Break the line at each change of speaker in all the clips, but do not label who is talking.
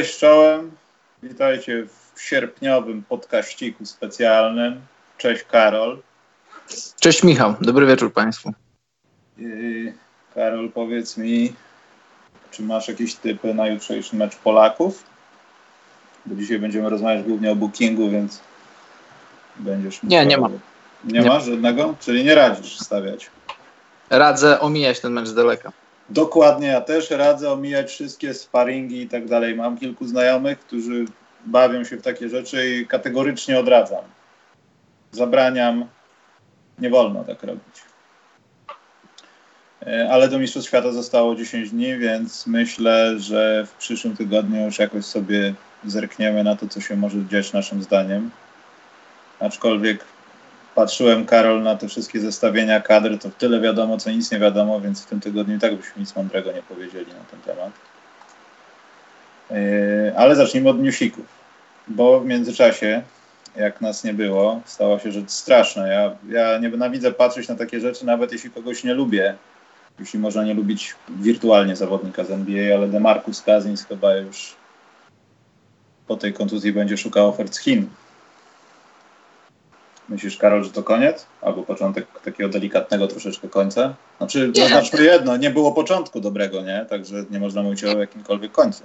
Cześć czołem, witajcie w sierpniowym podkaściku specjalnym. Cześć Karol.
Cześć Michał, dobry wieczór Państwu.
Karol, powiedz mi, czy masz jakieś typy na jutrzejszy mecz Polaków? Bo dzisiaj będziemy rozmawiać głównie o bookingu, więc będziesz...
Nie, nie mam.
Nie, nie masz żadnego? Czyli nie radzisz stawiać?
Radzę omijać ten mecz z daleka.
Dokładnie, ja też radzę omijać wszystkie sparingi i tak dalej. Mam kilku znajomych, którzy bawią się w takie rzeczy i kategorycznie odradzam. Zabraniam, nie wolno tak robić. E, ale do Mistrzostw Świata zostało 10 dni, więc myślę, że w przyszłym tygodniu już jakoś sobie zerkniemy na to, co się może dziać naszym zdaniem. Aczkolwiek patrzyłem, Karol, na te wszystkie zestawienia kadr, to tyle wiadomo, co nic nie wiadomo, więc w tym tygodniu i tak byśmy nic mądrego nie powiedzieli na ten temat. Yy, ale zacznijmy od newsików, bo w międzyczasie, jak nas nie było, stała się rzecz straszna. Ja, ja nienawidzę patrzeć na takie rzeczy, nawet jeśli kogoś nie lubię, jeśli można nie lubić wirtualnie zawodnika z NBA, ale DeMarcus Cousins chyba już po tej kontuzji będzie szukał ofert z Chin Myślisz, Karol, że to koniec? Albo początek takiego delikatnego troszeczkę końca? Znaczy, zaznaczmy jedno, nie było początku dobrego, nie? Także nie można mówić o jakimkolwiek końcu.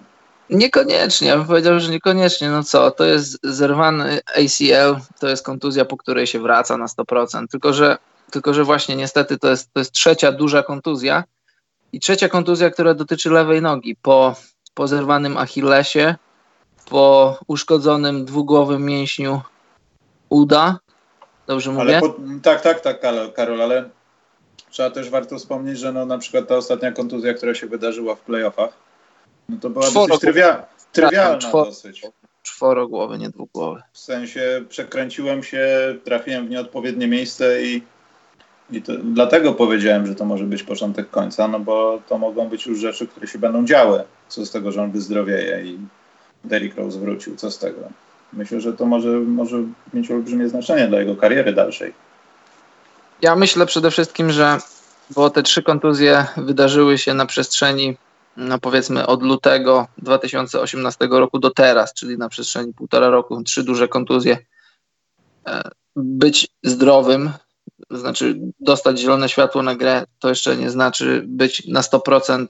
Niekoniecznie, ja bym powiedział, że niekoniecznie. No co, to jest zerwany ACL, to jest kontuzja, po której się wraca na 100%. Tylko, że, tylko, że właśnie niestety to jest, to jest trzecia duża kontuzja i trzecia kontuzja, która dotyczy lewej nogi. Po, po zerwanym Achillesie, po uszkodzonym dwugłowym mięśniu uda Dobrze mówię?
Po, tak, tak, tak, Karol, ale trzeba też warto wspomnieć, że no, na przykład ta ostatnia kontuzja, która się wydarzyła w playoffach, no to była Czworo, dosyć trywia, trywialna czworo, dosyć.
Czworogłowy, nie dwugłowy.
W sensie przekręciłem się, trafiłem w nieodpowiednie miejsce i, i to, dlatego powiedziałem, że to może być początek końca, no bo to mogą być już rzeczy, które się będą działy. Co z tego, że on wyzdrowieje i Derrick Rose wrócił, co z tego? Myślę, że to może, może mieć olbrzymie znaczenie dla jego kariery dalszej.
Ja myślę przede wszystkim, że bo te trzy kontuzje wydarzyły się na przestrzeni, no powiedzmy od lutego 2018 roku do teraz, czyli na przestrzeni półtora roku, trzy duże kontuzje. E, być zdrowym, to znaczy dostać zielone światło na grę, to jeszcze nie znaczy być na 100%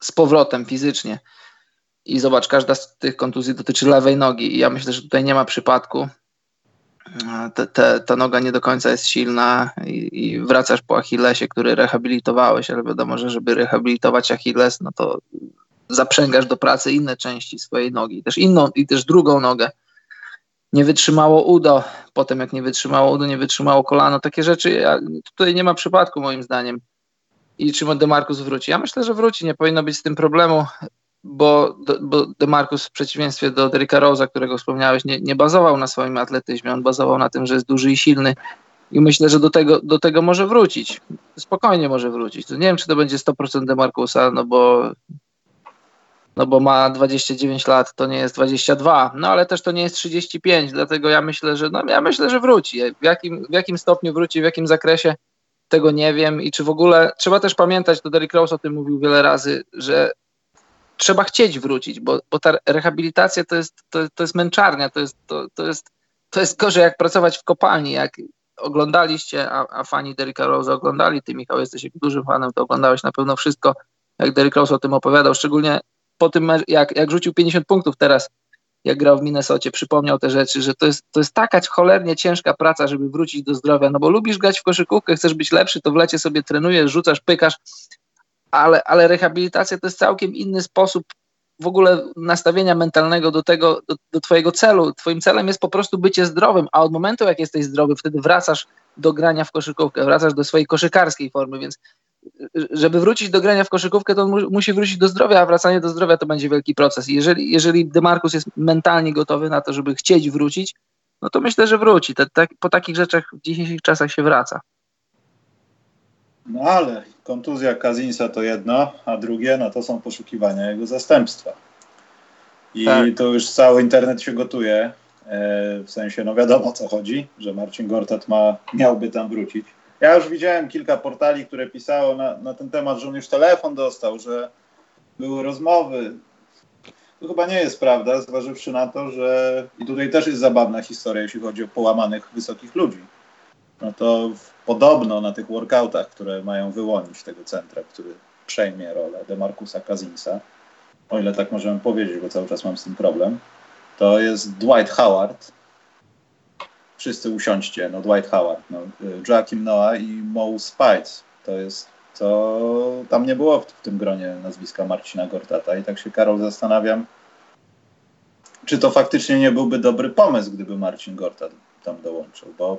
z powrotem fizycznie. I zobacz, każda z tych kontuzji dotyczy lewej nogi. I ja myślę, że tutaj nie ma przypadku. Te, te, ta noga nie do końca jest silna i, i, wracasz po Achillesie, który rehabilitowałeś, ale wiadomo, że żeby rehabilitować Achilles, no to zaprzęgasz do pracy inne części swojej nogi, też inną i też drugą nogę. Nie wytrzymało udo, potem jak nie wytrzymało udo, nie wytrzymało kolano. Takie rzeczy, tutaj nie ma przypadku moim zdaniem. I czy Demarcus wróci? Ja myślę, że wróci, nie powinno być z tym problemu bo, bo DeMarcus w przeciwieństwie do Derricka Rose'a, którego wspomniałeś, nie, nie bazował na swoim atletyzmie, on bazował na tym, że jest duży i silny i myślę, że do tego, do tego może wrócić. Spokojnie może wrócić. Nie wiem, czy to będzie 100% DeMarcusa, no bo no bo ma 29 lat, to nie jest 22, no ale też to nie jest 35, dlatego ja myślę, że no ja myślę, że wróci. W jakim, w jakim stopniu wróci, w jakim zakresie, tego nie wiem i czy w ogóle, trzeba też pamiętać, to Derrick Rose o tym mówił wiele razy, że trzeba chcieć wrócić, bo, bo ta rehabilitacja to jest, to, to jest męczarnia, to jest, to, to, jest, to jest gorzej jak pracować w kopalni, jak oglądaliście, a, a fani Derricka Rose oglądali, ty Michał jesteś dużym fanem, to oglądałeś na pewno wszystko, jak Derrick Rose o tym opowiadał, szczególnie po tym, jak, jak rzucił 50 punktów teraz, jak grał w Minnesocie, przypomniał te rzeczy, że to jest, to jest taka cholernie ciężka praca, żeby wrócić do zdrowia, no bo lubisz grać w koszykówkę, chcesz być lepszy, to w lecie sobie trenujesz, rzucasz, pykasz, ale, ale rehabilitacja to jest całkiem inny sposób w ogóle nastawienia mentalnego do tego, do, do twojego celu. Twoim celem jest po prostu bycie zdrowym, a od momentu, jak jesteś zdrowy, wtedy wracasz do grania w koszykówkę, wracasz do swojej koszykarskiej formy, więc żeby wrócić do grania w koszykówkę, to mu, musi wrócić do zdrowia, a wracanie do zdrowia to będzie wielki proces. Jeżeli, jeżeli Demarcus jest mentalnie gotowy na to, żeby chcieć wrócić, no to myślę, że wróci. Te, te, po takich rzeczach w dzisiejszych czasach się wraca.
No ale kontuzja Kazinsa to jedno, a drugie no to są poszukiwania jego zastępstwa. I tak. to już cały internet się gotuje. E, w sensie, no wiadomo o co chodzi, że Marcin Gortat ma, miałby tam wrócić. Ja już widziałem kilka portali, które pisało na, na ten temat, że on już telefon dostał, że były rozmowy. To chyba nie jest prawda, zważywszy na to, że i tutaj też jest zabawna historia, jeśli chodzi o połamanych wysokich ludzi. No to podobno na tych workoutach, które mają wyłonić tego centra, który przejmie rolę Demarcusa Kazinsa, o ile tak możemy powiedzieć, bo cały czas mam z tym problem, to jest Dwight Howard. Wszyscy usiądźcie, no Dwight Howard, no, Joachim Noah i Mo Spice. To jest, to tam nie było w, w tym gronie nazwiska Marcina Gortata i tak się Karol zastanawiam, czy to faktycznie nie byłby dobry pomysł, gdyby Marcin Gortat tam dołączył, bo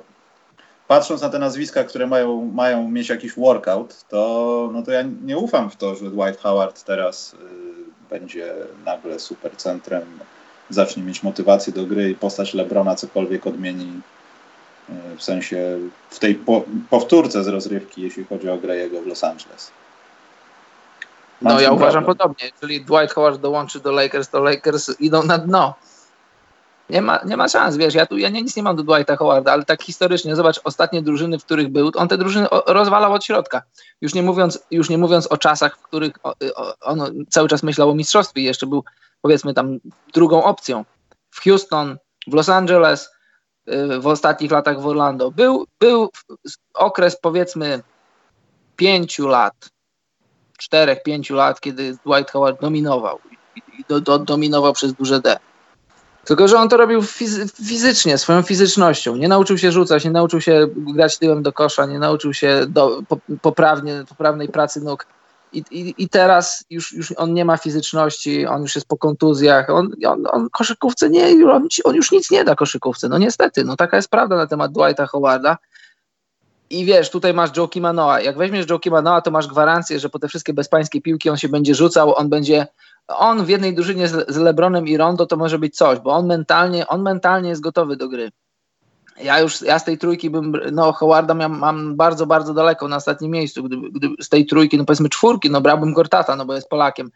patrząc na te nazwiska, które mają, mają mieć jakiś workout, to, no to ja nie ufam w to, że Dwight Howard teraz y, będzie nagle supercentrem, zacznie mieć motywację do gry i postać Lebrona cokolwiek odmieni y, w sensie w tej po, powtórce z rozrywki, jeśli chodzi o grę jego w Los Angeles.
Mam no ja uważam problem. podobnie. Jeżeli Dwight Howard dołączy do Lakers, to Lakers idą na dno. Nie ma, nie ma szans, wiesz, ja tu ja nic nie mam do Dwighta Howarda, ale tak historycznie, zobacz, ostatnie drużyny, w których był, on te drużyny rozwalał od środka. Już nie mówiąc, już nie mówiąc o czasach, w których on cały czas myślał o mistrzostwie i jeszcze był, powiedzmy, tam drugą opcją. W Houston, w Los Angeles, y, w ostatnich latach w Orlando. Był, był okres, powiedzmy, pięciu lat, czterech, pięciu lat, kiedy Dwight Howard dominował i do, do, dominował przez duże D. Tylko, że on to robił fizy fizycznie, swoją fizycznością. Nie nauczył się rzucać, nie nauczył się grać tyłem do kosza, nie nauczył się do, po, poprawnie, poprawnej pracy nóg. I, i, I teraz już, już on nie ma fizyczności, on już jest po kontuzjach, on, on, on koszykówce nie, on, on już nic nie da koszykówce. No niestety, no taka jest prawda na temat Dwighta Howarda. I wiesz, tutaj masz Joe Kimanoa. Jak weźmiesz Joe Kimanoa, to masz gwarancję, że po te wszystkie bezpańskie piłki on się będzie rzucał, on będzie on w jednej drużynie z, LeBronem i Rondo to może być coś, bo on mentalnie, on mentalnie jest gotowy do gry. Ja już ja z tej trójki bym, no Howarda mam, mam bardzo, bardzo daleko na ostatnim miejscu. Gdyby z tej trójki, no powiedzmy czwórki, no brałbym Gortata, no bo jest Polakiem.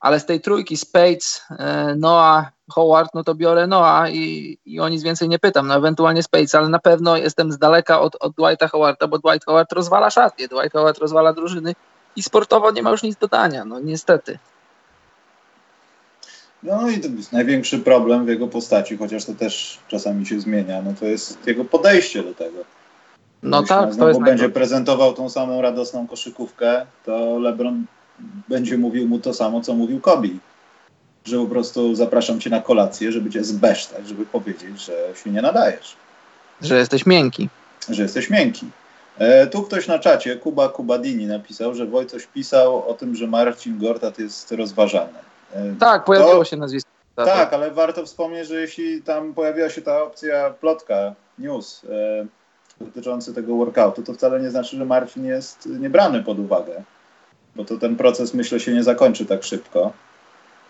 Ale z tej trójki Spades, e, Noah, Howard, no to biorę Noah i, i o nic więcej nie pytam. No ewentualnie Spades, ale na pewno jestem z daleka od, od Dwighta Howarda, bo Dwight Howard rozwala szatnie, Dwight Howard rozwala drużyny i sportowo nie ma już nic dodania, no niestety.
No i największy problem w jego postaci, chociaż to też czasami się zmienia, no to jest jego podejście do tego.
No Jeśli tak,
to jest będzie prezentował tą samą radosną koszykówkę, to LeBron będzie mówił mu to samo, co mówił Kobe. Że po prostu zapraszam cię na kolację, żeby cię zbesztać, żeby powiedzieć, że się nie nadajesz.
Że jesteś miękki.
Że jesteś miękki. E, tu ktoś na czacie, Kuba Kubadini napisał, że Wojcoś pisał o tym, że Marcin Gortat jest rozważany.
Tak, pojawiło to, się nazwisko.
Tak, tak, ale warto wspomnieć, że jeśli tam pojawiła się ta opcja plotka, news e, dotyczący tego workoutu, to wcale nie znaczy, że Marcin jest niebrany pod uwagę, bo to ten proces myślę się nie zakończy tak szybko.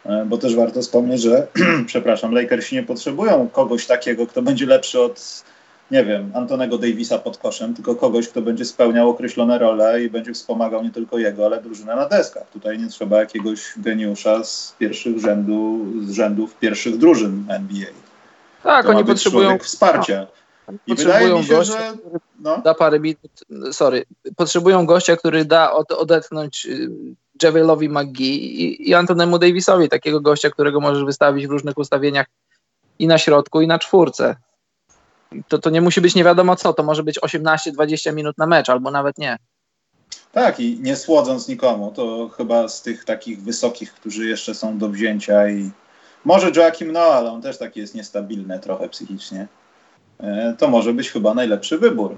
E, bo też warto wspomnieć, że przepraszam, Lakersi nie potrzebują kogoś takiego, kto będzie lepszy od nie wiem, Antonego Davisa pod koszem, tylko kogoś, kto będzie spełniał określone role i będzie wspomagał nie tylko jego, ale drużynę na deskach. Tutaj nie trzeba jakiegoś geniusza z pierwszych rzędu, z rzędów pierwszych drużyn NBA.
Tak, to oni potrzebują
wsparcia.
No, I potrzebują mi się, gościa, że no. da parę minut, sorry, potrzebują gościa, który da od, odetchnąć y, Javelowi McGee i, i Antonemu Davisowi, takiego gościa, którego możesz wystawić w różnych ustawieniach i na środku, i na czwórce to, to nie musi być nie wiadomo co, to może być 18-20 minut na mecz, albo nawet nie.
Tak, i nie słodząc nikomu, to chyba z tych takich wysokich, którzy jeszcze są do wzięcia i może Joachim Noah, ale on też taki jest niestabilny trochę psychicznie, e, to może być chyba najlepszy wybór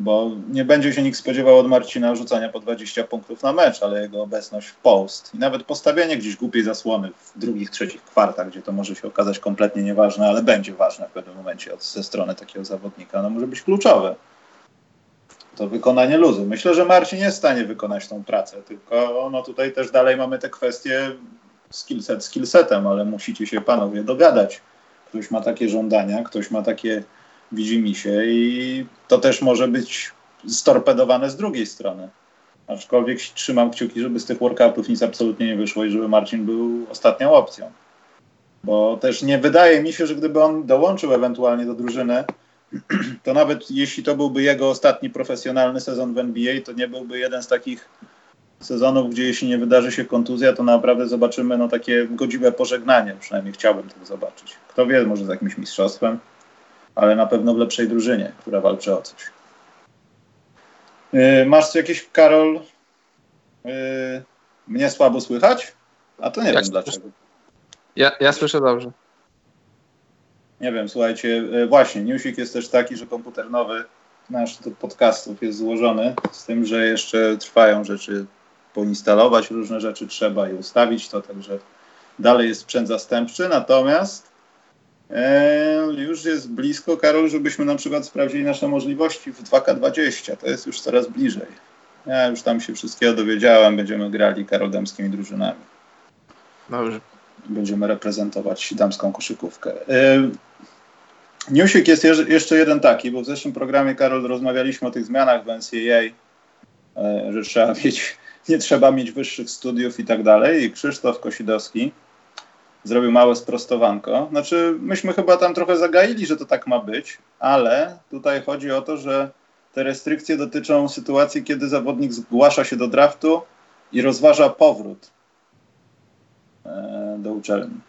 bo nie będzie się nikt spodziewał od Marcina rzucania po 20 punktów na mecz, ale jego obecność w post i nawet postawienie gdzieś głupiej zasłony w drugich, trzecich kwartach, gdzie to może się okazać kompletnie nieważne, ale będzie ważne w pewnym momencie od, ze strony takiego zawodnika, no może być kluczowe. To wykonanie luzu. Myślę, że Marcin jest w stanie wykonać tą pracę, tylko no tutaj też dalej mamy te kwestie skillset skillsetem, ale musicie się panowie dogadać. Ktoś ma takie żądania, ktoś ma takie widzi mi się i to też może być storpedowane z drugiej strony. Aczkolwiek trzymam kciuki, żeby z tych workoutów nic absolutnie nie wyszło i żeby Marcin był ostatnią opcją. Bo też nie wydaje mi się, że gdyby on dołączył ewentualnie do drużyny, to nawet jeśli to byłby jego ostatni profesjonalny sezon w NBA, to nie byłby jeden z takich sezonów, gdzie jeśli nie wydarzy się kontuzja, to naprawdę zobaczymy no, takie godziwe pożegnanie. Przynajmniej chciałbym to zobaczyć. Kto wie, może z jakimś mistrzostwem, ale na pewno w lepszej drużynie, która walczy o coś. Yy, masz jakieś, Karol, yy, mnie słabo słychać? A to nie Jak wiem dlaczego.
Ja, ja słyszę dobrze.
Nie wiem, słuchajcie, yy, właśnie, newsik jest też taki, że komputer nowy nasz do podcastów jest złożony, z tym, że jeszcze trwają rzeczy, poinstalować różne rzeczy trzeba i ustawić to, także dalej jest sprzęt zastępczy, natomiast już jest blisko, Karol, żebyśmy na przykład sprawdzili nasze możliwości w 2K20, to jest już coraz bliżej. Ja już tam się wszystkiego dowiedziałem, będziemy grali karoldemskimi drużynami.
Dobrze.
Będziemy reprezentować damską koszykówkę. E, Newsik jest jeszcze jeden taki, bo w zeszłym programie, Karol, rozmawialiśmy o tych zmianach w NCAA, e, że trzeba mieć, nie trzeba mieć wyższych studiów i tak dalej. I Krzysztof Kosidowski zrobił małe sprostowanko. Znaczy, myśmy chyba tam trochę zagaili, że to tak ma być, ale tutaj chodzi o to, że te restrykcje dotyczą sytuacji, kiedy zawodnik zgłasza się do draftu i rozważa powrót e, do uczelni.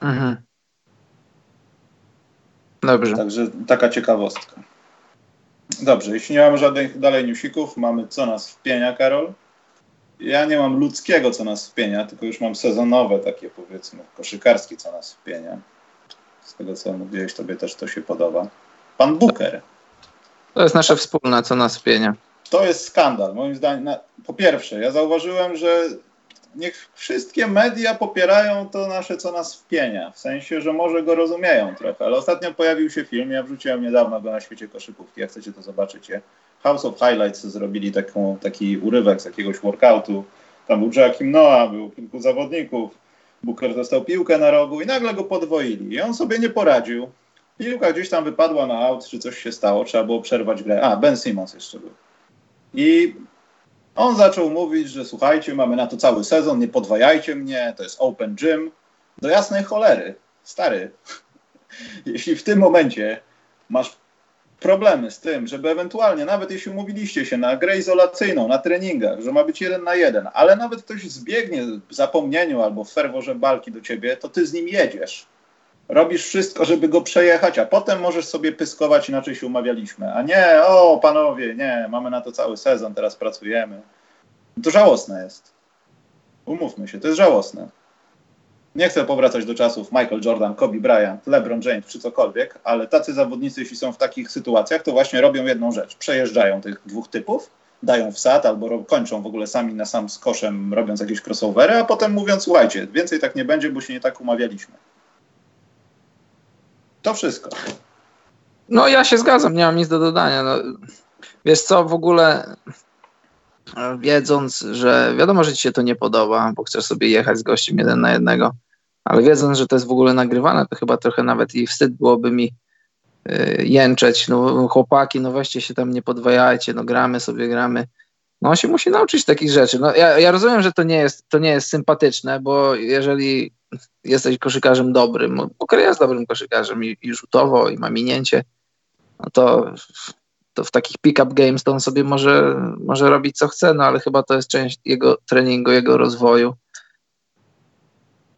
Mhm.
Dobrze.
Także taka ciekawostka. Dobrze, jeśli nie mamy żadnych dalej newsików, mamy co nas wpienia, Karol. Ja nie mam ludzkiego, co nas wpienia, tylko już mam sezonowe takie, powiedzmy, koszykarskie, co nas wpienia. Z tego, co mówiłeś, tobie też to się podoba. Pan Booker.
To jest nasze wspólne, co nas wpienia.
To jest skandal, moim zdaniem. Na, po pierwsze, ja zauważyłem, że niech wszystkie media popierają to nasze, co nas wpienia. W sensie, że może go rozumieją trochę. Ale ostatnio pojawił się film, ja wrzuciłem niedawno go na świecie koszykówki. Jak chcecie, to zobaczycie. House of Highlights zrobili taką, taki urywek z jakiegoś workoutu. Tam był Joachim Noah, był kilku zawodników. Booker dostał piłkę na rogu i nagle go podwoili. I on sobie nie poradził. Piłka gdzieś tam wypadła na aut, czy coś się stało, trzeba było przerwać grę. A, Ben Simmons jeszcze był. I on zaczął mówić, że słuchajcie, mamy na to cały sezon, nie podwajajcie mnie, to jest open gym. Do jasnej cholery, stary. Jeśli w tym momencie masz problemy z tym, żeby ewentualnie, nawet jeśli umówiliście się na grę izolacyjną, na treningach, że ma być jeden na jeden, ale nawet ktoś zbiegnie w zapomnieniu albo w ferworze balki do ciebie, to ty z nim jedziesz. Robisz wszystko, żeby go przejechać, a potem możesz sobie pyskować, inaczej się umawialiśmy. A nie, o panowie, nie, mamy na to cały sezon, teraz pracujemy. To żałosne jest. Umówmy się, to jest żałosne. Nie chcę powracać do czasów Michael Jordan, Kobe Bryant, LeBron James czy cokolwiek, ale tacy zawodnicy, jeśli są w takich sytuacjach, to właśnie robią jedną rzecz. Przejeżdżają tych dwóch typów, dają wsad albo kończą w ogóle sami na sam z koszem, robiąc jakieś crossovery, a potem mówiąc, słuchajcie, więcej tak nie będzie, bo się nie tak umawialiśmy. To wszystko.
No ja się zgadzam, nie mam nic do dodania. No, wiesz co, w ogóle wiedząc, że wiadomo, że ci się to nie podoba, bo chcesz sobie jechać z gościem jeden na jednego, ale wiedząc, że to jest w ogóle nagrywane, to chyba trochę nawet i wstyd byłoby mi y, jęczeć, no chłopaki, no weźcie się tam nie podwajajcie, no gramy sobie, gramy. No on się musi nauczyć takich rzeczy. No ja, ja rozumiem, że to nie, jest, to nie jest sympatyczne, bo jeżeli jesteś koszykarzem dobrym, bo Booker jest dobrym koszykarzem i, i rzutowo, i ma minięcie, no to to w takich pick-up games to on sobie może, może robić co chce, no ale chyba to jest część jego treningu, jego rozwoju.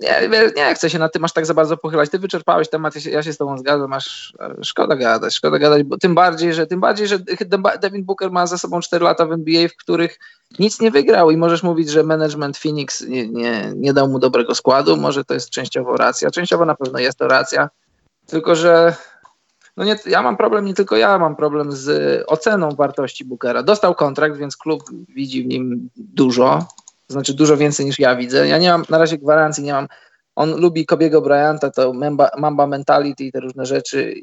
Nie, nie chcę się na tym aż tak za bardzo pochylać. Ty wyczerpałeś temat, ja się, ja się z tobą zgadzam, aż szkoda gadać, szkoda gadać, bo tym bardziej, że tym bardziej, że Devin Booker ma za sobą 4 lata w NBA, w których nic nie wygrał i możesz mówić, że management Phoenix nie, nie, nie dał mu dobrego składu, może to jest częściowo racja, częściowo na pewno jest to racja, tylko że no nie, ja mam problem, nie tylko ja mam problem z oceną wartości Bookera. Dostał kontrakt, więc klub widzi w nim dużo, to znaczy dużo więcej niż ja widzę. Ja nie mam na razie gwarancji, nie mam. On lubi Kobiego Bryanta, to Mamba, Mamba mentality i te różne rzeczy.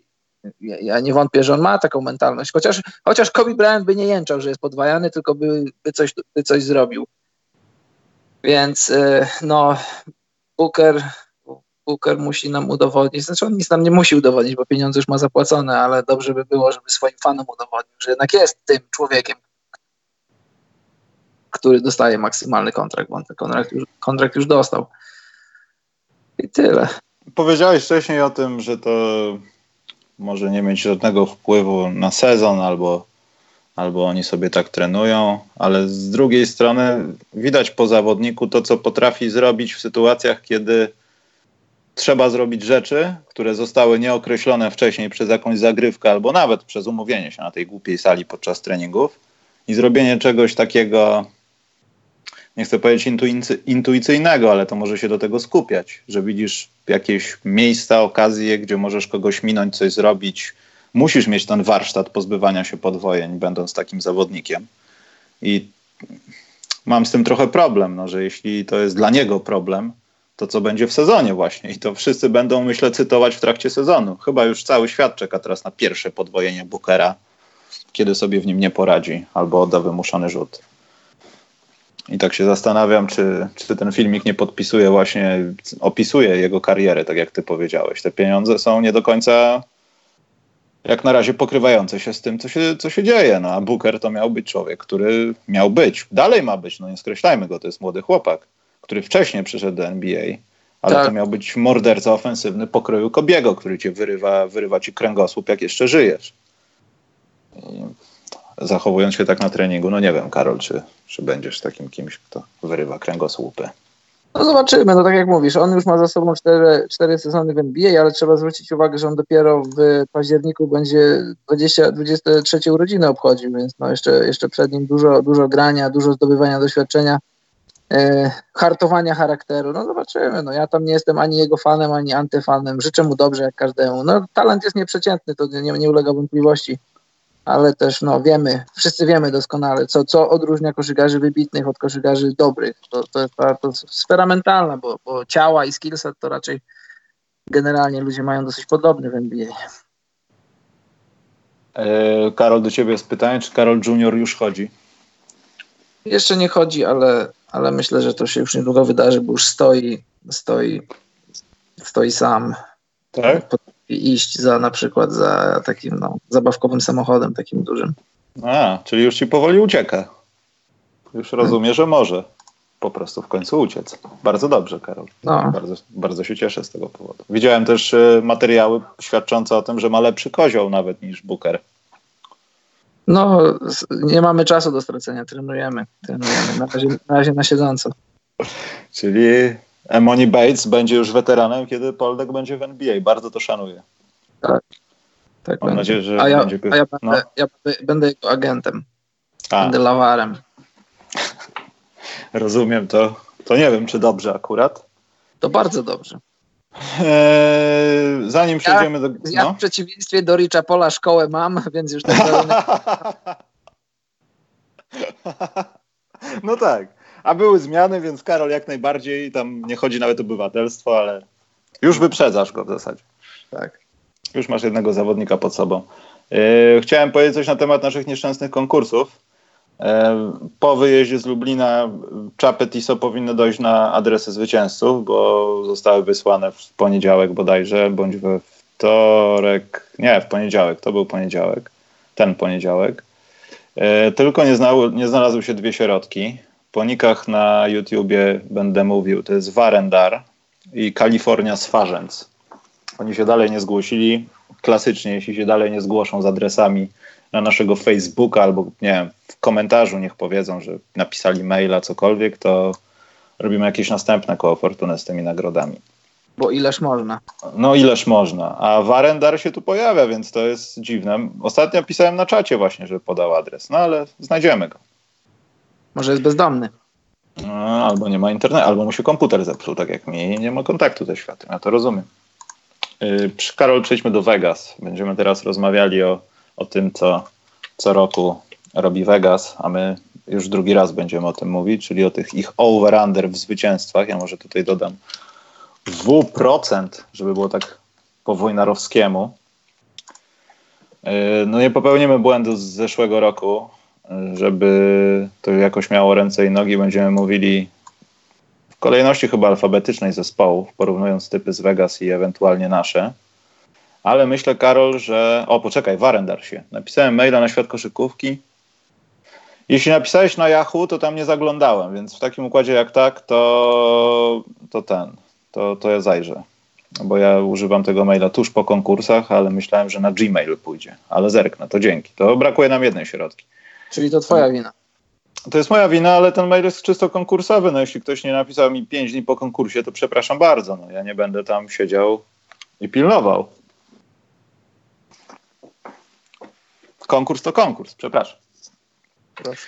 Ja, ja, nie wątpię, że on ma taką mentalność. Chociaż, chociaż Kobe Bryant by nie jęczał, że jest podwajany, tylko by, by, coś, by coś zrobił. Więc y, no, Booker Booker musi nam udowodnić, znaczy on nic nam nie musi udowodnić, bo pieniądze już ma zapłacone, ale dobrze by było, żeby swoim fanom udowodnił, że jednak jest tym człowiekiem, który dostaje maksymalny kontrakt, bo on ten kontrakt już, kontrakt już dostał. I tyle.
Powiedziałeś wcześniej o tym, że to może nie mieć żadnego wpływu na sezon albo albo oni sobie tak trenują, ale z drugiej strony widać po zawodniku to, co potrafi zrobić w sytuacjach, kiedy trzeba zrobić rzeczy, które zostały nieokreślone wcześniej przez jakąś zagrywkę albo nawet przez umówienie się na tej głupiej sali podczas treningów i zrobienie czegoś takiego, nie chcę powiedzieć intuicyjnego, ale to może się do tego skupiać, że widzisz jakieś miejsca, okazje, gdzie możesz kogoś minąć, coś zrobić. Musisz mieć ten warsztat pozbywania się podwojeń, będąc takim zawodnikiem. I mam z tym trochę problem, no, że jeśli to jest dla niego problem, to co będzie w sezonie właśnie. I to wszyscy będą, myślę, cytować w trakcie sezonu. Chyba już cały świat czeka teraz na pierwsze podwojenie Bookera, kiedy sobie w nim nie poradzi albo odda wymuszony rzut. I tak się zastanawiam, czy, czy ten filmik nie podpisuje właśnie, opisuje jego karierę, tak jak ty powiedziałeś. Te pieniądze są nie do końca jak na razie pokrywające się z tym, co się, co się dzieje. No, a Booker to miał być człowiek, który miał być, dalej ma być, no nie skreślajmy go, to jest młody chłopak, który wcześniej przyszedł do NBA, ale tak. to miał być morderca ofensywny pokroju Kobiego, który cię wyrywa, wyrywa ci kręgosłup, jak jeszcze żyjesz. Zachowując się tak na treningu, no nie wiem, Karol, czy, czy będziesz takim kimś, kto wyrywa kręgosłupy.
No zobaczymy, no tak jak mówisz, on już ma za sobą cztery, cztery sezony w NBA, ale trzeba zwrócić uwagę, że on dopiero w październiku będzie 20, 23 urodziny obchodził, więc no jeszcze, jeszcze przed nim dużo, dużo grania, dużo zdobywania doświadczenia, e, hartowania charakteru. No zobaczymy, no ja tam nie jestem ani jego fanem, ani antyfanem. Życzę mu dobrze jak każdemu. No talent jest nieprzeciętny, to nie, nie ulega wątpliwości ale też no, wiemy, wszyscy wiemy doskonale, co, co odróżnia koszykarzy wybitnych od koszykarzy dobrych. To, to, to, to sfera mentalna, bo, bo ciała i skillset to raczej generalnie ludzie mają dosyć podobny w NBA.
E, Karol, do ciebie jest pytanie, czy Karol Junior już chodzi?
Jeszcze nie chodzi, ale, ale myślę, że to się już niedługo wydarzy, bo już stoi, stoi, stoi sam.
Tak?
Iść za na przykład za takim no, zabawkowym samochodem takim dużym.
A, czyli już ci powoli ucieka. Już rozumie, że może po prostu w końcu uciec. Bardzo dobrze, Karol. No. Bardzo, bardzo się cieszę z tego powodu. Widziałem też y, materiały świadczące o tym, że ma lepszy kozioł nawet niż Booker.
No, nie mamy czasu do stracenia, trenujemy. trenujemy. Na, razie, na razie na siedząco.
Czyli Emoni Bates będzie już weteranem, kiedy Poldek będzie w NBA. Bardzo to szanuję.
Tak. tak Mam nadzieję, że a ja, będzie... A ja, będę, no. ja będę jego agentem. A. Będę lawarem.
Rozumiem to. To nie wiem, czy dobrze akurat.
To bardzo dobrze.
Eee, zanim przejdziemy ja, do.
Ja no? w przeciwieństwie do Richa Pola szkołę mam, więc już tak.
no tak. A były zmiany, więc Karol jak najbardziej, tam nie chodzi nawet o obywatelstwo, ale już wyprzedzasz go w zasadzie.
Tak.
Już masz jednego zawodnika pod sobą. Yy, chciałem powiedzieć coś na temat naszych nieszczęsnych konkursów. Yy, po wyjeździe z Lublina czapy TISO powinny dojść na adresy zwycięzców, bo zostały wysłane w poniedziałek bodajże, bądź we wtorek. Nie, w poniedziałek, to był poniedziałek. Ten poniedziałek. Yy, tylko nie, znał, nie znalazły się dwie środki po nikach na YouTubie będę mówił, to jest Warendar i Kalifornia Swarzędz. Oni się dalej nie zgłosili. Klasycznie, jeśli się dalej nie zgłoszą z adresami na naszego Facebooka albo nie wiem, w komentarzu niech powiedzą, że napisali maila, cokolwiek, to robimy jakieś następne koło fortunę z tymi nagrodami.
Bo ileż można.
No ileż można. A Warendar się tu pojawia, więc to jest dziwne. Ostatnio pisałem na czacie właśnie, że podał adres, no ale znajdziemy go.
Może jest bezdomny.
No, albo nie ma internetu, albo mu się komputer zepsuł, tak jak mi, nie ma kontaktu ze światem. Ja to rozumiem. Yy, Karol, przejdźmy do Vegas. Będziemy teraz rozmawiali o, o tym, co co roku robi Vegas, a my już drugi raz będziemy o tym mówić, czyli o tych ich over-under w zwycięstwach. Ja może tutaj dodam W%, żeby było tak po wojnarowskiemu. Yy, no nie popełnimy błędu z zeszłego roku, żeby to jakoś miało ręce i nogi, będziemy mówili w kolejności chyba alfabetycznej zespołów, porównując typy z Vegas i ewentualnie nasze. Ale myślę, Karol, że. O, poczekaj, Warendar się. Napisałem maila na świat koszykówki. Jeśli napisałeś na Yahoo, to tam nie zaglądałem, więc w takim układzie jak tak, to, to ten, to, to ja zajrzę. Bo ja używam tego maila tuż po konkursach, ale myślałem, że na Gmail pójdzie. Ale zerknę, to dzięki. To brakuje nam jednej środki.
Czyli to twoja wina.
To jest moja wina, ale ten mail jest czysto konkursowy. No jeśli ktoś nie napisał mi 5 dni po konkursie, to przepraszam bardzo. No, ja nie będę tam siedział i pilnował. Konkurs to konkurs, przepraszam. Proszę.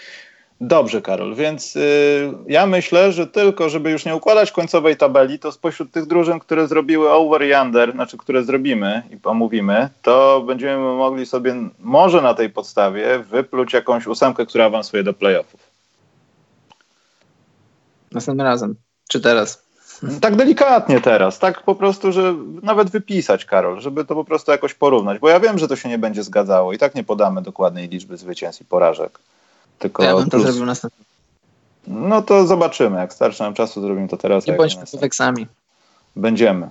Dobrze, Karol, więc y, ja myślę, że tylko, żeby już nie układać końcowej tabeli, to spośród tych drużyn, które zrobiły over i under, znaczy które zrobimy i pomówimy, to będziemy mogli sobie może na tej podstawie wypluć jakąś ósemkę, która awansuje do playoffów.
Następnym razem, czy teraz?
Tak delikatnie teraz, tak po prostu, że nawet wypisać, Karol, żeby to po prostu jakoś porównać, bo ja wiem, że to się nie będzie zgadzało i tak nie podamy dokładnej liczby zwycięstw i porażek.
Tylko ja bym to zrobił następnie.
No to zobaczymy. Jak starczy nam czasu, zrobimy to teraz.
Nie bądźmy weksami.
Będziemy.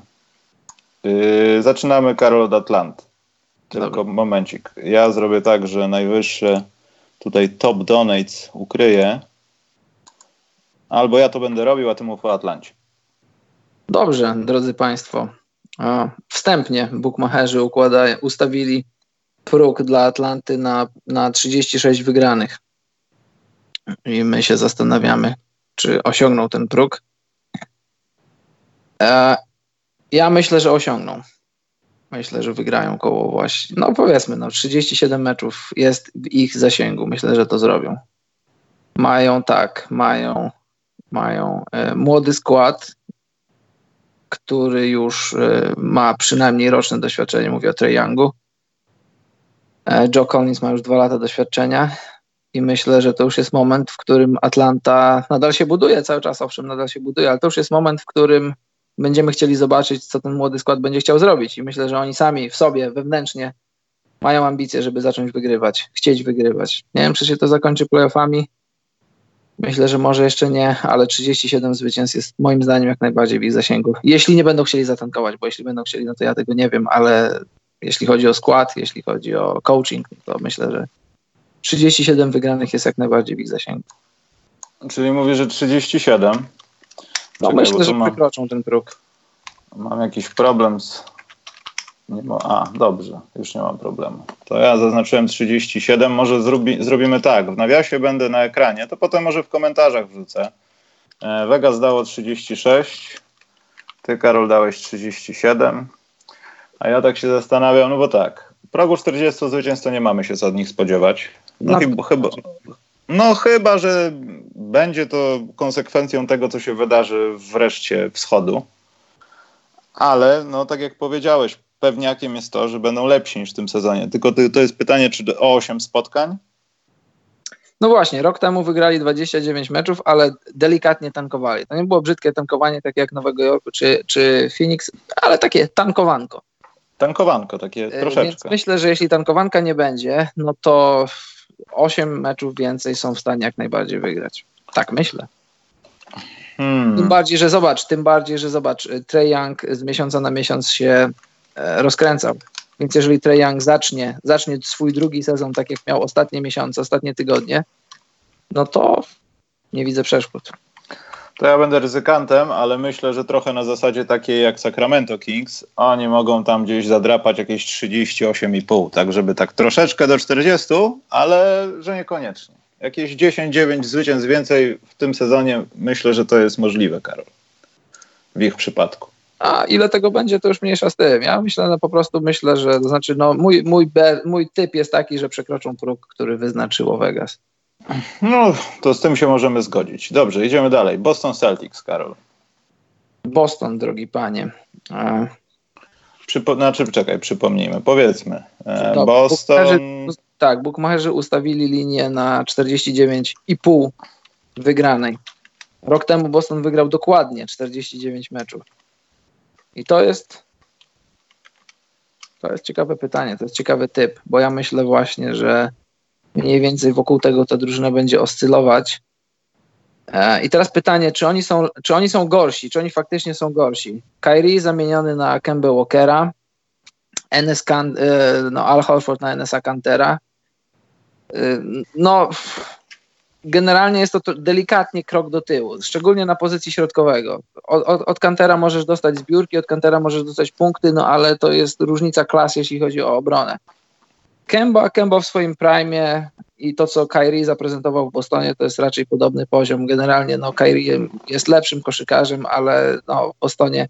Yy, zaczynamy, Karol, od Atlanty. Tylko Dobry. momencik. Ja zrobię tak, że najwyższe tutaj top donates ukryję. Albo ja to będę robił, a ty mów o Atlancie.
Dobrze, drodzy Państwo. Wstępnie bookmacherzy układa, ustawili próg dla Atlanty na, na 36 wygranych i my się zastanawiamy, czy osiągną ten próg. E, ja myślę, że osiągną. Myślę, że wygrają koło właśnie, no powiedzmy, no 37 meczów jest w ich zasięgu. Myślę, że to zrobią. Mają tak, mają, mają e, młody skład, który już e, ma przynajmniej roczne doświadczenie. Mówię o Trey Youngu. E, Joe Collins ma już dwa lata doświadczenia i myślę, że to już jest moment, w którym Atlanta nadal się buduje, cały czas owszem, nadal się buduje, ale to już jest moment, w którym będziemy chcieli zobaczyć, co ten młody skład będzie chciał zrobić. I myślę, że oni sami w sobie, wewnętrznie mają ambicje, żeby zacząć wygrywać, chcieć wygrywać. Nie wiem, czy się to zakończy playoffami. Myślę, że może jeszcze nie, ale 37 zwycięstw jest moim zdaniem jak najbardziej w ich zasięgu. Jeśli nie będą chcieli zatankować, bo jeśli będą chcieli, no to ja tego nie wiem, ale jeśli chodzi o skład, jeśli chodzi o coaching, to myślę, że 37 wygranych jest jak najbardziej w ich zasięgu.
Czyli mówię, że 37.
No Czekaj, myślę, że mam, przekroczą ten próg.
Mam jakiś problem z... Nie ma, a, dobrze, już nie mam problemu. To ja zaznaczyłem 37, może zrobi, zrobimy tak, w nawiasie będę na ekranie, to potem może w komentarzach wrzucę. E, Vegas dało 36, ty Karol dałeś 37, a ja tak się zastanawiam, no bo tak, progu 40 zwycięstw to nie mamy się co od nich spodziewać. No, chyba, chyba, no chyba, że będzie to konsekwencją tego, co się wydarzy wreszcie wschodu. Ale, no tak jak powiedziałeś, pewniakiem jest to, że będą lepsi niż w tym sezonie. Tylko to, jest pytanie, czy o 8 spotkań?
No właśnie, rok temu wygrali 29 meczów, ale delikatnie tankowali. To nie było brzydkie tankowanie, takie jak Nowego Jorku czy, czy Phoenix, ale takie tankowanko.
Tankowanko, takie e, troszeczkę. Więc
myślę, że jeśli tankowanka nie będzie, no to 8 meczów więcej są w stanie jak najbardziej wygrać. Tak myślę. Hmm. Tym bardziej, że zobacz, tym bardziej, że zobacz, Trey Young z miesiąca na miesiąc się e, rozkręcał. Więc jeżeli Trey Young zacznie, zacznie swój drugi sezon tak jak miał ostatnie miesiące, ostatnie tygodnie, no to nie widzę przeszkód.
To ja będę ryzykantem, ale myślę, że trochę na zasadzie takiej jak Sacramento Kings. Oni mogą tam gdzieś zadrapać jakieś 38,5, tak żeby tak troszeczkę do 40, ale że niekoniecznie. Jakieś 10-9 zwycięstw więcej w tym sezonie myślę, że to jest możliwe, Karol. W ich przypadku.
A ile tego będzie, to już mniejsza z tym. Ja myślę, no po prostu myślę, że to znaczy, no mój, mój, mój typ jest taki, że przekroczą próg, który wyznaczyło Vegas.
No, to z tym się możemy zgodzić. Dobrze, idziemy dalej. Boston Celtics, Karol.
Boston, drogi panie. A...
Przypo, znaczy, czekaj, przypomnijmy, powiedzmy. E, Boston. Bookmacherzy,
tak, bukmacherzy ustawili linię na 49,5 wygranej. Rok temu Boston wygrał dokładnie 49 meczów. I to jest. To jest ciekawe pytanie, to jest ciekawy typ, bo ja myślę właśnie, że mniej więcej wokół tego ta drużyna będzie oscylować. E, I teraz pytanie, czy oni, są, czy oni są gorsi, czy oni faktycznie są gorsi? Kyrie zamieniony na Kemba Walkera, NS Kan, e, no Al Horford na NSA Cantera. E, no, generalnie jest to delikatnie krok do tyłu, szczególnie na pozycji środkowego. Od, od, od Kantera możesz dostać zbiórki, od Kantera możesz dostać punkty, no ale to jest różnica klas, jeśli chodzi o obronę. Kemba, Kemba w swoim prime i to, co Kyrie zaprezentował w Bostonie, to jest raczej podobny poziom. Generalnie no, Kyrie jest lepszym koszykarzem, ale no, w Bostonie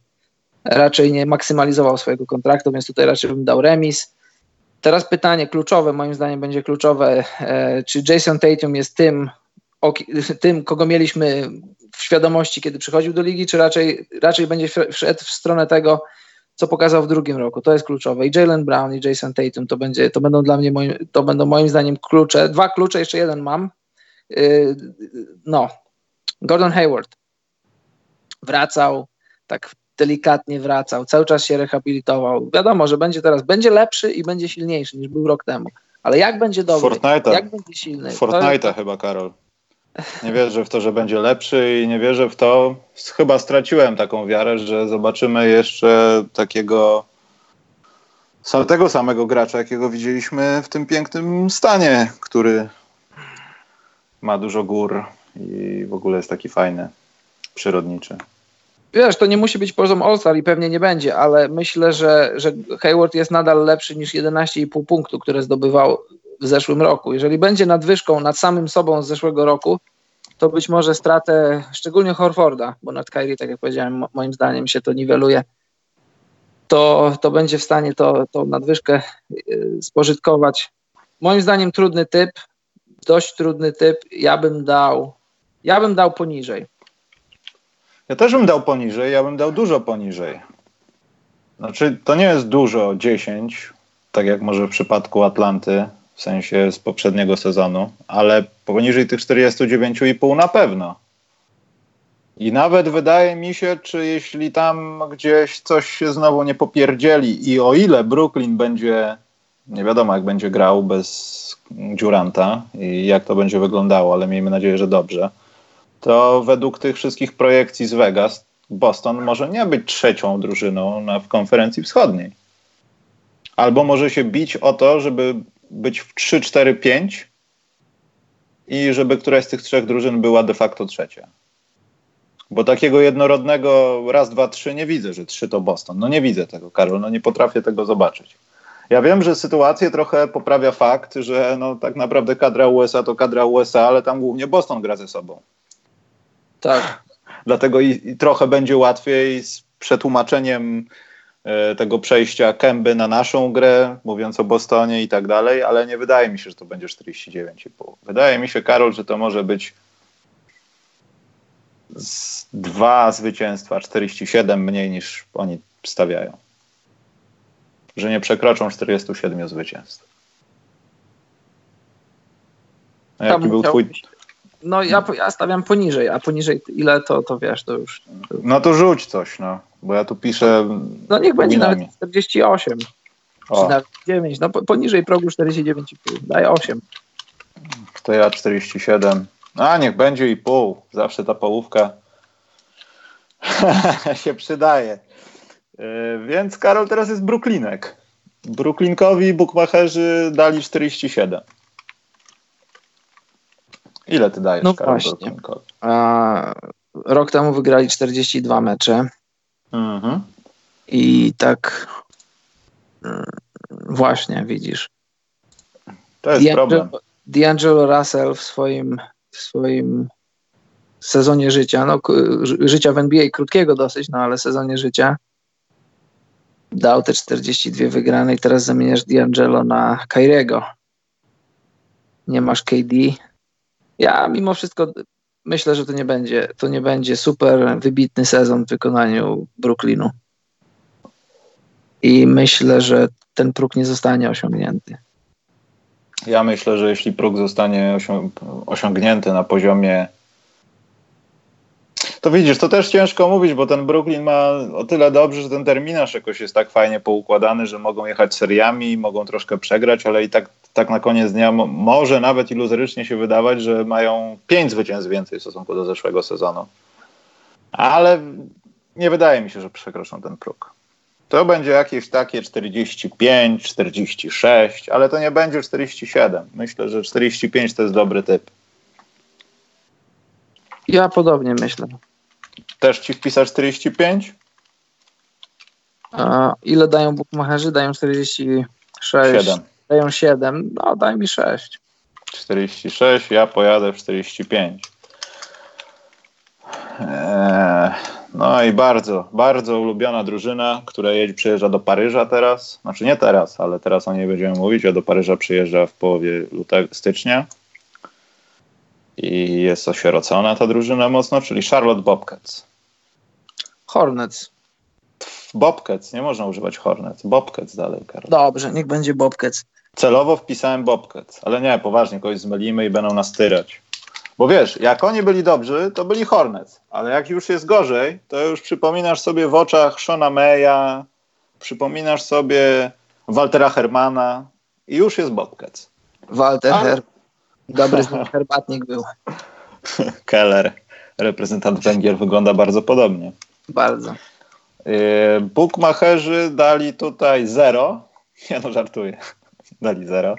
raczej nie maksymalizował swojego kontraktu, więc tutaj raczej bym dał remis. Teraz pytanie kluczowe, moim zdaniem będzie kluczowe, e, czy Jason Tatum jest tym, tym, kogo mieliśmy w świadomości, kiedy przychodził do ligi, czy raczej, raczej będzie wszedł w stronę tego, co pokazał w drugim roku. To jest kluczowe. I Jalen Brown i Jason Tatum to, będzie, to będą dla mnie moim, to będą moim zdaniem klucze. Dwa klucze, jeszcze jeden mam. Yy, no, Gordon Hayward wracał, tak delikatnie wracał, cały czas się rehabilitował. Wiadomo, że będzie teraz, będzie lepszy i będzie silniejszy niż był rok temu. Ale jak będzie dobry,
Fortnite'a.
jak będzie silny.
Fortnite'a chyba, Karol. Nie wierzę w to, że będzie lepszy i nie wierzę w to. Chyba straciłem taką wiarę, że zobaczymy jeszcze takiego tego samego gracza, jakiego widzieliśmy w tym pięknym stanie, który ma dużo gór i w ogóle jest taki fajny, przyrodniczy.
Wiesz, to nie musi być poziom All-Star i pewnie nie będzie, ale myślę, że, że Hayward jest nadal lepszy niż 11,5 punktu, które zdobywał w zeszłym roku. Jeżeli będzie nadwyżką nad samym sobą z zeszłego roku, to być może stratę, szczególnie Horforda, bo nad Kyrie, tak jak powiedziałem, moim zdaniem się to niweluje, to, to będzie w stanie to, tą nadwyżkę y, spożytkować. Moim zdaniem trudny typ, dość trudny typ. Ja bym dał, ja bym dał poniżej.
Ja też bym dał poniżej, ja bym dał dużo poniżej. Znaczy, to nie jest dużo 10, tak jak może w przypadku Atlanty, w sensie z poprzedniego sezonu, ale poniżej tych 49,5 na pewno. I nawet wydaje mi się, czy jeśli tam gdzieś coś się znowu nie popierdzieli i o ile Brooklyn będzie, nie wiadomo jak będzie grał bez Duranta i jak to będzie wyglądało, ale miejmy nadzieję, że dobrze, to według tych wszystkich projekcji z Vegas Boston może nie być trzecią drużyną na, w konferencji wschodniej. Albo może się bić o to, żeby być w 3-4-5 i żeby któraś z tych trzech drużyn była de facto trzecia. Bo takiego jednorodnego raz, dwa, trzy nie widzę, że trzy to Boston. No nie widzę tego, Karol, no nie potrafię tego zobaczyć. Ja wiem, że sytuację trochę poprawia fakt, że no tak naprawdę kadra USA to kadra USA, ale tam głównie Boston gra ze sobą.
Tak.
Dlatego i, i trochę będzie łatwiej z przetłumaczeniem tego przejścia Kęby na naszą grę, mówiąc o Bostonie i tak dalej, ale nie wydaje mi się, że to będzie 49,5. Wydaje mi się, Karol, że to może być dwa zwycięstwa, 47 mniej niż oni stawiają. Że nie przekroczą 47 zwycięstw. A jaki był twój...
No ja, ja stawiam poniżej, a poniżej ile to, to wiesz, to już...
No to rzuć coś, no. Bo ja tu piszę.
No niech będzie nawet 48. O. Czy nawet 9. No poniżej progu 49,5. Daję 8.
To ja 47. A niech będzie i pół. Zawsze ta połówka się przydaje. Yy, więc Karol teraz jest Brooklinek. Brooklinkowi bukmacherzy dali 47. Ile ty dajesz,
no Karol, właśnie. A, rok temu wygrali 42 mecze. Mhm. I tak mm, właśnie widzisz.
To jest D'Angelo, problem.
D'Angelo Russell w swoim, w swoim sezonie życia, no życia w NBA krótkiego dosyć, no ale sezonie życia dał te 42 wygrane i teraz zamieniasz D'Angelo na Kairiego. Nie masz KD. Ja mimo wszystko myślę, że to nie będzie, to nie będzie super wybitny sezon w wykonaniu Brooklynu. I myślę, że ten próg nie zostanie osiągnięty.
Ja myślę, że jeśli próg zostanie osiągnięty na poziomie to widzisz, to też ciężko mówić, bo ten Brooklyn ma o tyle dobrze, że ten terminarz jakoś jest tak fajnie poukładany, że mogą jechać seriami, mogą troszkę przegrać, ale i tak, tak na koniec dnia może nawet iluzorycznie się wydawać, że mają pięć zwycięstw więcej w stosunku do zeszłego sezonu. Ale nie wydaje mi się, że przekroczą ten próg. To będzie jakieś takie 45, 46, ale to nie będzie 47. Myślę, że 45 to jest dobry typ.
Ja podobnie myślę.
Też ci wpisać 45?
A ile dają bukmacherzy? Dają 46. 7. dają 7, no daj mi 6.
46, ja pojadę w 45. Eee, no i bardzo, bardzo ulubiona drużyna, która jedzie, przyjeżdża do Paryża teraz. Znaczy nie teraz, ale teraz o niej będziemy mówić, a do Paryża przyjeżdża w połowie lutego, stycznia. I jest osierocona ta drużyna mocno, czyli Charlotte Bobcats.
Hornets.
Bobcats, nie można używać Hornets. Bobcats dalej, Karol.
Dobrze, niech będzie Bobcats.
Celowo wpisałem Bobcats, ale nie, poważnie, kogoś zmylimy i będą nas tyrać. Bo wiesz, jak oni byli dobrzy, to byli Hornets, ale jak już jest gorzej, to już przypominasz sobie w oczach Shona Maya, przypominasz sobie Waltera Hermana i już jest Bobcats.
Walter a... Her... Dobry herbatnik był.
Keller, reprezentant Węgier, wygląda bardzo podobnie.
Bardzo.
Yy, Bookmacherzy dali tutaj zero. Nie no, żartuję. Dali zero.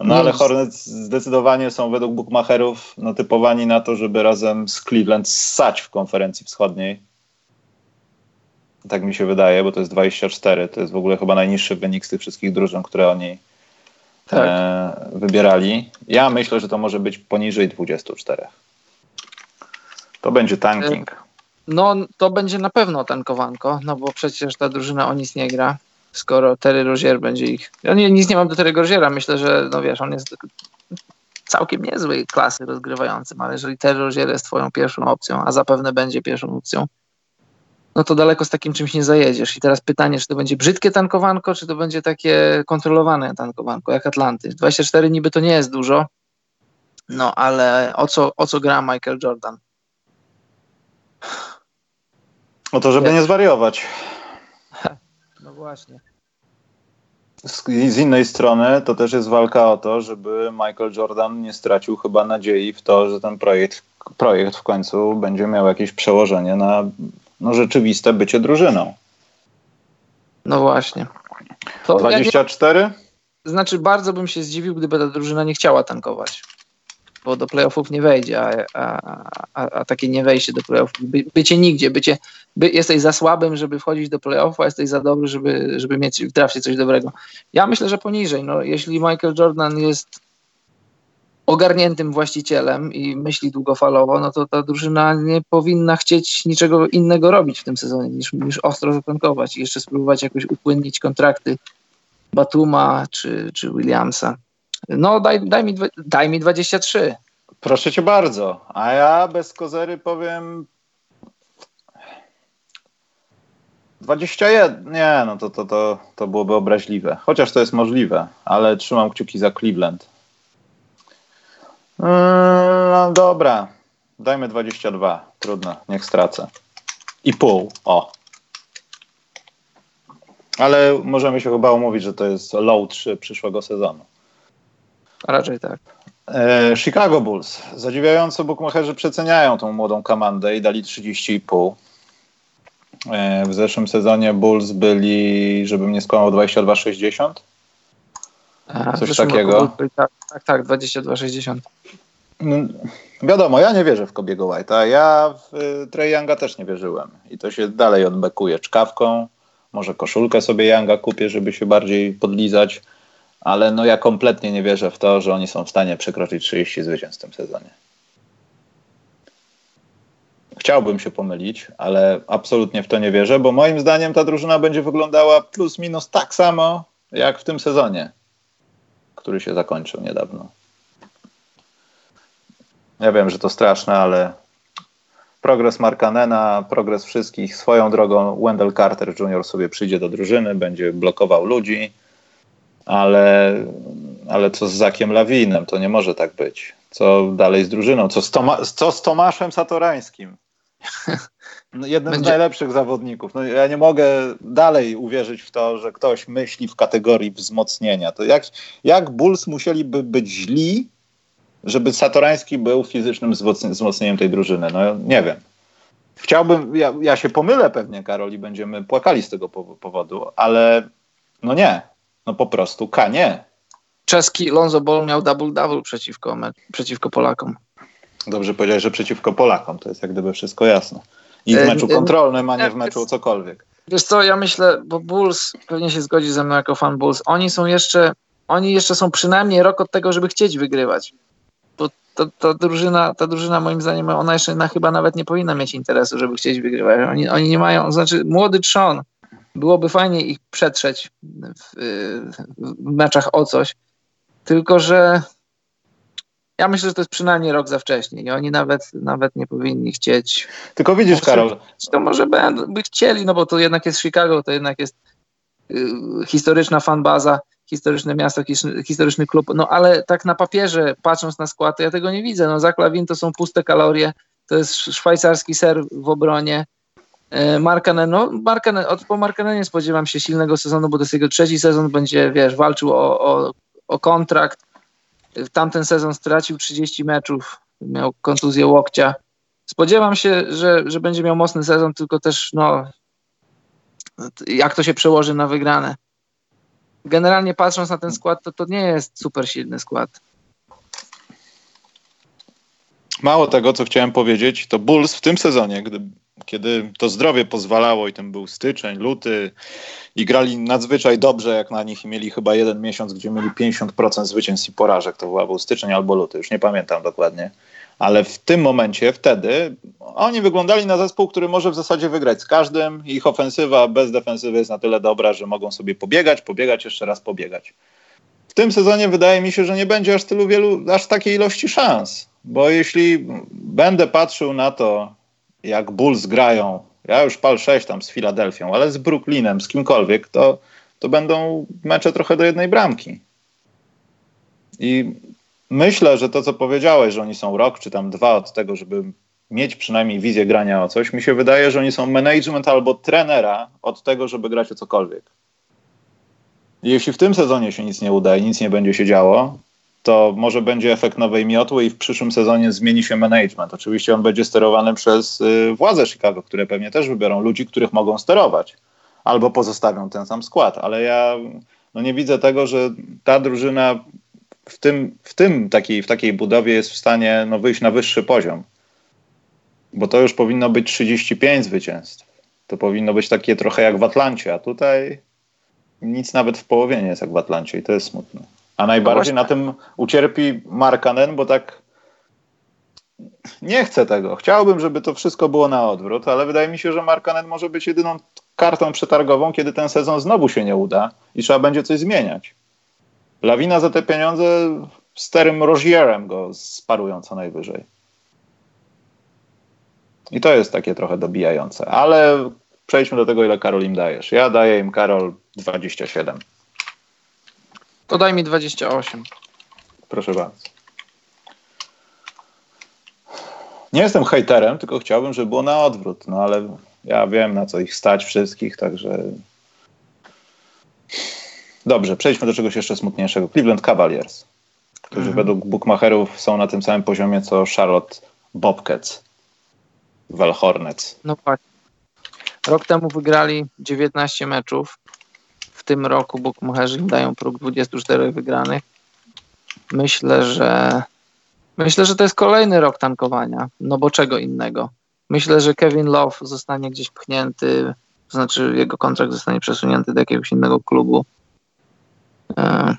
No ale Hornets zdecydowanie są według bookmacherów no, typowani na to, żeby razem z Cleveland ssać w konferencji wschodniej. Tak mi się wydaje, bo to jest 24. To jest w ogóle chyba najniższy wynik z tych wszystkich drużyn, które oni tak. e, wybierali. Ja myślę, że to może być poniżej 24. To będzie tanking.
No, to będzie na pewno tankowanko, no bo przecież ta drużyna o nic nie gra skoro Terry Rozier będzie ich... Ja nie, nic nie mam do Terry Roziera, myślę, że no wiesz, on jest całkiem niezłej klasy rozgrywającym, ale jeżeli Terry Rozier jest twoją pierwszą opcją, a zapewne będzie pierwszą opcją, no to daleko z takim czymś nie zajedziesz. I teraz pytanie, czy to będzie brzydkie tankowanko, czy to będzie takie kontrolowane tankowanko, jak Atlanty. 24 niby to nie jest dużo, no ale o co, o co gra Michael Jordan?
O to, żeby nie zwariować.
Właśnie.
Z, z innej strony to też jest walka o to, żeby Michael Jordan nie stracił chyba nadziei w to, że ten projekt, projekt w końcu będzie miał jakieś przełożenie na no, rzeczywiste bycie drużyną.
No właśnie.
To 24? Ja
nie, znaczy, bardzo bym się zdziwił, gdyby ta drużyna nie chciała tankować bo do playoffów nie wejdzie, a, a, a, a takie nie wejście do playoffów, by, bycie nigdzie, bycie, by, jesteś za słabym, żeby wchodzić do playoffów, a jesteś za dobry, żeby, żeby mieć w drafcie coś dobrego. Ja myślę, że poniżej. No, jeśli Michael Jordan jest ogarniętym właścicielem i myśli długofalowo, no to ta drużyna nie powinna chcieć niczego innego robić w tym sezonie niż, niż ostro zatankować i jeszcze spróbować jakoś upłynnić kontrakty Batuma czy, czy Williamsa. No daj, daj, mi, daj mi 23.
Proszę cię bardzo. A ja bez kozery powiem 21. Nie, no to, to, to, to byłoby obraźliwe. Chociaż to jest możliwe, ale trzymam kciuki za Cleveland. Mm, no dobra. Dajmy 22. Trudno, niech stracę. I pół. O. Ale możemy się chyba umówić, że to jest low 3 przyszłego sezonu.
Raczej tak.
E, Chicago Bulls. Zadziwiająco bookmacherzy przeceniają tą młodą komandę i dali 30,5. E, w zeszłym sezonie Bulls byli, żebym nie skłamał, 22,60. Coś takiego.
tak, tak, tak 22,60.
No, wiadomo, ja nie wierzę w Kobiego White'a. Ja w y, Trey Younga też nie wierzyłem. I to się dalej odbekuje czkawką. Może koszulkę sobie Younga kupię, żeby się bardziej podlizać ale no ja kompletnie nie wierzę w to, że oni są w stanie przekroczyć 30 zwycięstw w tym sezonie. Chciałbym się pomylić, ale absolutnie w to nie wierzę, bo moim zdaniem ta drużyna będzie wyglądała plus minus tak samo jak w tym sezonie, który się zakończył niedawno. Ja wiem, że to straszne, ale progres Markanena, progres wszystkich swoją drogą. Wendell Carter Jr. sobie przyjdzie do drużyny, będzie blokował ludzi ale, ale co z Zakiem Lawinem? To nie może tak być. Co dalej z drużyną? Co z, Toma co z Tomaszem Satorańskim? No, jednym Będzie... z najlepszych zawodników. No, ja nie mogę dalej uwierzyć w to, że ktoś myśli w kategorii wzmocnienia. To jak, jak Bulls musieliby być źli, żeby Satorański był fizycznym wzmocnieniem tej drużyny? No nie wiem. Chciałbym, ja, ja się pomylę pewnie, Karol, i będziemy płakali z tego powodu, ale no nie, no po prostu K nie.
Czeski Lonzo Ball miał double-double przeciwko, przeciwko Polakom.
Dobrze powiedziałeś, że przeciwko Polakom. To jest jak gdyby wszystko jasne. I w e, meczu e, kontrolnym, a nie w meczu o cokolwiek.
Wiesz co, ja myślę, bo Bulls, pewnie się zgodzi ze mną jako fan Bulls, oni są jeszcze oni jeszcze są przynajmniej rok od tego, żeby chcieć wygrywać. Bo to, to drużyna, ta drużyna moim zdaniem, ona jeszcze na, chyba nawet nie powinna mieć interesu, żeby chcieć wygrywać. Oni, oni nie mają, znaczy młody trzon, byłoby fajnie ich przetrzeć w, w meczach o coś, tylko że ja myślę, że to jest przynajmniej rok za wcześnie i oni nawet, nawet nie powinni chcieć.
Tylko widzisz, Karol.
To może by, by chcieli, no bo to jednak jest Chicago, to jednak jest y, historyczna fanbaza, historyczne miasto, historyczny klub, no ale tak na papierze, patrząc na skład, to ja tego nie widzę. No Zaklawin to są puste kalorie, to jest szwajcarski ser w obronie. E, Markanen, no Markanen, od, po Markanenie spodziewam się silnego sezonu, bo to jest jego trzeci sezon, będzie, wiesz, walczył o, o, o kontrakt. Tamten sezon stracił 30 meczów, miał kontuzję łokcia. Spodziewam się, że, że będzie miał mocny sezon, tylko też, no, jak to się przełoży na wygrane. Generalnie patrząc na ten skład, to to nie jest super silny skład.
Mało tego, co chciałem powiedzieć, to Bulls w tym sezonie, gdy, kiedy to zdrowie pozwalało i ten był styczeń, luty i grali nadzwyczaj dobrze jak na nich i mieli chyba jeden miesiąc, gdzie mieli 50% zwycięstw i porażek, to był styczeń albo luty, już nie pamiętam dokładnie. Ale w tym momencie, wtedy, oni wyglądali na zespół, który może w zasadzie wygrać z każdym. Ich ofensywa bez defensywy jest na tyle dobra, że mogą sobie pobiegać, pobiegać, jeszcze raz pobiegać. W tym sezonie wydaje mi się, że nie będzie aż tylu wielu, aż takiej ilości szans. Bo jeśli będę patrzył na to, jak Bulls grają, ja już pal 6 tam z Filadelfią, ale z Brooklynem, z kimkolwiek, to, to będą mecze trochę do jednej bramki. I myślę, że to, co powiedziałeś, że oni są rok czy tam dwa od tego, żeby mieć przynajmniej wizję grania o coś, mi się wydaje, że oni są management albo trenera od tego, żeby grać o cokolwiek. Jeśli w tym sezonie się nic nie uda i nic nie będzie się działo, to może będzie efekt nowej miotły i w przyszłym sezonie zmieni się management. Oczywiście on będzie sterowany przez y, władze Chicago, które pewnie też wybiorą ludzi, których mogą sterować. Albo pozostawią ten sam skład. Ale ja no nie widzę tego, że ta drużyna w tym, w tym takiej, w takiej budowie jest w stanie no, wyjść na wyższy poziom. Bo to już powinno być 35 zwycięstw. To powinno być takie trochę jak w Atlancie, a tutaj nic nawet w połowie nie jest jak w Atlancie i to jest smutne. A najbardziej no na tym ucierpi Markanen, bo tak nie chcę tego. Chciałbym, żeby to wszystko było na odwrót, ale wydaje mi się, że Markanen może być jedyną kartą przetargową, kiedy ten sezon znowu się nie uda i trzeba będzie coś zmieniać. Lawina za te pieniądze sterym Rozierem go sparują co najwyżej. I to jest takie trochę dobijające. Ale przejdźmy do tego, ile Karol im dajesz. Ja daję im, Karol, 27.
To daj mi 28.
Proszę bardzo. Nie jestem hejterem, tylko chciałbym, żeby było na odwrót. No ale ja wiem, na co ich stać wszystkich, także Dobrze, przejdźmy do czegoś jeszcze smutniejszego. Cleveland Cavaliers, którzy mhm. według bookmacherów są na tym samym poziomie co Charlotte Bobcats, Val Hornets.
No tak. Rok temu wygrali 19 meczów. Tym roku bookmacherzy im dają próg 24 wygranych. Myślę, że myślę, że to jest kolejny rok tankowania. No bo czego innego? Myślę, że Kevin Love zostanie gdzieś pchnięty, to znaczy jego kontrakt zostanie przesunięty do jakiegoś innego klubu. E,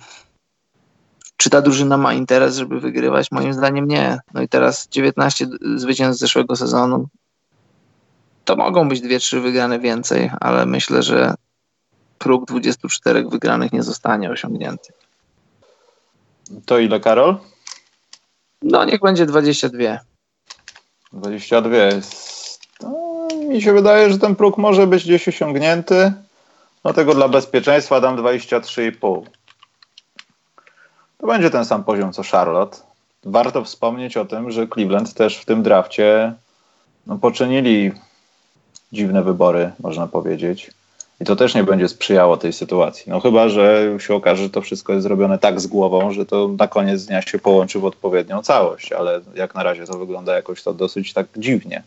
czy ta drużyna ma interes, żeby wygrywać? Moim zdaniem nie. No i teraz 19 zwycięstw z zeszłego sezonu. To mogą być 2-3 wygrane więcej, ale myślę, że próg 24 wygranych nie zostanie osiągnięty.
To ile, Karol?
No, niech będzie 22.
22 jest. No, mi się wydaje, że ten próg może być gdzieś osiągnięty. Dlatego dla bezpieczeństwa dam 23,5. To będzie ten sam poziom co Charlotte. Warto wspomnieć o tym, że Cleveland też w tym drafcie no, poczynili dziwne wybory, można powiedzieć. I to też nie będzie sprzyjało tej sytuacji. No chyba, że się okaże, że to wszystko jest zrobione tak z głową, że to na koniec dnia się połączy w odpowiednią całość, ale jak na razie to wygląda jakoś to dosyć tak dziwnie.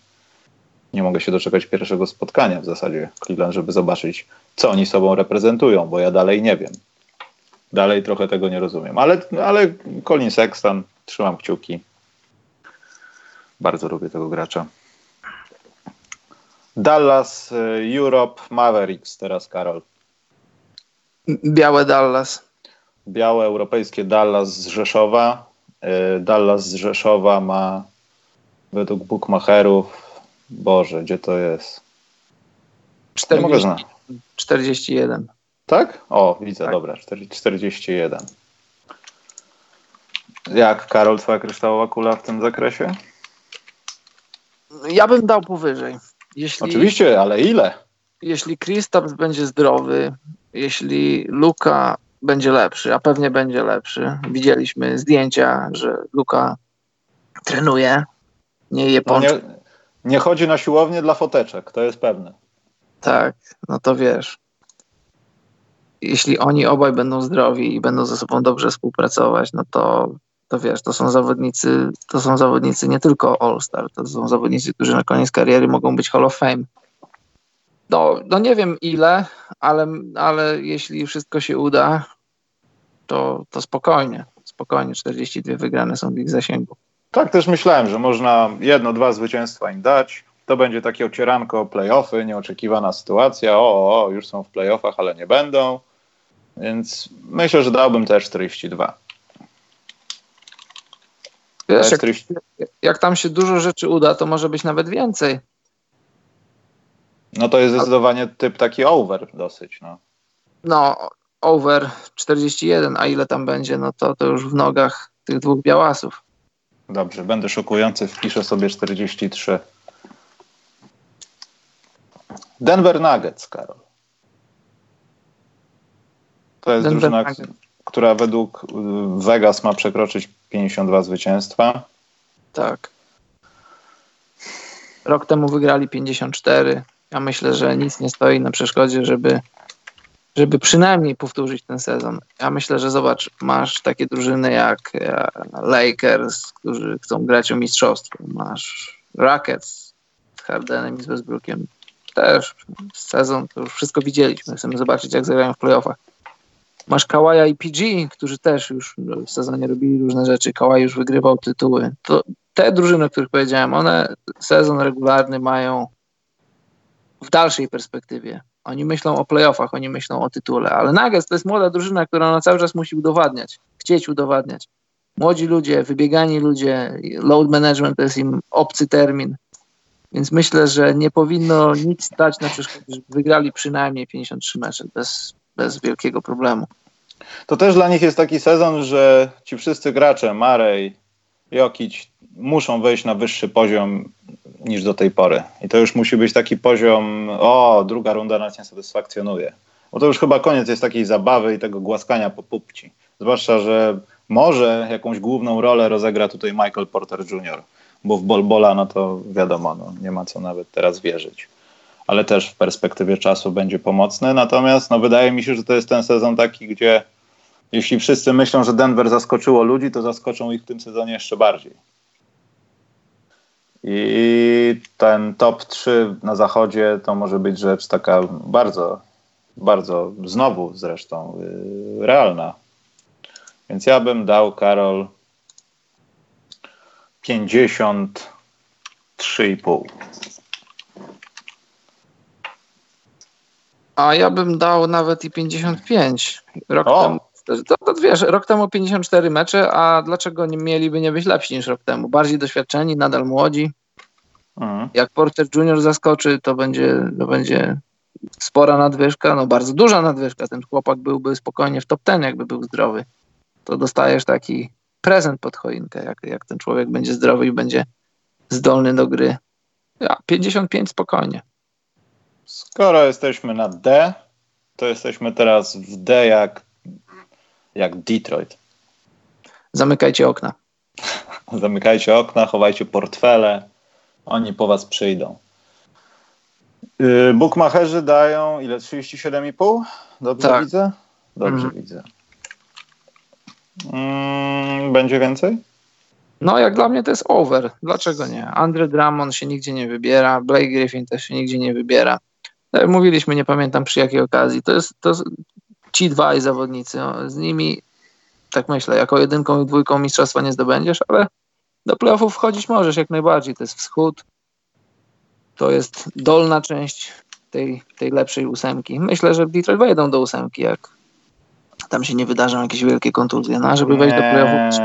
Nie mogę się doczekać pierwszego spotkania w zasadzie Cleveland, żeby zobaczyć, co oni sobą reprezentują, bo ja dalej nie wiem dalej trochę tego nie rozumiem. Ale, ale Colin Sexton, trzymam kciuki. Bardzo lubię tego gracza. Dallas, y, Europe, Mavericks teraz, Karol.
Białe Dallas.
białe europejskie Dallas z Rzeszowa. Y, Dallas z Rzeszowa ma według bookmacherów, Boże, gdzie to jest?
40, Nie mogę znać. 41.
Tak? O, widzę, tak. dobra, 41. Jak, Karol, twoja kryształowa kula w tym zakresie?
Ja bym dał powyżej.
Jeśli, Oczywiście, ale ile?
Jeśli Kristaps będzie zdrowy, jeśli Luka będzie lepszy, a pewnie będzie lepszy. Widzieliśmy zdjęcia, że Luka trenuje, nie je
pączki. No nie, nie chodzi na siłownię dla foteczek, to jest pewne.
Tak, no to wiesz. Jeśli oni obaj będą zdrowi i będą ze sobą dobrze współpracować, no to, to wiesz, to są zawodnicy, to są zawodnicy nie tylko All-Star, to są zawodnicy, którzy na koniec kariery mogą być Hall of Fame. No, no nie wiem ile, ale, ale jeśli wszystko się uda, to, to spokojnie, spokojnie 42 wygrane są w ich zasięgu.
Tak też myślałem, że można jedno, dwa zwycięstwa im dać. To będzie takie ocieranko playoffy, nieoczekiwana sytuacja. O, o, już są w playoffach, ale nie będą. Więc myślę, że dałbym też 42.
Wiesz, jak, jak, tam się dużo rzeczy uda, to może być nawet więcej.
No to jest zdecydowanie typ taki over dosyć. No,
no over 41, a ile tam będzie, no to, to już w nogach tych dwóch białasów.
Dobrze, będę szokujący, wpiszę sobie 43. Denver Nuggets, Karol. To jest Denver drużyna, Nuggets. która według y, Vegas ma przekroczyć 52 zwycięstwa.
Tak. Rok temu wygrali 54. Ja myślę, że nic nie stoi na przeszkodzie, żeby, żeby przynajmniej powtórzyć ten sezon. Ja myślę, że zobacz, masz takie drużyny jak e, Lakers, którzy chcą grać o mistrzostwo. Masz Rockets z Hardenem i z Westbrookiem. Też sezon, to już wszystko widzieliśmy. Chcemy zobaczyć, jak zagrają w playoffach. Masz Kawaja i PG, którzy też już w sezonie robili różne rzeczy. Kawaj już wygrywał tytuły. To te drużyny, o których powiedziałem, one sezon regularny mają w dalszej perspektywie. Oni myślą o playoffach, oni myślą o tytule, ale Nuggets to jest młoda drużyna, która na cały czas musi udowadniać, chcieć udowadniać. Młodzi ludzie, wybiegani ludzie, load management to jest im obcy termin, więc myślę, że nie powinno nic stać na przeszkodzie, żeby wygrali przynajmniej 53 mecze bez, bez wielkiego problemu.
To też dla nich jest taki sezon, że ci wszyscy gracze, Marej, Jokic, muszą wejść na wyższy poziom niż do tej pory. I to już musi być taki poziom, o, druga runda nas nie satysfakcjonuje. Bo to już chyba koniec jest takiej zabawy i tego głaskania po pupci. Zwłaszcza, że może jakąś główną rolę rozegra tutaj Michael Porter Jr., bo w Bolbola, no to wiadomo, no, nie ma co nawet teraz wierzyć. Ale też w perspektywie czasu będzie pomocny. Natomiast no, wydaje mi się, że to jest ten sezon taki, gdzie jeśli wszyscy myślą, że Denver zaskoczyło ludzi, to zaskoczą ich w tym sezonie jeszcze bardziej. I ten top 3 na zachodzie to może być rzecz taka bardzo, bardzo znowu zresztą yy, realna. Więc ja bym dał Karol 53,5.
A ja bym dał nawet i 55. Rok o. temu to, to wiesz, rok temu 54 mecze, a dlaczego nie mieliby nie być lepsi niż rok temu? Bardziej doświadczeni, nadal młodzi. Mhm. Jak Porter Junior zaskoczy, to będzie, to będzie spora nadwyżka, no bardzo duża nadwyżka. Ten chłopak byłby spokojnie w top ten, jakby był zdrowy. To dostajesz taki prezent pod choinkę, jak, jak ten człowiek będzie zdrowy i będzie zdolny do gry. Ja, 55 spokojnie.
Skoro jesteśmy na D, to jesteśmy teraz w D jak jak Detroit.
Zamykajcie okna.
Zamykajcie okna, chowajcie portfele, oni po was przyjdą. Yy, Bookmacherzy dają ile? 37,5? Dobrze tak. widzę? Dobrze mm. widzę. Mm, będzie więcej?
No, jak dla mnie to jest over. Dlaczego nie? Andre Drummond się nigdzie nie wybiera, Blake Griffin też się nigdzie nie wybiera. Tak jak mówiliśmy, nie pamiętam przy jakiej okazji. To jest, to, ci dwaj zawodnicy, no, z nimi tak myślę, jako jedynką i dwójką mistrzostwa nie zdobędziesz, ale do playoffów wchodzić możesz jak najbardziej. To jest wschód, to jest dolna część tej, tej lepszej ósemki. Myślę, że Detroit wejdą do ósemki, jak tam się nie wydarzą jakieś wielkie kontuzje, no, żeby wejść do playoffów.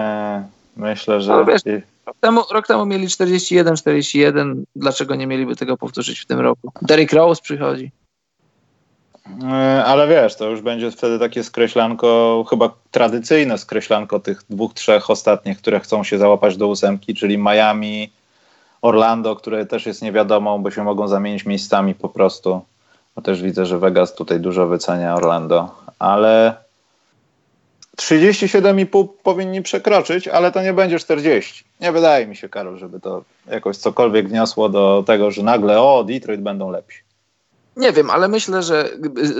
Myślę, że... No,
wiesz, rok, temu, rok temu mieli 41-41, dlaczego nie mieliby tego powtórzyć w tym roku? Derrick Rose przychodzi.
E, ale wiesz, to już będzie wtedy takie skreślanko, chyba tradycyjne skreślanko tych dwóch, trzech ostatnich, które chcą się załapać do ósemki, czyli Miami, Orlando, które też jest niewiadomą, bo się mogą zamienić miejscami po prostu. Bo też widzę, że Vegas tutaj dużo wycenia Orlando, ale 37,5 powinni przekroczyć, ale to nie będzie 40. Nie wydaje mi się, Karol, żeby to jakoś cokolwiek wniosło do tego, że nagle o, Detroit będą lepsi.
Nie wiem, ale myślę, że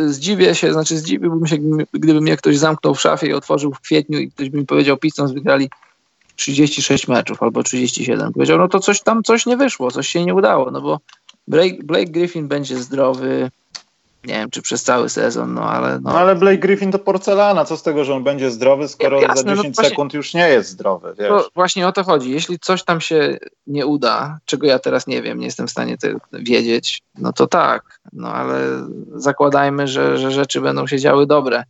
zdziwię się, znaczy zdziwiłbym się, gdyby mnie ktoś zamknął w szafie i otworzył w kwietniu i ktoś by mi powiedział, Pistons wygrali 36 meczów albo 37. Powiedział, no to coś tam, coś nie wyszło, coś się nie udało, no bo Blake, Blake Griffin będzie zdrowy, nie wiem, czy przez cały sezon, no ale... No.
no ale Blake Griffin to porcelana, co z tego, że on będzie zdrowy, skoro jasne, za 10 no właśnie, sekund już nie jest zdrowy, wiesz? To
właśnie o to chodzi. Jeśli coś tam się nie uda, czego ja teraz nie wiem, nie jestem w stanie to wiedzieć, no to tak, no ale zakładajmy, że, że rzeczy będą się działy dobre,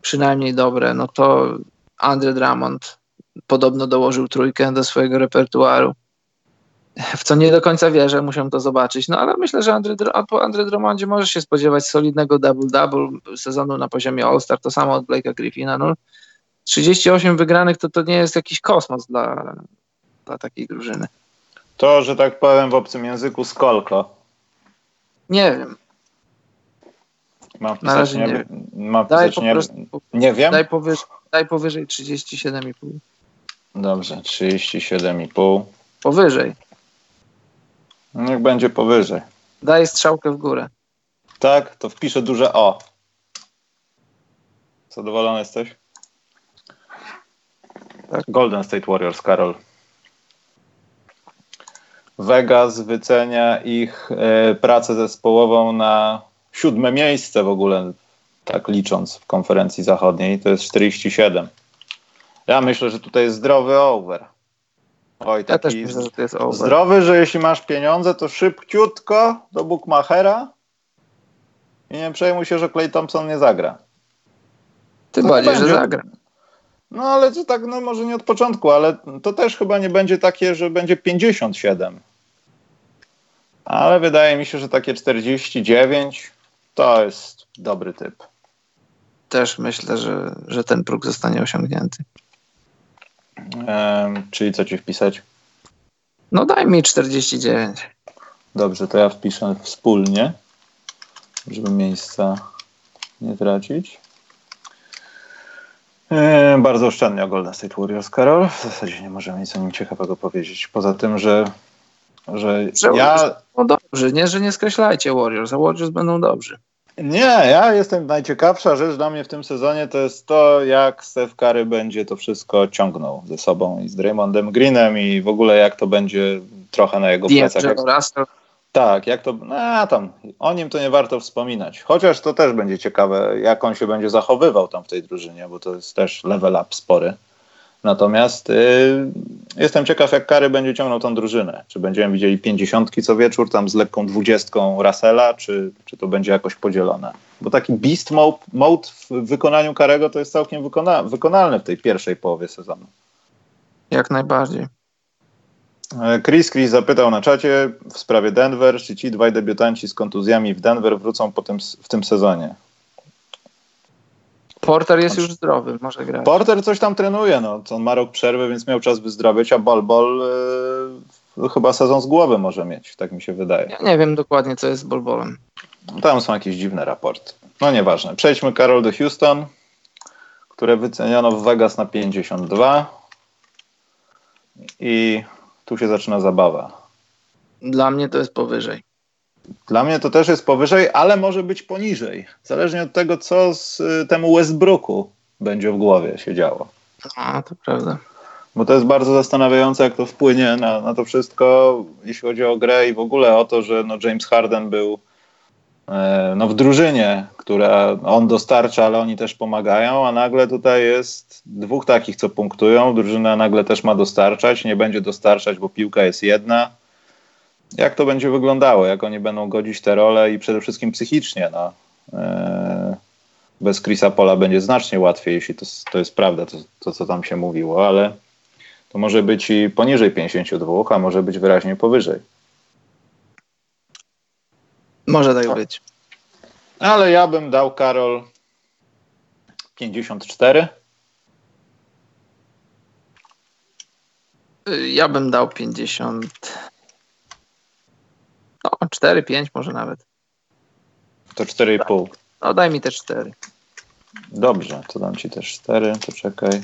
przynajmniej dobre, no to Andre Drummond podobno dołożył trójkę do swojego repertuaru w co nie do końca wierzę, muszę to zobaczyć. No ale myślę, że Andre, po Andre Drummondzie możesz się spodziewać solidnego double-double sezonu na poziomie All-Star, to samo od Blake'a Griffina. No, 38 wygranych to, to nie jest jakiś kosmos dla, dla takiej drużyny.
To, że tak powiem w obcym języku, skolko.
Nie wiem.
Mam wpisać, nie, nie, mam daj nie, prostu, nie wiem.
Daj, powyż, daj powyżej 37,5.
Dobrze, 37,5.
Powyżej.
Niech będzie powyżej.
Daj strzałkę w górę.
Tak, to wpiszę duże O. Zadowolony jesteś? Tak. Golden State Warriors, Karol. Vegas wycenia ich e, pracę zespołową na siódme miejsce w ogóle, tak licząc w konferencji zachodniej, to jest 47. Ja myślę, że tutaj jest zdrowy over. Oj, taki ja też myślę, że to jest over. zdrowy, że jeśli masz pieniądze, to szybciutko do Bookmachera i nie przejmuj się, że Clay Thompson nie zagra.
Ty no bardziej, że zagra.
No ale to tak, no może nie od początku, ale to też chyba nie będzie takie, że będzie 57. Ale wydaje mi się, że takie 49 to jest dobry typ.
Też myślę, że, że ten próg zostanie osiągnięty.
Czyli co ci wpisać?
No daj mi 49.
Dobrze, to ja wpiszę wspólnie, żeby miejsca nie tracić. bardzo oszczędnie o Golden State Warriors, Karol. W zasadzie nie możemy nic o nim ciekawego powiedzieć. Poza tym, że, że, że ja...
No dobrze, nie, że nie skreślajcie Warriors, a Warriors będą dobrzy.
Nie, ja jestem najciekawsza rzecz dla mnie w tym sezonie to jest to, jak Steph Curry będzie to wszystko ciągnął ze sobą i z Draymondem Greenem i w ogóle jak to będzie trochę na jego plecach. Jak, tak, jak to, no tam, o nim to nie warto wspominać. Chociaż to też będzie ciekawe, jak on się będzie zachowywał tam w tej drużynie, bo to jest też level up spory. Natomiast y, jestem ciekaw, jak Kary będzie ciągnął tą drużynę. Czy będziemy widzieli pięćdziesiątki co wieczór, tam z lekką dwudziestką Russella, czy, czy to będzie jakoś podzielone? Bo taki beast mode, mode w wykonaniu Karego to jest całkiem wykona wykonalny w tej pierwszej połowie sezonu.
Jak najbardziej.
E, Chris Chris zapytał na czacie w sprawie Denver, czy ci dwaj debiutanci z kontuzjami w Denver wrócą po tym, w tym sezonie.
Porter jest już zdrowy, może grać.
Porter coś tam trenuje, no. On ma rok przerwy, więc miał czas wyzdrowieć, a Bol Bol yy, chyba sezon z głowy może mieć, tak mi się wydaje.
Ja nie wiem dokładnie, co jest z Bol Bolem.
Tam są jakieś dziwne raporty. No nieważne. Przejdźmy, Karol, do Houston, które wyceniono w Vegas na 52 i tu się zaczyna zabawa.
Dla mnie to jest powyżej.
Dla mnie to też jest powyżej, ale może być poniżej. Zależnie od tego, co z y, temu Westbrooku będzie w głowie się działo.
A, to prawda.
Bo to jest bardzo zastanawiające, jak to wpłynie na, na to wszystko, jeśli chodzi o grę i w ogóle o to, że no James Harden był e, no w drużynie, która on dostarcza, ale oni też pomagają, a nagle tutaj jest dwóch takich, co punktują. Drużyna nagle też ma dostarczać, nie będzie dostarczać, bo piłka jest jedna jak to będzie wyglądało, jak oni będą godzić te role i przede wszystkim psychicznie. No. E, bez Chrisa Pola będzie znacznie łatwiej, jeśli to, to jest prawda, to, to co tam się mówiło, ale to może być i poniżej 52, a może być wyraźnie powyżej.
Może tak być.
Ale ja bym dał Karol 54.
Ja bym dał 50. No, 4, 5 może nawet.
To 4,5.
No daj mi te 4.
Dobrze, to dam ci też 4, to czekaj.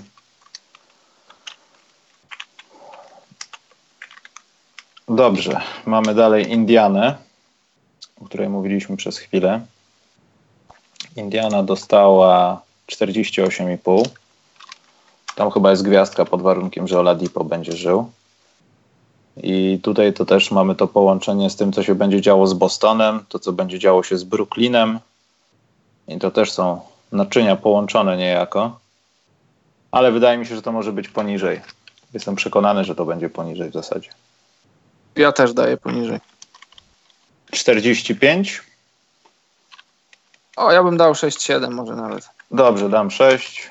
Dobrze, mamy dalej Indianę, o której mówiliśmy przez chwilę. Indiana dostała 48,5. Tam chyba jest gwiazdka pod warunkiem, że Oladipo będzie żył. I tutaj to też mamy to połączenie z tym, co się będzie działo z Bostonem, to co będzie działo się z Brooklynem. I to też są naczynia połączone niejako. Ale wydaje mi się, że to może być poniżej. Jestem przekonany, że to będzie poniżej w zasadzie.
Ja też daję poniżej.
45?
O, ja bym dał 6-7 może nawet.
Dobrze, dam 6.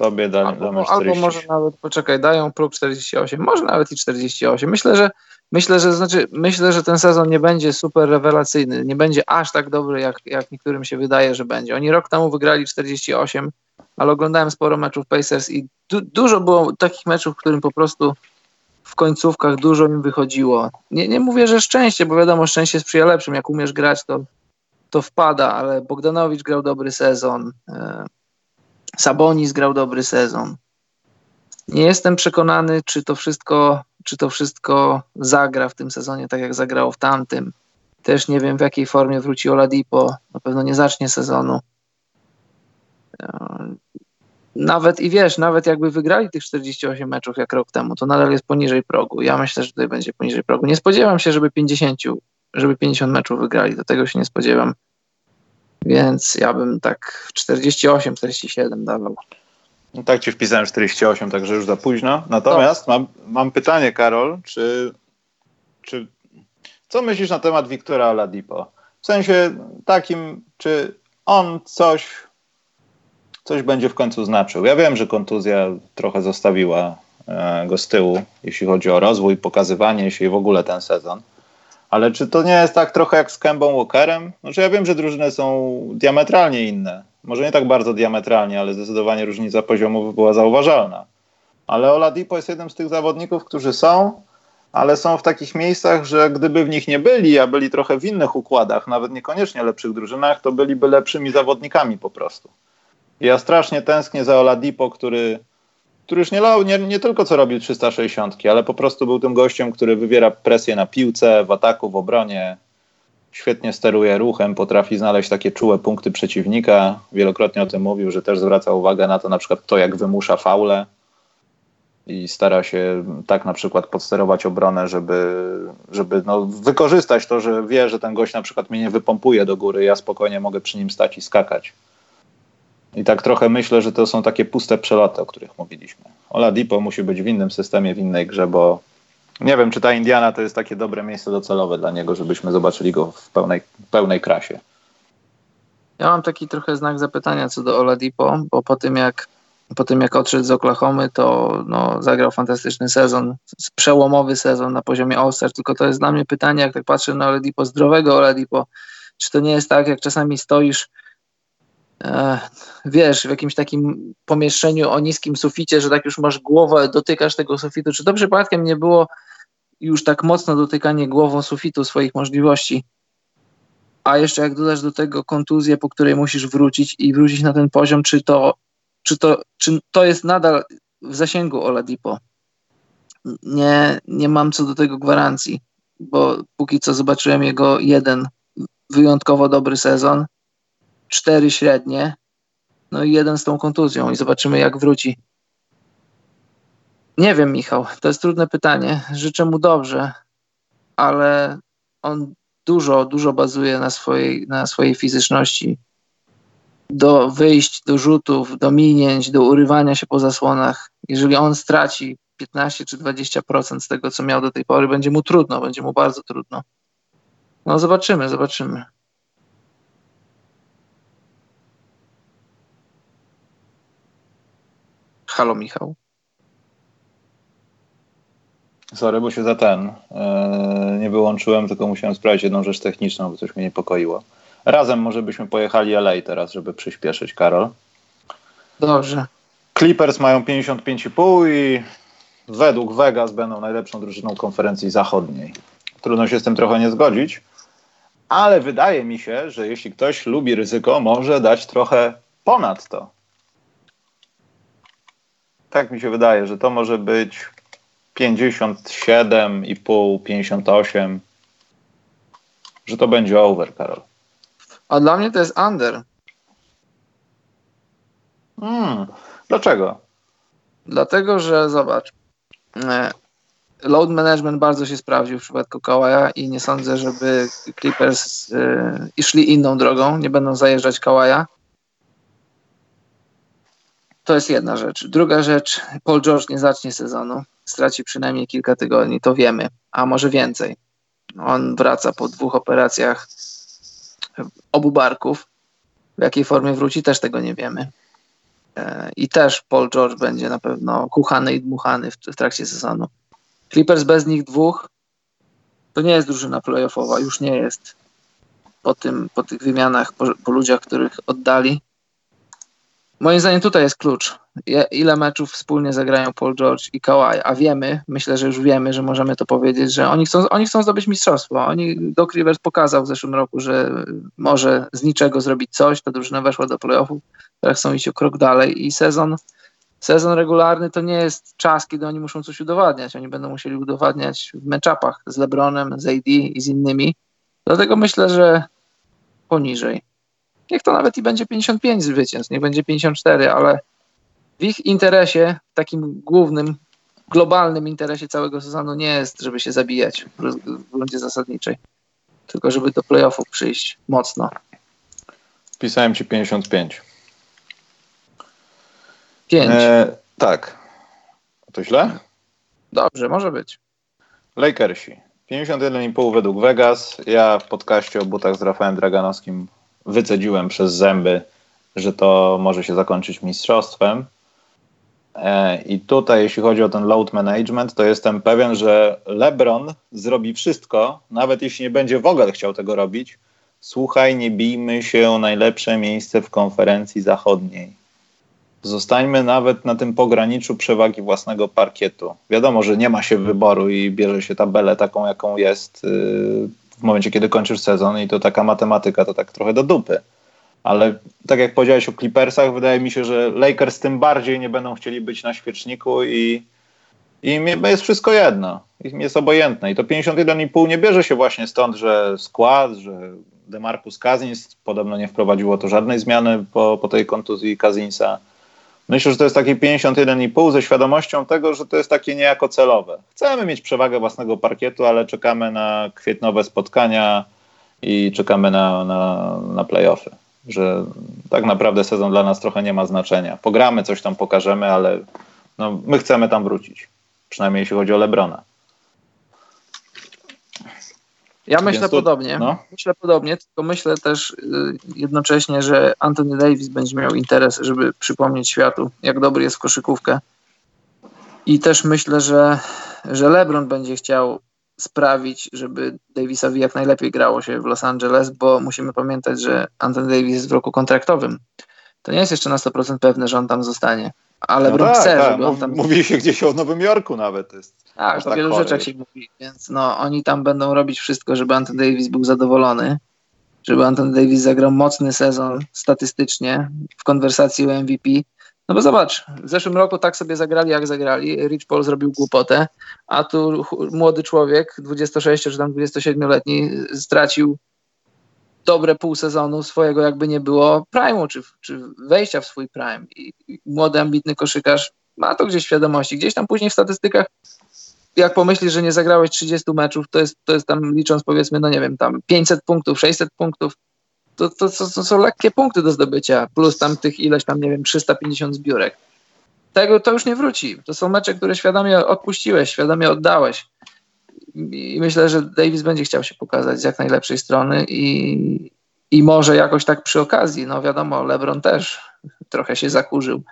Tobie da,
albo,
damy
40. Albo może nawet, poczekaj, dają próg 48, może nawet i 48. Myślę, że myślę, że znaczy, myślę, że ten sezon nie będzie super rewelacyjny, nie będzie aż tak dobry, jak, jak niektórym się wydaje, że będzie. Oni rok temu wygrali 48, ale oglądałem sporo meczów Pacers i du dużo było takich meczów, w którym po prostu w końcówkach dużo im wychodziło. Nie, nie mówię, że szczęście, bo wiadomo, szczęście sprzyja lepszym. Jak umiesz grać, to, to wpada, ale Bogdanowicz grał dobry sezon. Sabonis grał dobry sezon. Nie jestem przekonany, czy to wszystko, czy to wszystko zagra w tym sezonie tak, jak zagrało w tamtym. Też nie wiem, w jakiej formie wróci Oladipo. Na pewno nie zacznie sezonu. E, nawet i wiesz, nawet jakby wygrali tych 48 meczów jak rok temu, to nadal jest poniżej progu. Ja myślę, że tutaj będzie poniżej progu. Nie spodziewam się, żeby 50, żeby 50 meczów wygrali. Do tego się nie spodziewam. Więc ja bym tak 48, 47 dawał.
No tak ci wpisałem 48, także już za późno. Natomiast mam, mam pytanie, Karol, czy, czy co myślisz na temat Wiktora Oladipo? W sensie takim, czy on coś coś będzie w końcu znaczył. Ja wiem, że kontuzja trochę zostawiła e, go z tyłu, jeśli chodzi o rozwój, pokazywanie się i w ogóle ten sezon. Ale czy to nie jest tak trochę jak z Kembą Walkerem? Znaczy ja wiem, że drużyny są diametralnie inne. Może nie tak bardzo diametralnie, ale zdecydowanie różnica poziomów była zauważalna. Ale Oladipo jest jednym z tych zawodników, którzy są, ale są w takich miejscach, że gdyby w nich nie byli, a byli trochę w innych układach, nawet niekoniecznie lepszych drużynach, to byliby lepszymi zawodnikami po prostu. Ja strasznie tęsknię za Oladipo, który, który już nie, nie, nie tylko co robił 360, ale po prostu był tym gościem, który wywiera presję na piłce, w ataku, w obronie. Świetnie steruje ruchem, potrafi znaleźć takie czułe punkty przeciwnika. Wielokrotnie o tym mówił, że też zwraca uwagę na to, na przykład to, jak wymusza faule i stara się tak na przykład podsterować obronę, żeby, żeby no, wykorzystać to, że wie, że ten gość na przykład mnie nie wypompuje do góry, ja spokojnie mogę przy nim stać i skakać. I tak trochę myślę, że to są takie puste przeloty, o których mówiliśmy. Oladipo musi być w innym systemie, w innej grze, bo nie wiem, czy ta Indiana to jest takie dobre miejsce docelowe dla niego, żebyśmy zobaczyli go w pełnej, pełnej krasie.
Ja mam taki trochę znak zapytania co do Oladipo, bo po tym jak, po tym jak odszedł z Oklahomy, to no, zagrał fantastyczny sezon, przełomowy sezon na poziomie All-Star, tylko to jest dla mnie pytanie, jak tak patrzę na Oladipo, zdrowego Oladipo, czy to nie jest tak, jak czasami stoisz wiesz, w jakimś takim pomieszczeniu o niskim suficie, że tak już masz głowę, dotykasz tego sufitu. Czy to przypadkiem nie było już tak mocno dotykanie głową sufitu swoich możliwości? A jeszcze jak dodasz do tego kontuzję, po której musisz wrócić i wrócić na ten poziom, czy to, czy to, czy to jest nadal w zasięgu Oladipo? Nie, nie mam co do tego gwarancji, bo póki co zobaczyłem jego jeden wyjątkowo dobry sezon cztery średnie, no i jeden z tą kontuzją i zobaczymy jak wróci. Nie wiem, Michał, to jest trudne pytanie. Życzę mu dobrze, ale on dużo, dużo bazuje na swojej, na swojej fizyczności. Do wyjść, do rzutów, do minięć, do urywania się po zasłonach. Jeżeli on straci 15 czy 20% z tego, co miał do tej pory, będzie mu trudno, będzie mu bardzo trudno. No zobaczymy, zobaczymy. Halo Michał.
Sorry, bo się za ten yy, nie wyłączyłem, tylko musiałem sprawdzić jedną rzecz techniczną, bo coś mnie niepokoiło. Razem może byśmy pojechali LA teraz, żeby przyspieszyć, Karol.
Dobrze.
Clippers mają 55,5 i według Vegas będą najlepszą drużyną konferencji zachodniej. Trudno się z tym trochę nie zgodzić, ale wydaje mi się, że jeśli ktoś lubi ryzyko, może dać trochę ponad to. Tak mi się wydaje, że to może być 57,5, 58, że to będzie over, Karol.
A dla mnie to jest under.
Hmm. Dlaczego?
Dlatego, że zobacz, e, load management bardzo się sprawdził w przypadku Kawaja i nie sądzę, żeby Clippers y, szli inną drogą, nie będą zajeżdżać Kawaja. To jest jedna rzecz. Druga rzecz, Paul George nie zacznie sezonu, straci przynajmniej kilka tygodni, to wiemy, a może więcej. On wraca po dwóch operacjach obu barków. W jakiej formie wróci, też tego nie wiemy. E, I też Paul George będzie na pewno kuchany i dmuchany w, w trakcie sezonu. Clippers bez nich dwóch to nie jest drużyna playoffowa, już nie jest po, tym, po tych wymianach, po, po ludziach, których oddali. Moim zdaniem tutaj jest klucz. Ile meczów wspólnie zagrają Paul George i Kawhi, a wiemy, myślę, że już wiemy, że możemy to powiedzieć, że oni chcą, oni chcą zdobyć mistrzostwo. Oni, Doc Rivers pokazał w zeszłym roku, że może z niczego zrobić coś, ta drużyna weszła do playoffów, teraz chcą iść o krok dalej i sezon sezon regularny to nie jest czas, kiedy oni muszą coś udowadniać. Oni będą musieli udowadniać w meczapach z LeBronem, z AD i z innymi. Dlatego myślę, że poniżej. Niech to nawet i będzie 55 zwycięstw, niech będzie 54, ale w ich interesie, w takim głównym, globalnym interesie całego sezonu nie jest, żeby się zabijać w rundzie zasadniczej, tylko żeby do playoffów przyjść mocno.
Pisałem ci 55.
5. E,
tak. To źle?
Dobrze, może być.
Lakersi. 51,5 według Vegas. Ja w podcaście o butach z Rafałem Draganowskim wycedziłem przez zęby, że to może się zakończyć mistrzostwem. E, I tutaj, jeśli chodzi o ten load management, to jestem pewien, że LeBron zrobi wszystko, nawet jeśli nie będzie w ogóle chciał tego robić. Słuchaj, nie bijmy się o najlepsze miejsce w konferencji zachodniej. Zostańmy nawet na tym pograniczu przewagi własnego parkietu. Wiadomo, że nie ma się wyboru i bierze się tabelę taką, jaką jest yy, w momencie, kiedy kończysz sezon i to taka matematyka to tak trochę do dupy. Ale tak jak powiedziałeś o Clippersach, wydaje mi się, że Lakers tym bardziej nie będą chcieli być na świeczniku i, i jest wszystko jedno. Im jest obojętne. I to 51,5 nie bierze się właśnie stąd, że skład, że DeMarcus Cousins podobno nie wprowadziło to żadnej zmiany po, po tej kontuzji Cousinsa Myślę, że to jest taki 51,5 ze świadomością tego, że to jest takie niejako celowe. Chcemy mieć przewagę własnego parkietu, ale czekamy na kwietnowe spotkania i czekamy na, na, na playoffy. Że tak naprawdę sezon dla nas trochę nie ma znaczenia. Pogramy, coś tam pokażemy, ale no, my chcemy tam wrócić. Przynajmniej jeśli chodzi o Lebrona.
Ja myślę podobnie. No. Myślę podobnie, tylko myślę też y, jednocześnie, że Anthony Davis będzie miał interes, żeby przypomnieć światu, jak dobry jest w koszykówkę. I też myślę, że, że LeBron będzie chciał sprawić, żeby Davisowi jak najlepiej grało się w Los Angeles, bo musimy pamiętać, że Anthony Davis jest w roku kontraktowym. To nie jest jeszcze na 100% pewne, że on tam zostanie. Ale no tak, chce, tak. tam...
Mówi się gdzieś o Nowym Jorku nawet. Jest
tak, o wielu rzeczach się mówi, więc no, oni tam będą robić wszystko, żeby Anthony Davis był zadowolony, żeby Anthony Davis zagrał mocny sezon statystycznie w konwersacji o MVP. No bo zobacz, w zeszłym roku tak sobie zagrali, jak zagrali. Rich Paul zrobił głupotę, a tu młody człowiek, 26 czy tam 27-letni, stracił dobre pół sezonu swojego jakby nie było prime'u, czy, czy wejścia w swój prime. I młody, ambitny koszykarz ma to gdzieś w świadomości. Gdzieś tam później w statystykach jak pomyślisz, że nie zagrałeś 30 meczów, to jest, to jest tam licząc powiedzmy, no nie wiem, tam 500 punktów, 600 punktów, to, to, to, to są lekkie punkty do zdobycia, plus tam tych ileś tam, nie wiem, 350 zbiórek. Tego to już nie wróci. To są mecze, które świadomie odpuściłeś, świadomie oddałeś. I myślę, że Davis będzie chciał się pokazać z jak najlepszej strony i, i może jakoś tak przy okazji, no wiadomo, LeBron też trochę się zakurzył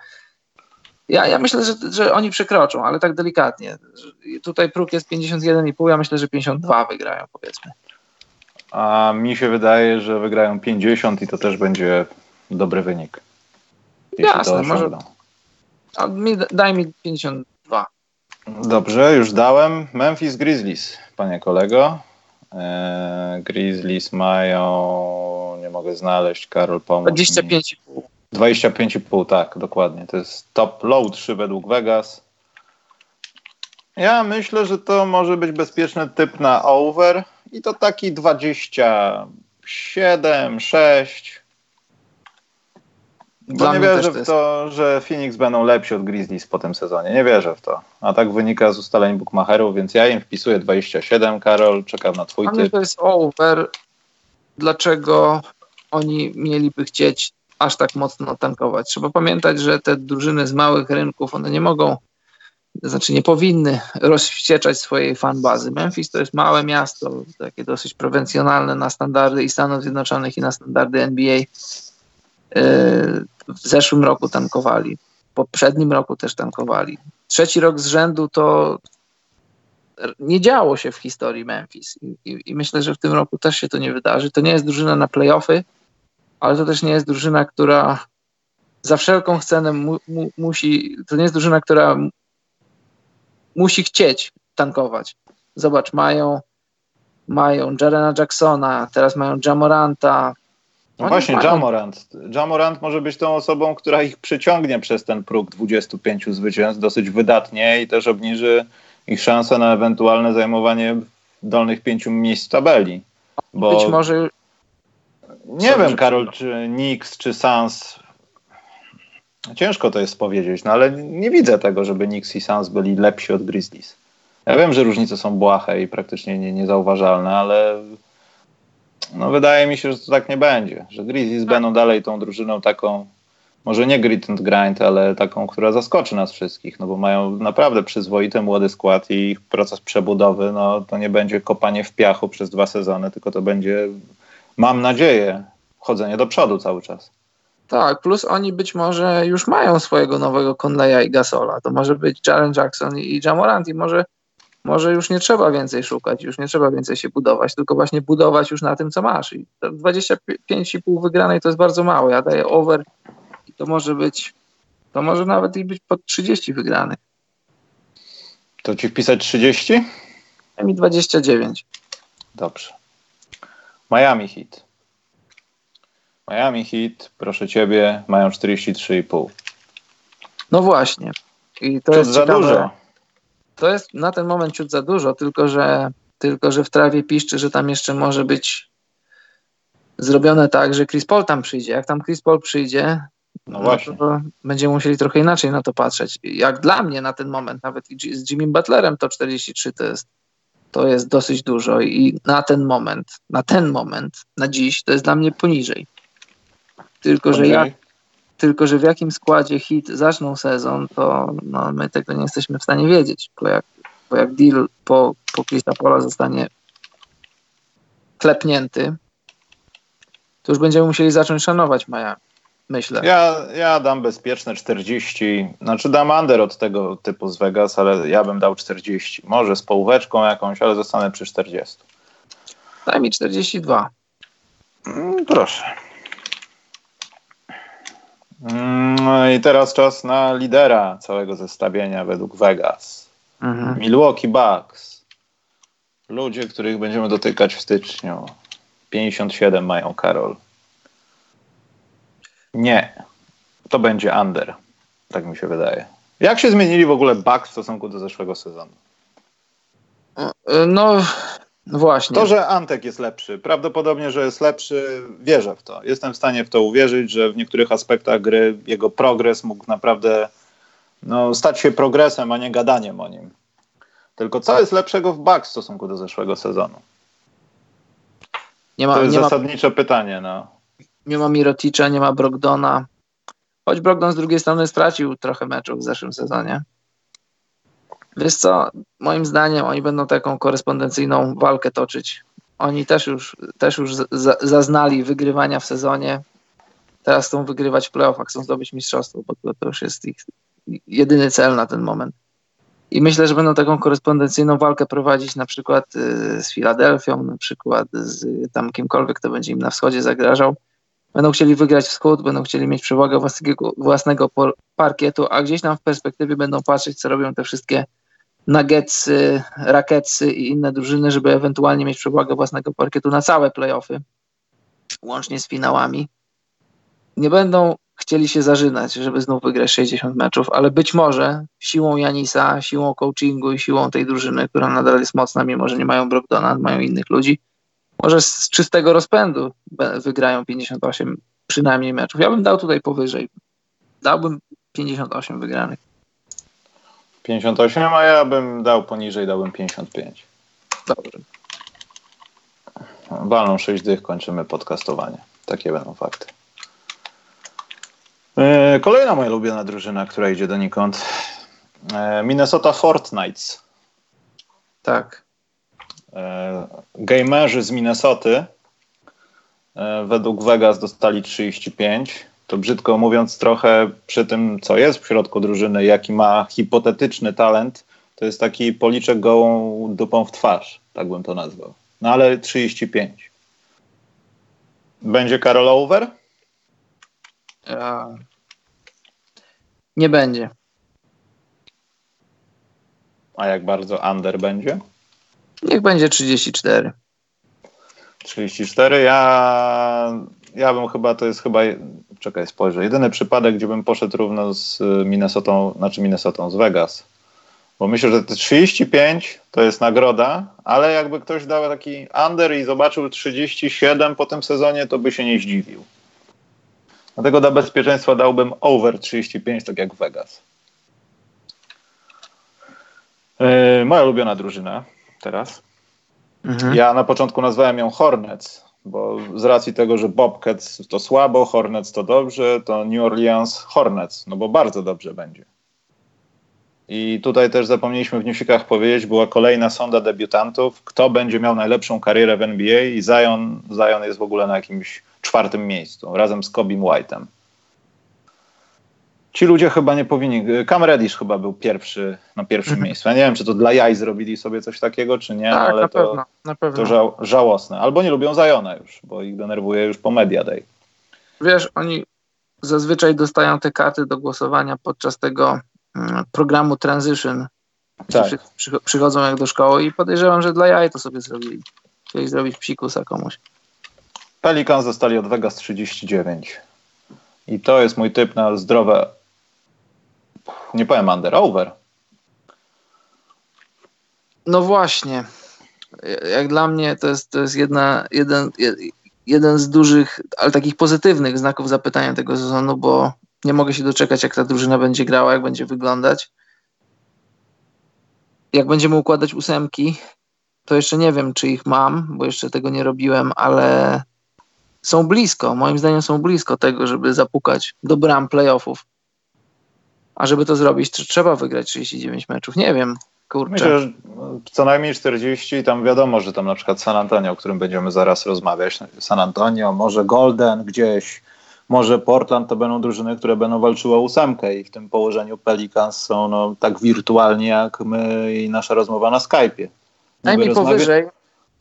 Ja, ja myślę, że, że oni przekroczą, ale tak delikatnie. Tutaj próg jest 51,5, ja myślę, że 52 wygrają, powiedzmy.
A mi się wydaje, że wygrają 50 i to też będzie dobry wynik.
Jasne, może. A mi, daj mi 52.
Dobrze, już dałem. Memphis Grizzlies, panie kolego. Eee, Grizzlies mają, nie mogę znaleźć, Karol pomóż
25,5.
25,5, tak, dokładnie. To jest top low 3 według Vegas. Ja myślę, że to może być bezpieczny typ na over i to taki 27, 6. Bo Dla nie wierzę w to, że Phoenix będą lepsi od Grizzlies po tym sezonie. Nie wierzę w to. A tak wynika z ustaleń bookmacherów, więc ja im wpisuję 27. Karol, czekam na twój typ.
to jest over. Dlaczego oni mieliby chcieć aż tak mocno tankować? Trzeba pamiętać, że te drużyny z małych rynków, one nie mogą, znaczy nie powinny rozwścieczać swojej fanbazy. Memphis to jest małe miasto, takie dosyć prowincjonalne na standardy i Stanów Zjednoczonych i na standardy NBA w zeszłym roku tankowali, w poprzednim roku też tankowali. Trzeci rok z rzędu to nie działo się w historii Memphis I, i, i, myślę, że w tym roku też się to nie wydarzy. To nie jest drużyna na playoffy, ale to też nie jest drużyna, która za wszelką cenę mu, mu, musi, to nie jest drużyna, która musi chcieć tankować. Zobacz, mają mają Jarena Jacksona, teraz mają Jamoranta,
no właśnie, Jamorant. Jamorant może być tą osobą, która ich przyciągnie przez ten próg 25 zwycięstw dosyć wydatnie i też obniży ich szanse na ewentualne zajmowanie dolnych pięciu miejsc w tabeli.
Bo być może.
Nie wiem, Karol, czy Nix, czy Sans. Ciężko to jest powiedzieć, no ale nie widzę tego, żeby Nix i Sans byli lepsi od Grizzlies. Ja wiem, że różnice są błahe i praktycznie nie, niezauważalne, ale no wydaje mi się, że to tak nie będzie, że Grizzlies tak. będą dalej tą drużyną taką, może nie grit and grind, ale taką, która zaskoczy nas wszystkich, no bo mają naprawdę przyzwoity młody skład i ich proces przebudowy, no to nie będzie kopanie w piachu przez dwa sezony, tylko to będzie, mam nadzieję, chodzenie do przodu cały czas.
Tak, plus oni być może już mają swojego nowego Conleya i Gasola. To może być Jaren Jackson i Jamorant i może może już nie trzeba więcej szukać, już nie trzeba więcej się budować, tylko właśnie budować już na tym, co masz. I 25,5 wygranej to jest bardzo mało. Ja daję over i to może być, to może nawet i być pod 30 wygranych.
To ci wpisać 30?
Ja mi 29.
Dobrze. Miami Heat. Miami Heat, proszę ciebie, mają 43,5.
No właśnie. I to jest za ciekawe. dużo to jest na ten moment ciut za dużo, tylko że, tylko że w trawie piszczy, że tam jeszcze może być zrobione tak, że Chris Paul tam przyjdzie. Jak tam Chris Paul przyjdzie, no właśnie. No będziemy musieli trochę inaczej na to patrzeć. Jak dla mnie na ten moment, nawet z Jimmy Butlerem to 43 to jest, to jest dosyć dużo i na ten moment, na ten moment, na dziś, to jest dla mnie poniżej. Tylko, poniżej. że ja tylko, że w jakim składzie hit zaczną sezon, to no, my tego nie jesteśmy w stanie wiedzieć, bo jak, bo jak deal po, po Chrisa Pola zostanie klepnięty, to już będziemy musieli zacząć szanować Miami. Myślę.
Ja, ja dam bezpieczne 40. Znaczy dam under od tego typu z Vegas, ale ja bym dał 40. Może z połóweczką jakąś, ale zostanę przy 40.
Daj mi 42.
Mm, proszę. No i teraz czas na lidera całego zestawienia według Vegas. Mhm. Milwaukee Bucks. Ludzie, których będziemy dotykać w styczniu. 57 mają Karol. Nie. To będzie under. Tak mi się wydaje. Jak się zmienili w ogóle Bucks w stosunku do zeszłego sezonu?
No, no właśnie.
To, że Antek jest lepszy, prawdopodobnie, że jest lepszy, wierzę w to. Jestem w stanie w to uwierzyć, że w niektórych aspektach gry jego progres mógł naprawdę no, stać się progresem, a nie gadaniem o nim. Tylko co jest lepszego w Bucks w stosunku do zeszłego sezonu? Nie ma, to jest nie zasadnicze ma, pytanie. No.
Nie ma Miroticza, nie ma Brogdona. Choć Brogdon z drugiej strony stracił trochę meczów w zeszłym sezonie. Wiesz co, moim zdaniem oni będą taką korespondencyjną walkę toczyć. Oni też już, też już zaznali wygrywania w sezonie. Teraz chcą wygrywać w playoffach, chcą zdobyć mistrzostwo, bo to, to już jest ich, jedyny cel na ten moment. I myślę, że będą taką korespondencyjną walkę prowadzić na przykład y, z Filadelfią, na przykład z tam kimkolwiek, kto będzie im na wschodzie zagrażał. Będą chcieli wygrać wschód, będą chcieli mieć przewagę własnego, własnego parkietu, a gdzieś tam w perspektywie będą patrzeć, co robią te wszystkie Nuggetsy, Raketsy i inne drużyny, żeby ewentualnie mieć przewagę własnego parkietu na całe playoffy, łącznie z finałami. Nie będą chcieli się zażynać, żeby znów wygrać 60 meczów, ale być może siłą Janisa, siłą coachingu i siłą tej drużyny, która nadal jest mocna, mimo że nie mają Brogdona, mają innych ludzi, może z czystego rozpędu wygrają 58 przynajmniej meczów. Ja bym dał tutaj powyżej. Dałbym 58 wygranych.
58, a ja bym dał poniżej, dałbym 55.
Dobrze.
Walną 6 dych, kończymy podcastowanie. Takie będą fakty. E, kolejna moja ulubiona drużyna, która idzie donikąd. E, Minnesota Fortnights.
Tak.
E, gamerzy z Minnesoty według Vegas dostali 35. To brzydko mówiąc trochę przy tym, co jest w środku drużyny, jaki ma hipotetyczny talent, to jest taki policzek gołą dupą w twarz, tak bym to nazwał. No ale 35. Będzie Karol over?
Nie będzie.
A jak bardzo under będzie?
Niech będzie 34.
34. Ja, ja bym chyba, to jest chyba, czekaj, spojrzę, jedyny przypadek, gdzie bym poszedł równo z Minnesotą, znaczy Minnesotą, z Vegas. Bo myślę, że te 35 to jest nagroda, ale jakby ktoś dał taki under i zobaczył 37 po tym sezonie, to by się nie zdziwił. Dlatego dla bezpieczeństwa dałbym over 35, tak jak Vegas. Yy, moja ulubiona drużyna teraz. Mhm. Ja na początku nazwałem ją Hornets, bo z racji tego, że Bobcats to słabo, Hornets to dobrze, to New Orleans Hornets, no bo bardzo dobrze będzie. I tutaj też zapomnieliśmy w newsikach powiedzieć, była kolejna sonda debiutantów, kto będzie miał najlepszą karierę w NBA i Zion, Zion jest w ogóle na jakimś czwartym miejscu, razem z Kobim White'em. Ci ludzie chyba nie powinni. Cam Reddish chyba był pierwszy na pierwszym mhm. miejscu. Ja nie wiem, czy to dla jaj zrobili sobie coś takiego, czy nie,
tak,
ale
na
to,
pewno, na pewno.
to żał, żałosne. Albo nie lubią Zajona już, bo ich denerwuje już po Media Day.
Wiesz, oni zazwyczaj dostają te karty do głosowania podczas tego mm, programu Transition. Tak. Przy, przychodzą jak do szkoły i podejrzewam, że dla jaj to sobie zrobili. Chcieli zrobić psikusa komuś.
Pelicans zostali od Vegas 39. I to jest mój typ na zdrowe. Nie powiem under, over.
No właśnie. Jak dla mnie to jest, to jest jedna, jeden, jeden z dużych, ale takich pozytywnych znaków zapytania tego sezonu, bo nie mogę się doczekać, jak ta drużyna będzie grała, jak będzie wyglądać. Jak będziemy układać ósemki, to jeszcze nie wiem, czy ich mam, bo jeszcze tego nie robiłem, ale są blisko, moim zdaniem są blisko tego, żeby zapukać do bram playoffów. A żeby to zrobić, to trzeba wygrać 39 meczów. Nie wiem, kurczę.
Myślę, że co najmniej 40, tam wiadomo, że tam na przykład San Antonio, o którym będziemy zaraz rozmawiać, San Antonio, może Golden gdzieś, może Portland to będą drużyny, które będą walczyły o ósemkę i w tym położeniu Pelicans są no, tak wirtualnie jak my i nasza rozmowa na Skype'ie.
Daj mi powyżej,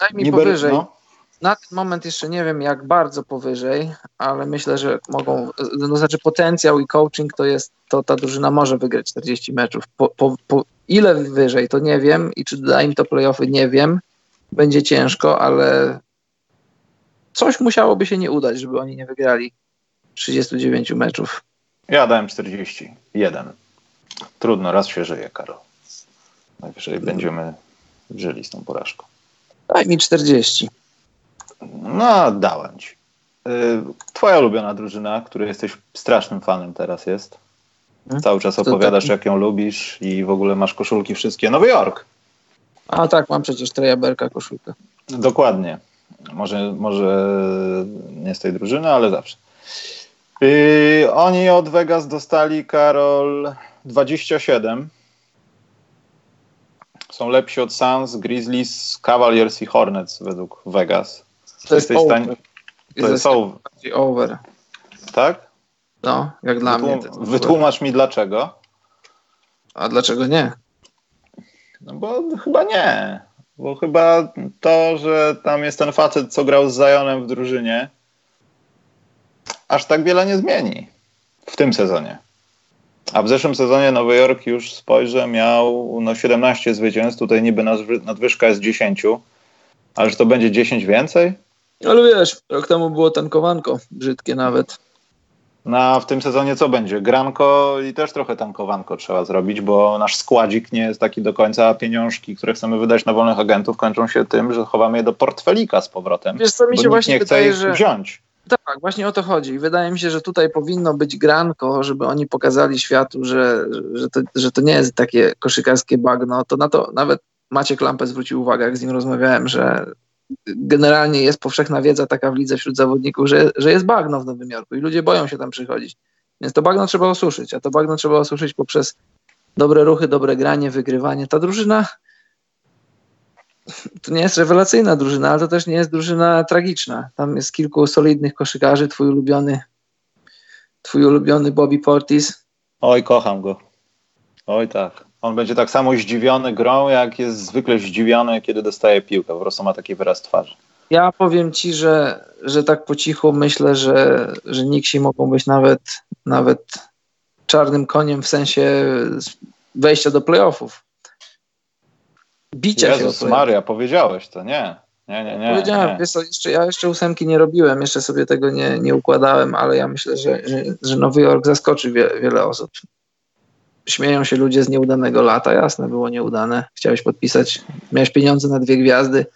daj mi niby, powyżej. No na ten moment jeszcze nie wiem, jak bardzo powyżej, ale myślę, że mogą, no znaczy potencjał i coaching to jest, to ta drużyna może wygrać 40 meczów. Po, po, po ile wyżej, to nie wiem i czy da im to playoffy, nie wiem. Będzie ciężko, ale coś musiałoby się nie udać, żeby oni nie wygrali 39 meczów.
Ja dałem 41. Trudno, raz się żyje, Karol. Najwyżej będziemy żyli z tą porażką.
Daj mi 40.
No, dałem ci. Y, twoja ulubiona drużyna, której jesteś strasznym fanem teraz jest. Hmm? Cały czas opowiadasz, jak ją lubisz i w ogóle masz koszulki wszystkie. Nowy Jork.
A tak, mam przecież Treja Berka koszulkę.
Dokładnie. Może, może nie z tej drużyny, ale zawsze. Yy, oni od Vegas dostali, Karol, 27. Są lepsi od Suns, Grizzlies, Cavaliers i Hornets według Vegas.
To jest over. Stanie... To jest over. over.
Tak?
No, jak dla
Wytłum
mnie.
Wytłumacz mi dlaczego.
A dlaczego nie?
No bo chyba nie. Bo chyba to, że tam jest ten facet, co grał z Zionem w drużynie, aż tak wiele nie zmieni w tym sezonie. A w zeszłym sezonie Nowy Jork już spojrzę, miał no, 17 zwycięstw, tutaj niby nadwyżka jest 10, ale że to będzie 10 więcej?
Ale wiesz, rok temu było tankowanko, brzydkie nawet.
No a w tym sezonie co będzie? Granko i też trochę tankowanko trzeba zrobić, bo nasz składzik nie jest taki do końca, a pieniążki, które chcemy wydać na wolnych agentów kończą się tym, że chowamy je do portfelika z powrotem.
Wiesz co, mi się właśnie
nie
wydaje,
chce ich
że...
wziąć.
Tak, właśnie o to chodzi. I wydaje mi się, że tutaj powinno być granko, żeby oni pokazali światu, że, że, to, że to nie jest takie koszykarskie bagno. To na to nawet Maciek Lampę zwrócił uwagę, jak z nim rozmawiałem, że generalnie jest powszechna wiedza taka w lidze wśród zawodników, że, że jest bagno w Nowym Jorku i ludzie boją się tam przychodzić. Więc to bagno trzeba osuszyć, a to bagno trzeba osuszyć poprzez dobre ruchy, dobre granie, wygrywanie. Ta drużyna to nie jest rewelacyjna drużyna, ale to też nie jest drużyna tragiczna. Tam jest kilku solidnych koszykarzy, twój ulubiony twój ulubiony Bobby Portis.
Oj, kocham go. Oj tak. On będzie tak samo zdziwiony grą, jak jest zwykle zdziwiony, kiedy dostaje piłkę. Po prostu ma taki wyraz twarzy.
Ja powiem ci, że, że tak po cichu myślę, że, że Nixi mogą być nawet, nawet czarnym koniem w sensie wejścia do playoffów.
Bicia Jezus się Maria, powiedziałeś to, nie. Nie, nie, nie.
Powiedziałem,
nie.
Wiesz co, jeszcze, ja jeszcze ósemki nie robiłem, jeszcze sobie tego nie, nie układałem, ale ja myślę, że, że, że Nowy Jork zaskoczy wie, wiele osób śmieją się ludzie z nieudanego lata. Jasne, było nieudane. Chciałeś podpisać, miałeś pieniądze na dwie gwiazdy,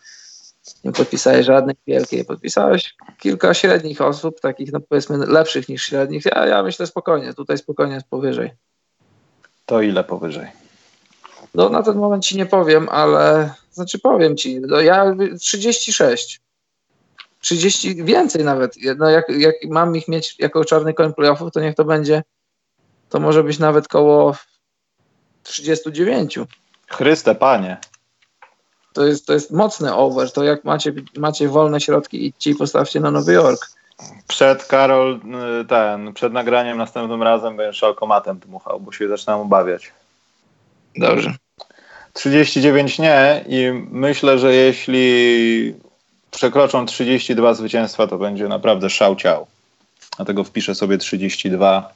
nie podpisałeś żadnej wielkiej. Podpisałeś kilka średnich osób, takich no powiedzmy lepszych niż średnich. Ja, ja myślę spokojnie, tutaj spokojnie jest powyżej.
To ile powyżej?
No na ten moment ci nie powiem, ale znaczy powiem ci, no ja 36. 30 więcej nawet. No jak, jak mam ich mieć jako czarny koń playoffów, to niech to będzie to może być nawet koło 39.
Chryste, panie.
To jest, to jest mocny over. To jak macie, macie wolne środki, idźcie i postawcie na Nowy Jork.
Przed Karol, y, ten, przed nagraniem następnym razem będziesz szalkomatem dmuchał, bo się zaczynam obawiać.
Dobrze.
39 nie i myślę, że jeśli przekroczą 32 zwycięstwa, to będzie naprawdę szał ciał. Dlatego wpiszę sobie 32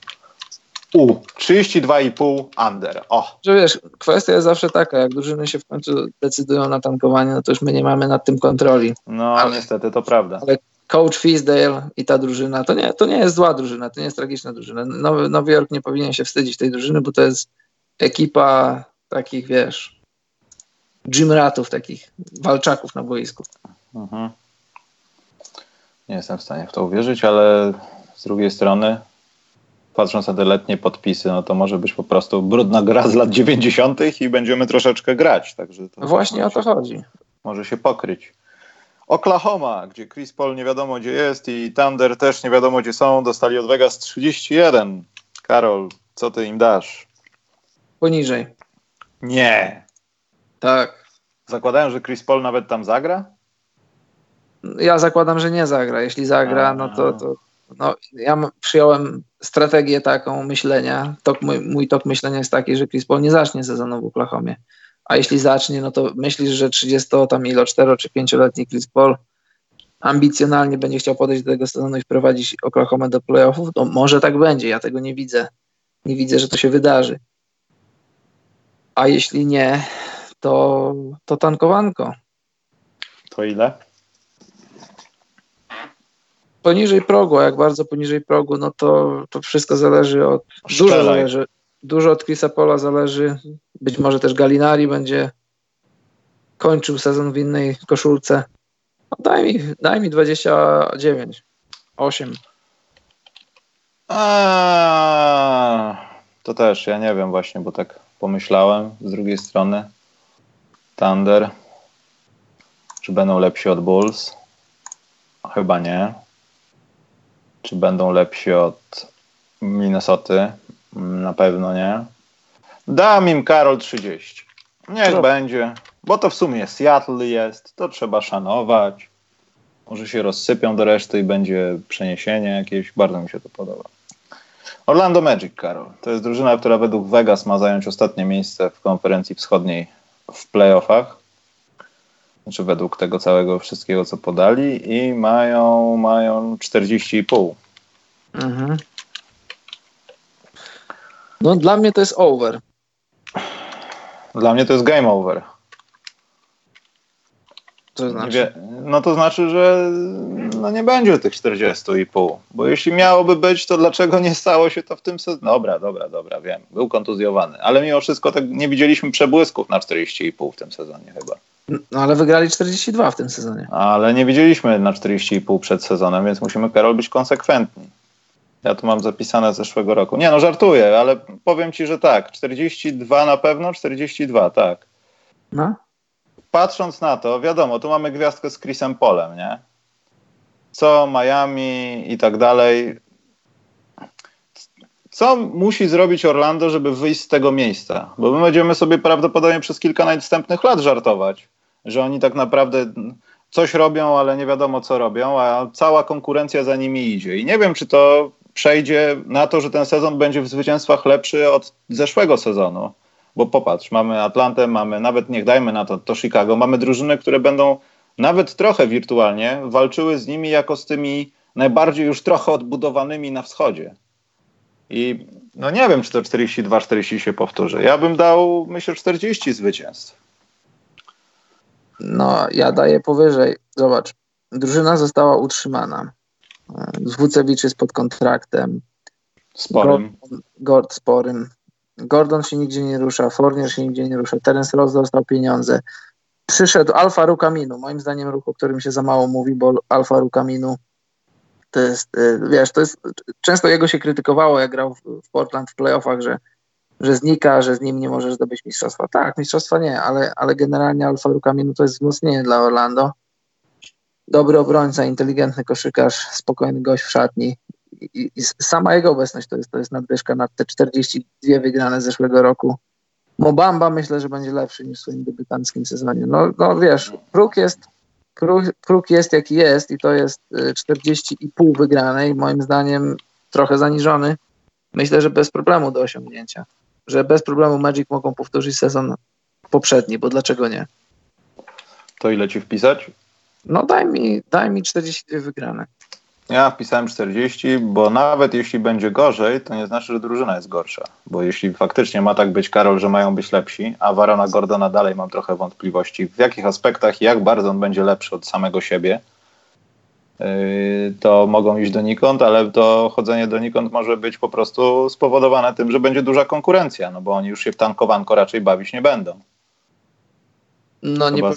u, 32,5 under. O.
Że wiesz, kwestia jest zawsze taka, jak drużyny się w końcu decydują na tankowanie, no to już my nie mamy nad tym kontroli.
No, ale, niestety, to prawda.
Ale coach Fisdale i ta drużyna, to nie, to nie jest zła drużyna, to nie jest tragiczna drużyna. Nowy, Nowy Jork nie powinien się wstydzić tej drużyny, bo to jest ekipa takich, wiesz, gymratów, takich walczaków na boisku. Mhm.
Nie jestem w stanie w to uwierzyć, ale z drugiej strony patrząc na te letnie podpisy, no to może być po prostu brudna gra z lat 90. i będziemy troszeczkę grać. Także
to Właśnie o to chodzi.
Może się pokryć. Oklahoma, gdzie Chris Paul nie wiadomo gdzie jest i Thunder też nie wiadomo gdzie są, dostali od Vegas 31. Karol, co ty im dasz?
Poniżej.
Nie.
Tak.
Zakładają, że Chris Paul nawet tam zagra?
Ja zakładam, że nie zagra. Jeśli zagra, no to, to, no, ja przyjąłem strategię taką myślenia. Tok, mój, mój tok myślenia jest taki, że Chris Paul nie zacznie sezonu w Oklahomie. A jeśli zacznie, no to myślisz, że 30 tam ilo 4 czy 5-letni Chris Paul ambicjonalnie będzie chciał podejść do tego sezonu i wprowadzić Oklahoma do playoffów? To może tak będzie, ja tego nie widzę. Nie widzę, że to się wydarzy. A jeśli nie, to, to tankowanko.
To ile?
Poniżej progu, a jak bardzo poniżej progu, no to, to wszystko zależy od. Dużo zależy. Dużo od Chrisa Pola zależy. Być może też Galinari będzie kończył sezon w innej koszulce. No daj mi, daj mi 29. 8.
A, to też, ja nie wiem właśnie, bo tak pomyślałem z drugiej strony. Thunder. Czy będą lepsi od Bulls? Chyba nie. Czy będą lepsi od Minnesoty? Na pewno nie. Dam im Karol 30. Niech no. będzie, bo to w sumie Seattle jest, to trzeba szanować. Może się rozsypią do reszty i będzie przeniesienie jakieś. Bardzo mi się to podoba. Orlando Magic, Karol. To jest drużyna, która według Vegas ma zająć ostatnie miejsce w konferencji wschodniej w playoffach. Znaczy według tego całego wszystkiego, co podali i mają, mają 40,5. Mhm.
No dla mnie to jest over.
Dla mnie to jest game over.
Co to znaczy?
no to znaczy, że no nie będzie tych 40,5. Bo jeśli miałoby być, to dlaczego nie stało się to w tym sezonie? Dobra, dobra, dobra, wiem. Był kontuzjowany. Ale mimo wszystko tak nie widzieliśmy przebłysków na 40,5 w tym sezonie chyba.
No ale wygrali 42 w tym sezonie.
Ale nie widzieliśmy na 40,5 przed sezonem, więc musimy, Karol, być konsekwentni. Ja tu mam zapisane z zeszłego roku. Nie no, żartuję, ale powiem ci, że tak. 42 na pewno, 42, tak. No. Patrząc na to, wiadomo, tu mamy gwiazdkę z Chrisem Polem, nie? Co Miami i tak dalej. Co musi zrobić Orlando, żeby wyjść z tego miejsca? Bo my będziemy sobie prawdopodobnie przez kilka następnych lat żartować, że oni tak naprawdę coś robią, ale nie wiadomo co robią, a cała konkurencja za nimi idzie. I nie wiem, czy to przejdzie na to, że ten sezon będzie w zwycięstwach lepszy od zeszłego sezonu. Bo popatrz, mamy Atlantę, mamy nawet niech dajmy na to, to Chicago, mamy drużyny, które będą nawet trochę wirtualnie walczyły z nimi jako z tymi najbardziej już trochę odbudowanymi na wschodzie. I no nie wiem, czy to 42-40 się powtórzy. Ja bym dał, myślę, 40 zwycięstw.
No, ja daję powyżej. Zobacz, drużyna została utrzymana. Wucewicz jest pod kontraktem.
Sporym.
Gord, sporym. Gordon się nigdzie nie rusza, Fournier się nigdzie nie rusza, Terence Ross dostał pieniądze. Przyszedł Alfa Rukaminu, moim zdaniem ruch, o którym się za mało mówi, bo Alfa Rukaminu to jest, y, wiesz, to jest, często jego się krytykowało, jak grał w Portland w playoffach, że, że znika, że z nim nie możesz zdobyć mistrzostwa. Tak, mistrzostwa nie, ale, ale generalnie Alfa Rukaminu to jest wzmocnienie dla Orlando dobry obrońca, inteligentny koszykarz, spokojny gość w szatni. I, i sama jego obecność to jest, to jest nadwyżka nad te 42 wygrane z zeszłego roku. Mobamba myślę, że będzie lepszy niż w swoim debiutanckim sezonie. No, no wiesz, próg jest, próg, próg jest jaki jest i to jest 40,5 y, wygranej, moim zdaniem trochę zaniżony. Myślę, że bez problemu do osiągnięcia. Że bez problemu Magic mogą powtórzyć sezon poprzedni, bo dlaczego nie?
To ile ci wpisać?
No daj mi, daj mi 42 wygrane.
Ja wpisałem 40, bo nawet jeśli będzie gorzej, to nie znaczy, że drużyna jest gorsza. Bo jeśli faktycznie ma tak być, Karol, że mają być lepsi, a Warona Gordona dalej mam trochę wątpliwości, w jakich aspektach i jak bardzo on będzie lepszy od samego siebie, to mogą iść donikąd, ale to chodzenie donikąd może być po prostu spowodowane tym, że będzie duża konkurencja, no bo oni już się w tankowanko raczej bawić nie będą.
No Chyba... nie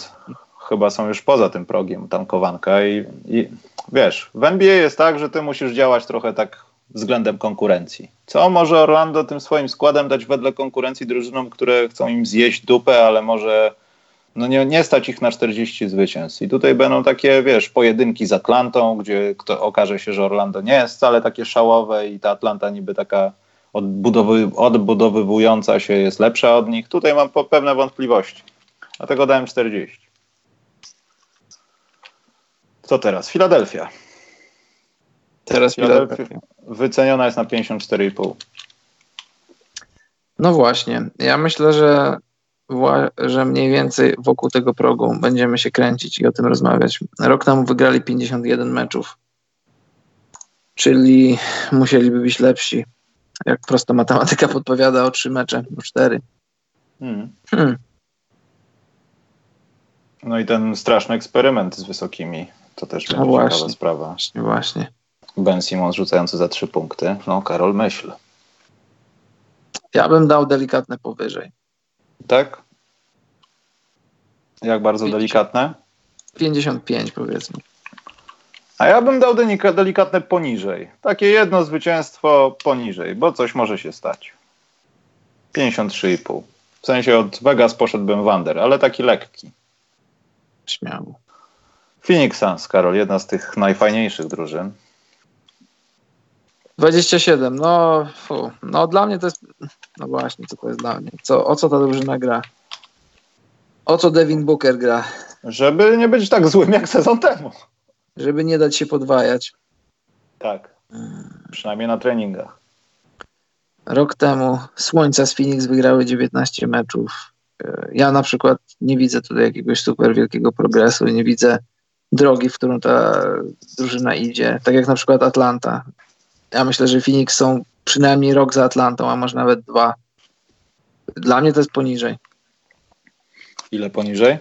chyba są już poza tym progiem tankowanka i, i wiesz, w NBA jest tak, że ty musisz działać trochę tak względem konkurencji. Co może Orlando tym swoim składem dać wedle konkurencji drużynom, które chcą im zjeść dupę, ale może no nie, nie stać ich na 40 zwycięstw. I tutaj będą takie, wiesz, pojedynki z Atlantą, gdzie kto, okaże się, że Orlando nie jest wcale takie szałowe i ta Atlanta niby taka odbudowy, odbudowywująca się jest lepsza od nich. Tutaj mam pewne wątpliwości. Dlatego dałem 40. Co teraz? Filadelfia.
Teraz Filadelfia.
Wyceniona jest na 54,5.
No właśnie. Ja myślę, że, że mniej więcej wokół tego progu będziemy się kręcić i o tym rozmawiać. Rok temu wygrali 51 meczów, czyli musieliby być lepsi. Jak prosta matematyka podpowiada o 3 mecze, o 4. Hmm. Hmm.
No i ten straszny eksperyment z wysokimi to też będzie no właśnie, ciekawa sprawa.
Właśnie, właśnie.
Ben Simon rzucający za trzy punkty. No, Karol, myśl.
Ja bym dał delikatne powyżej.
Tak? Jak bardzo 50, delikatne?
55 powiedzmy.
A ja bym dał delikatne poniżej. Takie jedno zwycięstwo poniżej, bo coś może się stać. 53,5. W sensie od Vegas poszedłbym Wander, ale taki lekki.
Śmiało.
Phoenix Suns, Karol, jedna z tych najfajniejszych drużyn.
27, no, fu, no dla mnie to jest, no właśnie, co to jest dla mnie, co, o co ta drużyna gra? O co Devin Booker gra?
Żeby nie być tak złym jak sezon temu.
Żeby nie dać się podwajać.
Tak, hmm. przynajmniej na treningach.
rok temu Słońca z Phoenix wygrały 19 meczów. Ja na przykład nie widzę tutaj jakiegoś super wielkiego progresu, nie widzę drogi, w którą ta drużyna idzie. Tak jak na przykład Atlanta. Ja myślę, że Phoenix są przynajmniej rok za Atlantą, a może nawet dwa. Dla mnie to jest poniżej.
Ile poniżej?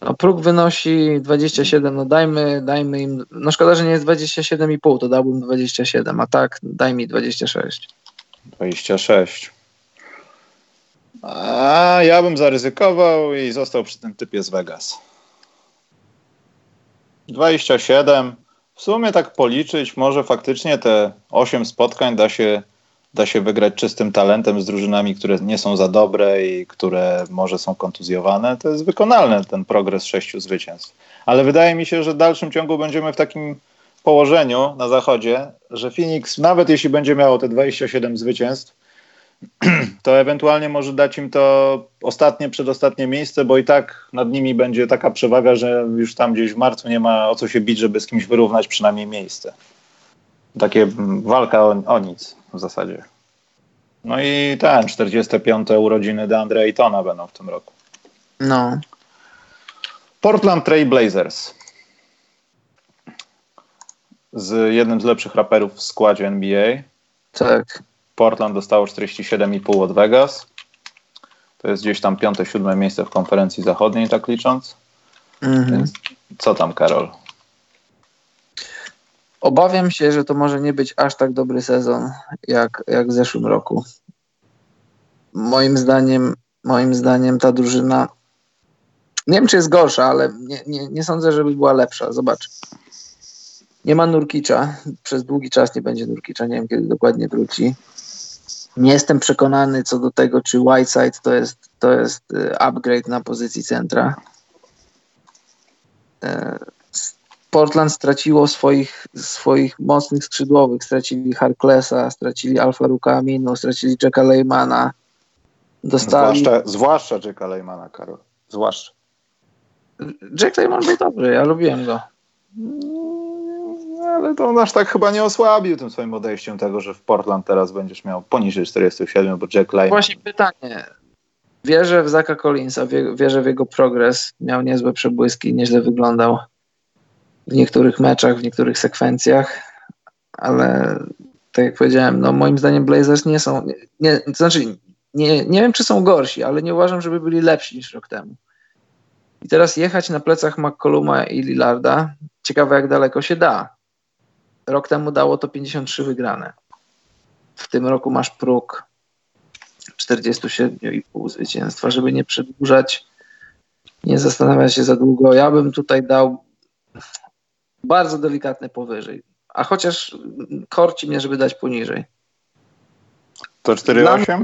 No, próg wynosi 27, no dajmy, dajmy im, no szkoda, że nie jest 27,5, to dałbym 27, a tak daj mi 26.
26. A ja bym zaryzykował i został przy tym typie z Vegas. 27. W sumie tak policzyć, może faktycznie te 8 spotkań da się, da się wygrać czystym talentem z drużynami, które nie są za dobre i które może są kontuzjowane. To jest wykonalne, ten progres sześciu zwycięstw. Ale wydaje mi się, że w dalszym ciągu będziemy w takim położeniu na zachodzie, że Phoenix, nawet jeśli będzie miało te 27 zwycięstw, to ewentualnie może dać im to ostatnie, przedostatnie miejsce, bo i tak nad nimi będzie taka przewaga, że już tam gdzieś w marcu nie ma o co się bić, żeby z kimś wyrównać przynajmniej miejsce. Takie walka o, o nic w zasadzie. No i ten, 45. urodziny DeAndre Aytona będą w tym roku.
No.
Portland Trail Blazers. Z jednym z lepszych raperów w składzie NBA.
Tak.
Portland dostało 47,5 od Vegas. To jest gdzieś tam piąte, siódme miejsce w konferencji zachodniej, tak licząc. Mhm. Więc co tam, Karol?
Obawiam się, że to może nie być aż tak dobry sezon jak, jak w zeszłym roku. Moim zdaniem, moim zdaniem ta drużyna nie wiem, czy jest gorsza, ale nie, nie, nie sądzę, żeby była lepsza. Zobacz. Nie ma Nurkicza. Przez długi czas nie będzie Nurkicza. Nie wiem, kiedy dokładnie wróci. Nie jestem przekonany co do tego, czy Whiteside to jest, to jest y, upgrade na pozycji centra. E, Portland straciło swoich, swoich mocnych skrzydłowych. Stracili Harklesa, stracili Alfa Rukaminu, stracili Jacka Leymana.
Dostali... Zwłaszcza, zwłaszcza Jacka Leymana, Karol. Zwłaszcza.
Jack Lehman był dobry, ja lubiłem go.
Ale to on aż tak chyba nie osłabił tym swoim odejściem tego, że w Portland teraz będziesz miał poniżej 47, bo Jack Lehman...
Właśnie pytanie. Wierzę w Zaka Collinsa, wierzę w jego progres. Miał niezłe przebłyski, nieźle wyglądał w niektórych meczach, w niektórych sekwencjach, ale tak jak powiedziałem, no moim zdaniem Blazers nie są, nie, to znaczy nie, nie wiem czy są gorsi, ale nie uważam, żeby byli lepsi niż rok temu. I teraz jechać na plecach McColluma i Lillarda, ciekawe jak daleko się da. Rok temu dało to 53 wygrane. W tym roku masz próg 47,5 zwycięstwa, żeby nie przedłużać, nie zastanawiać się za długo. Ja bym tutaj dał bardzo delikatne powyżej. A chociaż korci mnie, żeby dać poniżej.
To 4,8? Dla,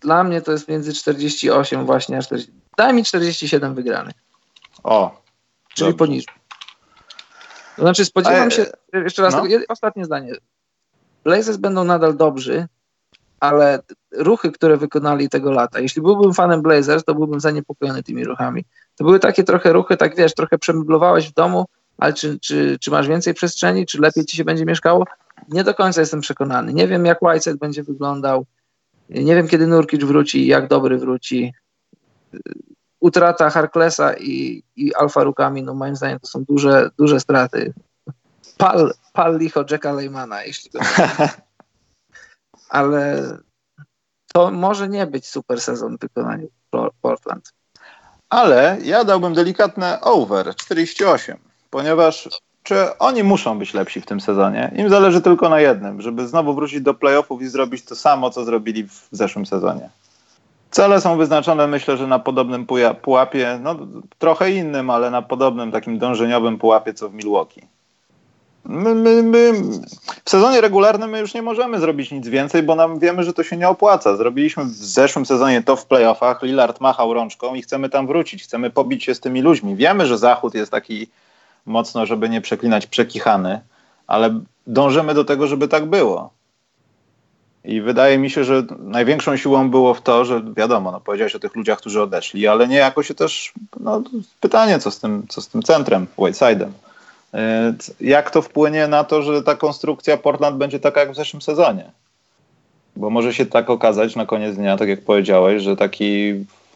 dla mnie to jest między 48 właśnie a 40. Daj mi 47 wygranych.
O.
Czyli dobrze. poniżej. Znaczy spodziewam się, jeszcze raz, no. ostatnie zdanie. Blazers będą nadal dobrzy, ale ruchy, które wykonali tego lata, jeśli byłbym fanem Blazers, to byłbym zaniepokojony tymi ruchami. To były takie trochę ruchy, tak wiesz, trochę przemeblowałeś w domu, ale czy, czy, czy masz więcej przestrzeni, czy lepiej ci się będzie mieszkało? Nie do końca jestem przekonany. Nie wiem, jak Whiteside będzie wyglądał. Nie wiem, kiedy Nurkic wróci, jak dobry wróci utrata Harklesa i, i Alfa Rukami, no moim zdaniem to są duże, duże straty. Pal, pal licho Jacka Leymana, jeśli go Ale to może nie być super sezon w wykonaniu Portland.
Ale ja dałbym delikatne over 48, ponieważ czy oni muszą być lepsi w tym sezonie? Im zależy tylko na jednym, żeby znowu wrócić do playoffów i zrobić to samo, co zrobili w zeszłym sezonie. Cele są wyznaczone, myślę, że na podobnym pułapie, no trochę innym, ale na podobnym takim dążeniowym pułapie co w Milwaukee. My, my, my, w sezonie regularnym my już nie możemy zrobić nic więcej, bo nam wiemy, że to się nie opłaca. Zrobiliśmy w zeszłym sezonie to w playoffach, Lillard machał rączką i chcemy tam wrócić, chcemy pobić się z tymi ludźmi. Wiemy, że Zachód jest taki mocno, żeby nie przeklinać, przekichany, ale dążymy do tego, żeby tak było. I wydaje mi się, że największą siłą było w to, że wiadomo, no, powiedziałeś o tych ludziach, którzy odeszli, ale niejako się też, no, pytanie, co z tym, co z tym centrem, Whiteside'em. E, jak to wpłynie na to, że ta konstrukcja Portland będzie taka jak w zeszłym sezonie? Bo może się tak okazać na koniec dnia, tak jak powiedziałeś, że taki,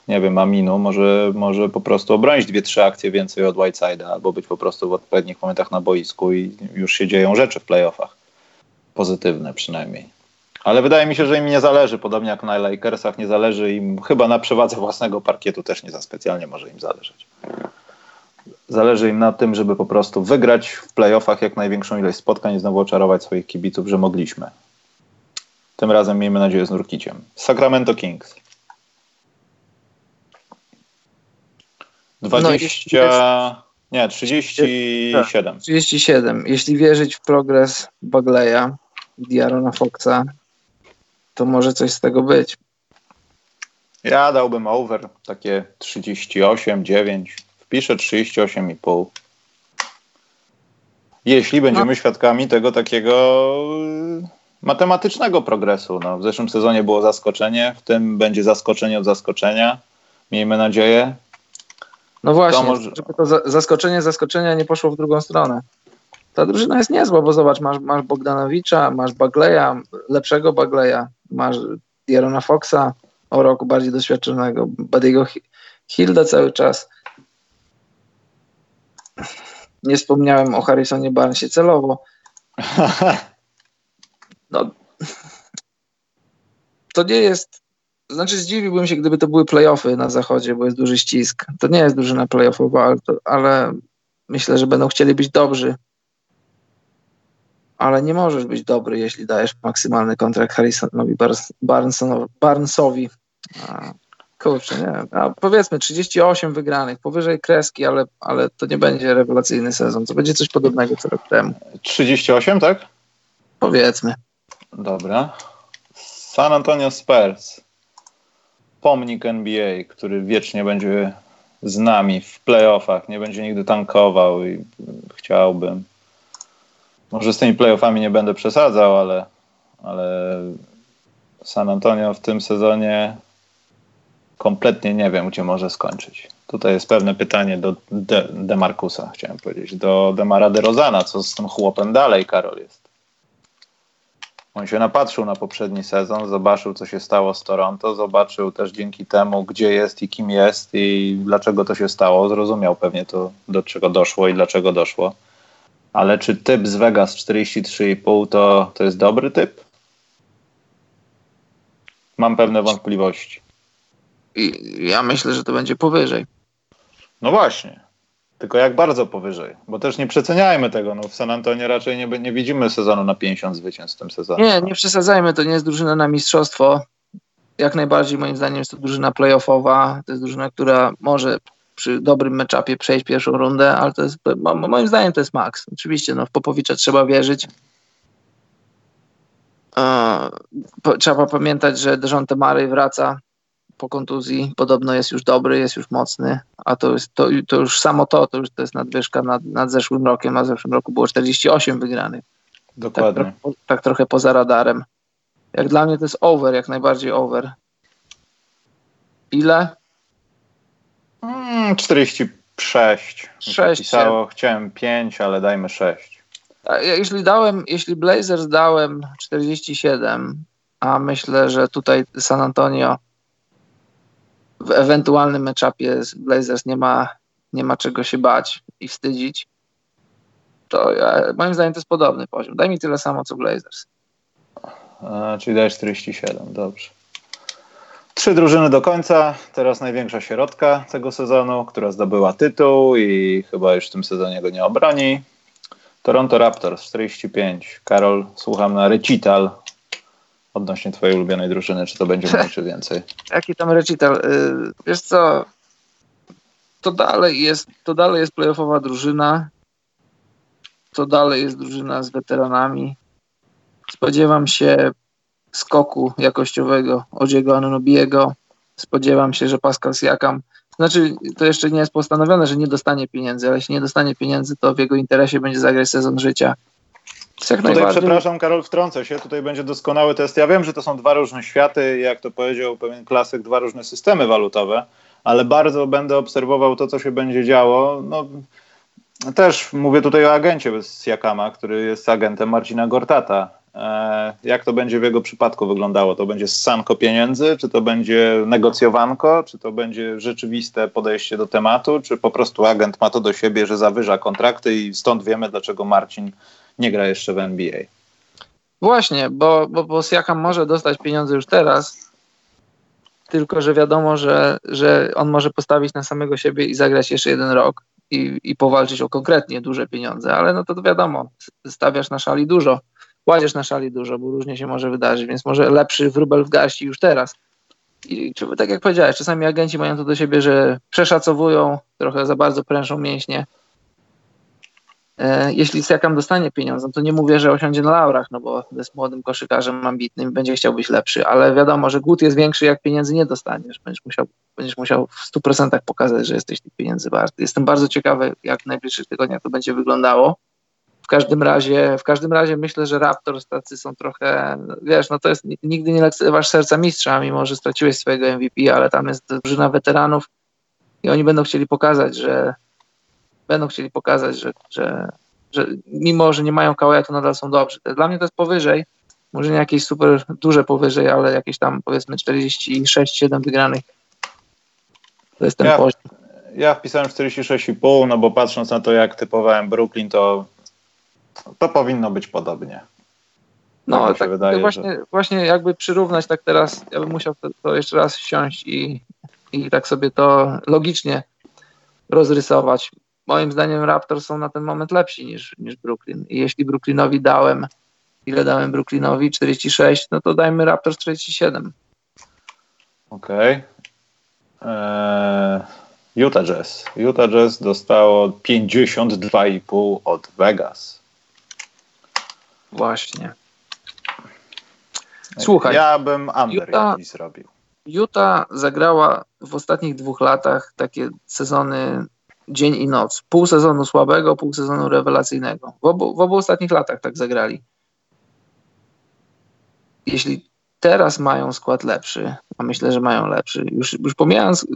nie wiem, Aminu może, może po prostu obronić dwie, trzy akcje więcej od Whiteside'a, albo być po prostu w odpowiednich momentach na boisku i już się dzieją rzeczy w playoffach. Pozytywne przynajmniej. Ale wydaje mi się, że im nie zależy, podobnie jak na Lakersach nie zależy im, chyba na przewadze własnego parkietu też nie za specjalnie może im zależeć. Zależy im na tym, żeby po prostu wygrać w playoffach jak największą ilość spotkań i znowu oczarować swoich kibiców, że mogliśmy. Tym razem miejmy nadzieję z Nurkiciem. Sacramento Kings. 20... No, nie, 37.
37. Jeśli wierzyć w progres Bagleya i Diarona Foxa, to może coś z tego być.
Ja dałbym over, takie 38, 9. Wpiszę 38,5. Jeśli będziemy no. świadkami tego takiego y, matematycznego progresu. No, w zeszłym sezonie było zaskoczenie, w tym będzie zaskoczenie od zaskoczenia. Miejmy nadzieję.
No właśnie, to może... żeby to zaskoczenie zaskoczenia nie poszło w drugą stronę. Ta drużyna jest niezła, bo zobacz, masz, masz Bogdanowicza, masz Bagleya, lepszego Bagleya, masz Dierona Foxa, o roku bardziej doświadczonego, Badiego Hilda cały czas. Nie wspomniałem o Harrisonie Barnesie celowo. No, to nie jest. Znaczy, zdziwiłbym się, gdyby to były playoffy na zachodzie, bo jest duży ścisk. To nie jest drużyna playoffowa, ale, to, ale myślę, że będą chcieli być dobrzy ale nie możesz być dobry, jeśli dajesz maksymalny kontrakt Harrisonowi Barnesowi. kurczę, nie wiem. A powiedzmy 38 wygranych, powyżej kreski, ale, ale to nie będzie rewelacyjny sezon. To będzie coś podobnego co rok temu.
38, tak?
Powiedzmy.
Dobra. San Antonio Spurs. Pomnik NBA, który wiecznie będzie z nami w playoffach, nie będzie nigdy tankował i chciałbym może z tymi playoffami nie będę przesadzał, ale, ale San Antonio w tym sezonie kompletnie nie wiem, gdzie może skończyć. Tutaj jest pewne pytanie do De, De Marcusa, chciałem powiedzieć, do Demara De Rozana, co z tym chłopem dalej, Karol, jest. On się napatrzył na poprzedni sezon, zobaczył, co się stało z Toronto, zobaczył też dzięki temu, gdzie jest i kim jest i dlaczego to się stało. Zrozumiał pewnie to, do czego doszło i dlaczego doszło. Ale czy typ z Vegas 43,5 to, to jest dobry typ? Mam pewne wątpliwości.
I ja myślę, że to będzie powyżej.
No właśnie. Tylko jak bardzo powyżej? Bo też nie przeceniajmy tego. No w San Antonio raczej nie, nie widzimy sezonu na 50 zwycięstw w tym sezonie.
Nie, nie przesadzajmy. To nie jest drużyna na mistrzostwo. Jak najbardziej moim zdaniem jest to drużyna playoffowa. To jest drużyna, która może przy dobrym meczapie przejść pierwszą rundę, ale to jest, moim zdaniem to jest maks. Oczywiście no, w Popowicza trzeba wierzyć. trzeba pamiętać, że Dejonte Murray wraca po kontuzji, podobno jest już dobry, jest już mocny, a to, jest, to, to już samo to, to już to jest nadwyżka nad, nad zeszłym rokiem, a w zeszłym roku było 48 wygranych.
Dokładnie.
Tak, tak, tak trochę poza radarem. Jak dla mnie to jest over, jak najbardziej over. Ile?
46. 6. Pisało, chciałem 5, ale dajmy 6.
Jeśli dałem, jeśli Blazers dałem 47, a myślę, że tutaj San Antonio w ewentualnym meczapie z Blazers nie ma, nie ma czego się bać i wstydzić, to ja, moim zdaniem to jest podobny poziom. Daj mi tyle samo co Blazers.
A, czyli dajesz 47, dobrze. Trzy drużyny do końca. Teraz największa środka tego sezonu, która zdobyła tytuł i chyba już w tym sezonie go nie obroni. Toronto Raptors 45. Karol, słucham na recital odnośnie twojej ulubionej drużyny. Czy to będzie mniej, czy więcej?
Jaki tam recital? Y, wiesz co, to dalej jest, to dalej jest playoffowa drużyna. To dalej jest drużyna z weteranami. Spodziewam się skoku jakościowego Odziego Anunobiego. Spodziewam się, że Pascal Siakam, znaczy to jeszcze nie jest postanowione, że nie dostanie pieniędzy, ale jeśli nie dostanie pieniędzy, to w jego interesie będzie zagrać sezon życia.
Tutaj przepraszam, Karol, wtrącę się. Tutaj będzie doskonały test. Ja wiem, że to są dwa różne światy, jak to powiedział pewien klasyk, dwa różne systemy walutowe, ale bardzo będę obserwował to, co się będzie działo. No, też mówię tutaj o agencie z Jakama, który jest agentem Marcina Gortata jak to będzie w jego przypadku wyglądało? To będzie ssanko pieniędzy, czy to będzie negocjowanko, czy to będzie rzeczywiste podejście do tematu, czy po prostu agent ma to do siebie, że zawyża kontrakty i stąd wiemy, dlaczego Marcin nie gra jeszcze w NBA.
Właśnie, bo, bo, bo Siakam może dostać pieniądze już teraz, tylko że wiadomo, że, że on może postawić na samego siebie i zagrać jeszcze jeden rok i, i powalczyć o konkretnie duże pieniądze, ale no to wiadomo, stawiasz na szali dużo, kładziesz na szali dużo, bo różnie się może wydarzyć, więc może lepszy wróbel w garści już teraz. I tak jak powiedziałeś, czasami agenci mają to do siebie, że przeszacowują, trochę za bardzo prężą mięśnie, E, jeśli Siakam dostanie pieniądze, no to nie mówię, że osiądzie na laurach, no bo jest młodym koszykarzem ambitnym będzie chciał być lepszy, ale wiadomo, że głód jest większy, jak pieniędzy nie dostaniesz. Będziesz musiał, będziesz musiał w 100% pokazać, że jesteś tych pieniędzy wart. Jestem bardzo ciekawy, jak w najbliższych tygodniach to będzie wyglądało. W każdym razie, w każdym razie myślę, że Raptors tacy są trochę, wiesz, no to jest, nigdy nie lekceważ serca mistrza, mimo że straciłeś swojego MVP, ale tam jest drużyna weteranów i oni będą chcieli pokazać, że będą chcieli pokazać, że, że, że mimo, że nie mają kałeja, to nadal są dobrzy. Dla mnie to jest powyżej, może nie jakieś super duże powyżej, ale jakieś tam powiedzmy 46-7 wygranych. To jest ten
ja,
poziom.
Ja wpisałem 46,5, no bo patrząc na to, jak typowałem Brooklyn, to to powinno być podobnie.
No, tak, tak wydaje, właśnie, że... właśnie jakby przyrównać tak teraz, ja bym musiał to, to jeszcze raz wsiąść i, i tak sobie to logicznie rozrysować moim zdaniem Raptors są na ten moment lepsi niż, niż Brooklyn. I jeśli Brooklynowi dałem, ile dałem Brooklynowi? 46, no to dajmy Raptors 47.
Okej. Okay. Eee, Utah Jazz. Utah Jazz dostało 52,5 od Vegas.
Właśnie. Słuchaj.
Ja bym under Utah, zrobił.
Utah zagrała w ostatnich dwóch latach takie sezony dzień i noc. Pół sezonu słabego, pół sezonu rewelacyjnego. W obu, w obu ostatnich latach tak zagrali. Jeśli teraz mają skład lepszy, a myślę, że mają lepszy, już, już pomijając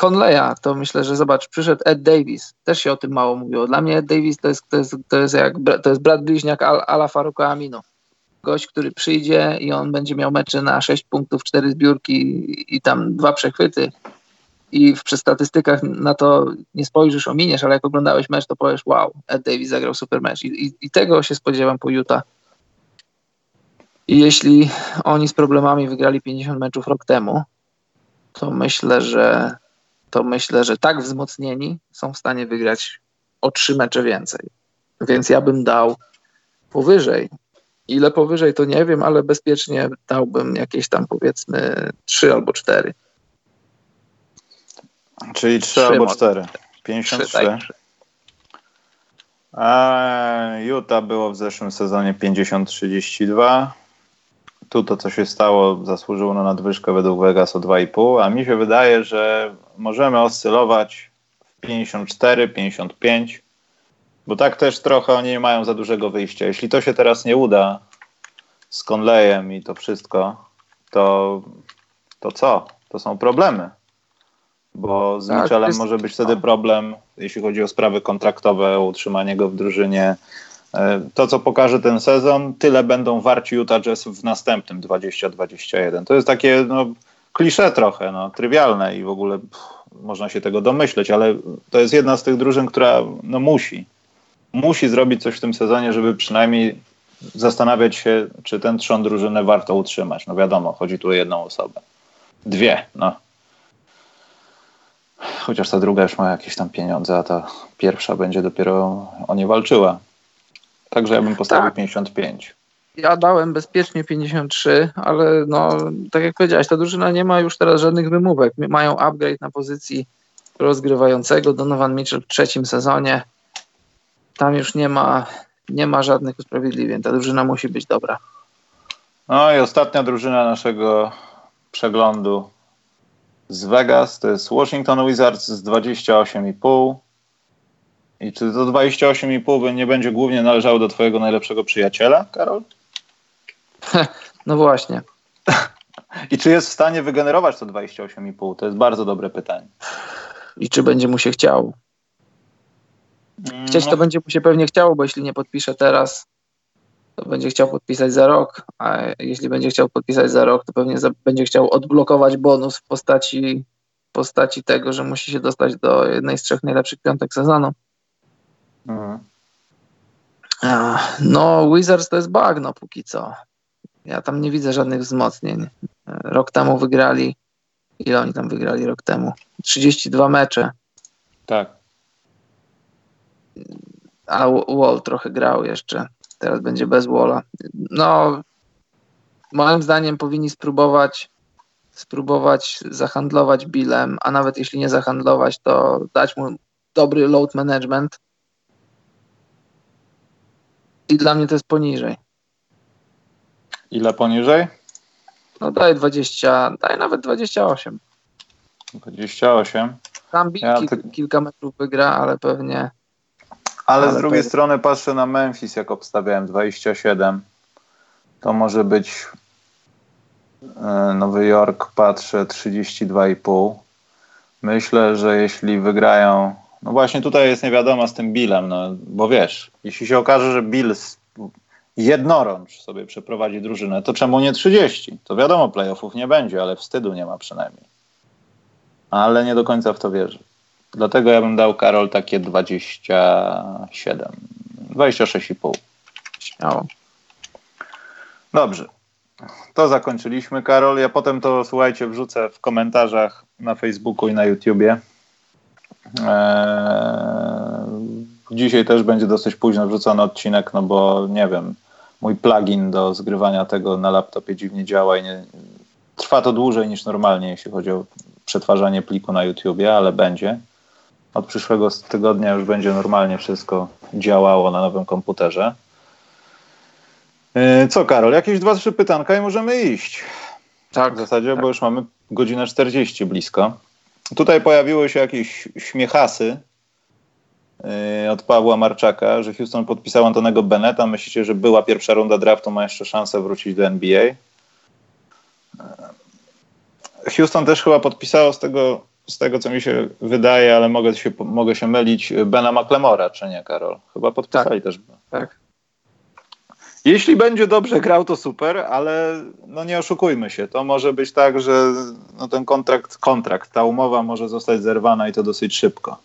Conleya, to myślę, że zobacz, przyszedł Ed Davis, też się o tym mało mówiło. Dla mnie Ed Davis to jest, to jest, to jest, jak, to jest brat bliźniak Al, Ala Faruka Aminu. Gość, który przyjdzie i on będzie miał mecze na 6 punktów, 4 zbiórki i tam dwa przechwyty i w statystykach na to nie spojrzysz, ominiesz, ale jak oglądałeś mecz, to powiesz, wow, Ed Davis zagrał super mecz. I, i, i tego się spodziewam po Utah. I jeśli oni z problemami wygrali 50 meczów rok temu, to myślę, że to myślę, że tak wzmocnieni są w stanie wygrać o trzy mecze więcej. Więc ja bym dał powyżej. Ile powyżej to nie wiem, ale bezpiecznie dałbym jakieś tam powiedzmy trzy albo cztery.
Czyli 3 albo 4. 53. 3, A Utah było w zeszłym sezonie 50-32. Tu to, co się stało, zasłużyło na nadwyżkę według Vegas o 2,5, a mi się wydaje, że możemy oscylować w 54-55, bo tak też trochę oni nie mają za dużego wyjścia. Jeśli to się teraz nie uda z Conleyem i to wszystko, to, to co? To są problemy bo z tak, Mitchellem jest... może być wtedy problem, jeśli chodzi o sprawy kontraktowe, o utrzymanie go w drużynie. E, to, co pokaże ten sezon, tyle będą warci Utah Jazz w następnym 2021. To jest takie no, klisze trochę, no, trywialne i w ogóle pff, można się tego domyśleć, ale to jest jedna z tych drużyn, która no, musi, musi zrobić coś w tym sezonie, żeby przynajmniej zastanawiać się, czy ten trzon drużyny warto utrzymać. No wiadomo, chodzi tu o jedną osobę. Dwie, no chociaż ta druga już ma jakieś tam pieniądze, a ta pierwsza będzie dopiero o nie walczyła. Także ja bym postawił tak. 55.
Ja dałem bezpiecznie 53, ale no, tak jak powiedziałeś, ta drużyna nie ma już teraz żadnych wymówek. Mają upgrade na pozycji rozgrywającego. Donovan Mitchell w trzecim sezonie. Tam już nie ma, nie ma żadnych usprawiedliwień. Ta drużyna musi być dobra.
No i ostatnia drużyna naszego przeglądu z Vegas, to jest Washington Wizards z 28,5. I czy to 28,5 nie będzie głównie należało do twojego najlepszego przyjaciela, Karol?
No właśnie.
I czy jest w stanie wygenerować to 28,5? To jest bardzo dobre pytanie.
I czy będzie mu się chciało? Chcieć no. to będzie mu się pewnie chciało, bo jeśli nie podpisze teraz, to będzie chciał podpisać za rok, a jeśli będzie chciał podpisać za rok, to pewnie za, będzie chciał odblokować bonus w postaci, postaci tego, że musi się dostać do jednej z trzech najlepszych piątek sezonu. Mhm. No, Wizards to jest bagno póki co. Ja tam nie widzę żadnych wzmocnień. Rok temu wygrali. Ile oni tam wygrali rok temu? 32 mecze.
Tak.
A Wall trochę grał jeszcze. Teraz będzie bez Walla. No, moim zdaniem powinni spróbować spróbować zahandlować Billem, a nawet jeśli nie zahandlować, to dać mu dobry load management. I dla mnie to jest poniżej.
Ile poniżej?
No daj 20, daj nawet 28.
28.
Tam Bill ja ty... kilka metrów wygra, ale pewnie.
Ale, ale z drugiej pewnie... strony patrzę na Memphis, jak obstawiałem 27. To może być e, Nowy Jork, patrzę 32,5. Myślę, że jeśli wygrają. No właśnie tutaj jest niewiadoma z tym Billem, no bo wiesz, jeśli się okaże, że Bill jednorącz sobie przeprowadzi drużynę, to czemu nie 30? To wiadomo, playoffów nie będzie, ale wstydu nie ma przynajmniej. Ale nie do końca w to wierzę. Dlatego ja bym dał Karol takie 27, 26,5.
Śmiało.
Dobrze. To zakończyliśmy, Karol. Ja potem to, słuchajcie, wrzucę w komentarzach na Facebooku i na YouTubie. Eee, dzisiaj też będzie dosyć późno wrzucony odcinek, no bo nie wiem, mój plugin do zgrywania tego na laptopie dziwnie działa i nie, trwa to dłużej niż normalnie, jeśli chodzi o przetwarzanie pliku na YouTubie, ale będzie. Od przyszłego tygodnia już będzie normalnie wszystko działało na nowym komputerze. E, co, Karol, jakieś dwa, trzy pytanka i możemy iść. Tak. W zasadzie, tak. bo już mamy godzinę 40 blisko. Tutaj pojawiły się jakieś śmiechasy Y, od Pawła Marczaka, że Houston podpisał Antonego Beneta. Myślicie, że była pierwsza runda draftu, ma jeszcze szansę wrócić do NBA? Y, Houston też chyba podpisało z tego, z tego co mi się wydaje, ale mogę się, mogę się mylić, Bena McLemora, czy nie, Karol? Chyba podpisali
tak,
też.
Tak.
Jeśli będzie dobrze grał, to super, ale no nie oszukujmy się. To może być tak, że no ten kontrakt, kontrakt, ta umowa może zostać zerwana i to dosyć szybko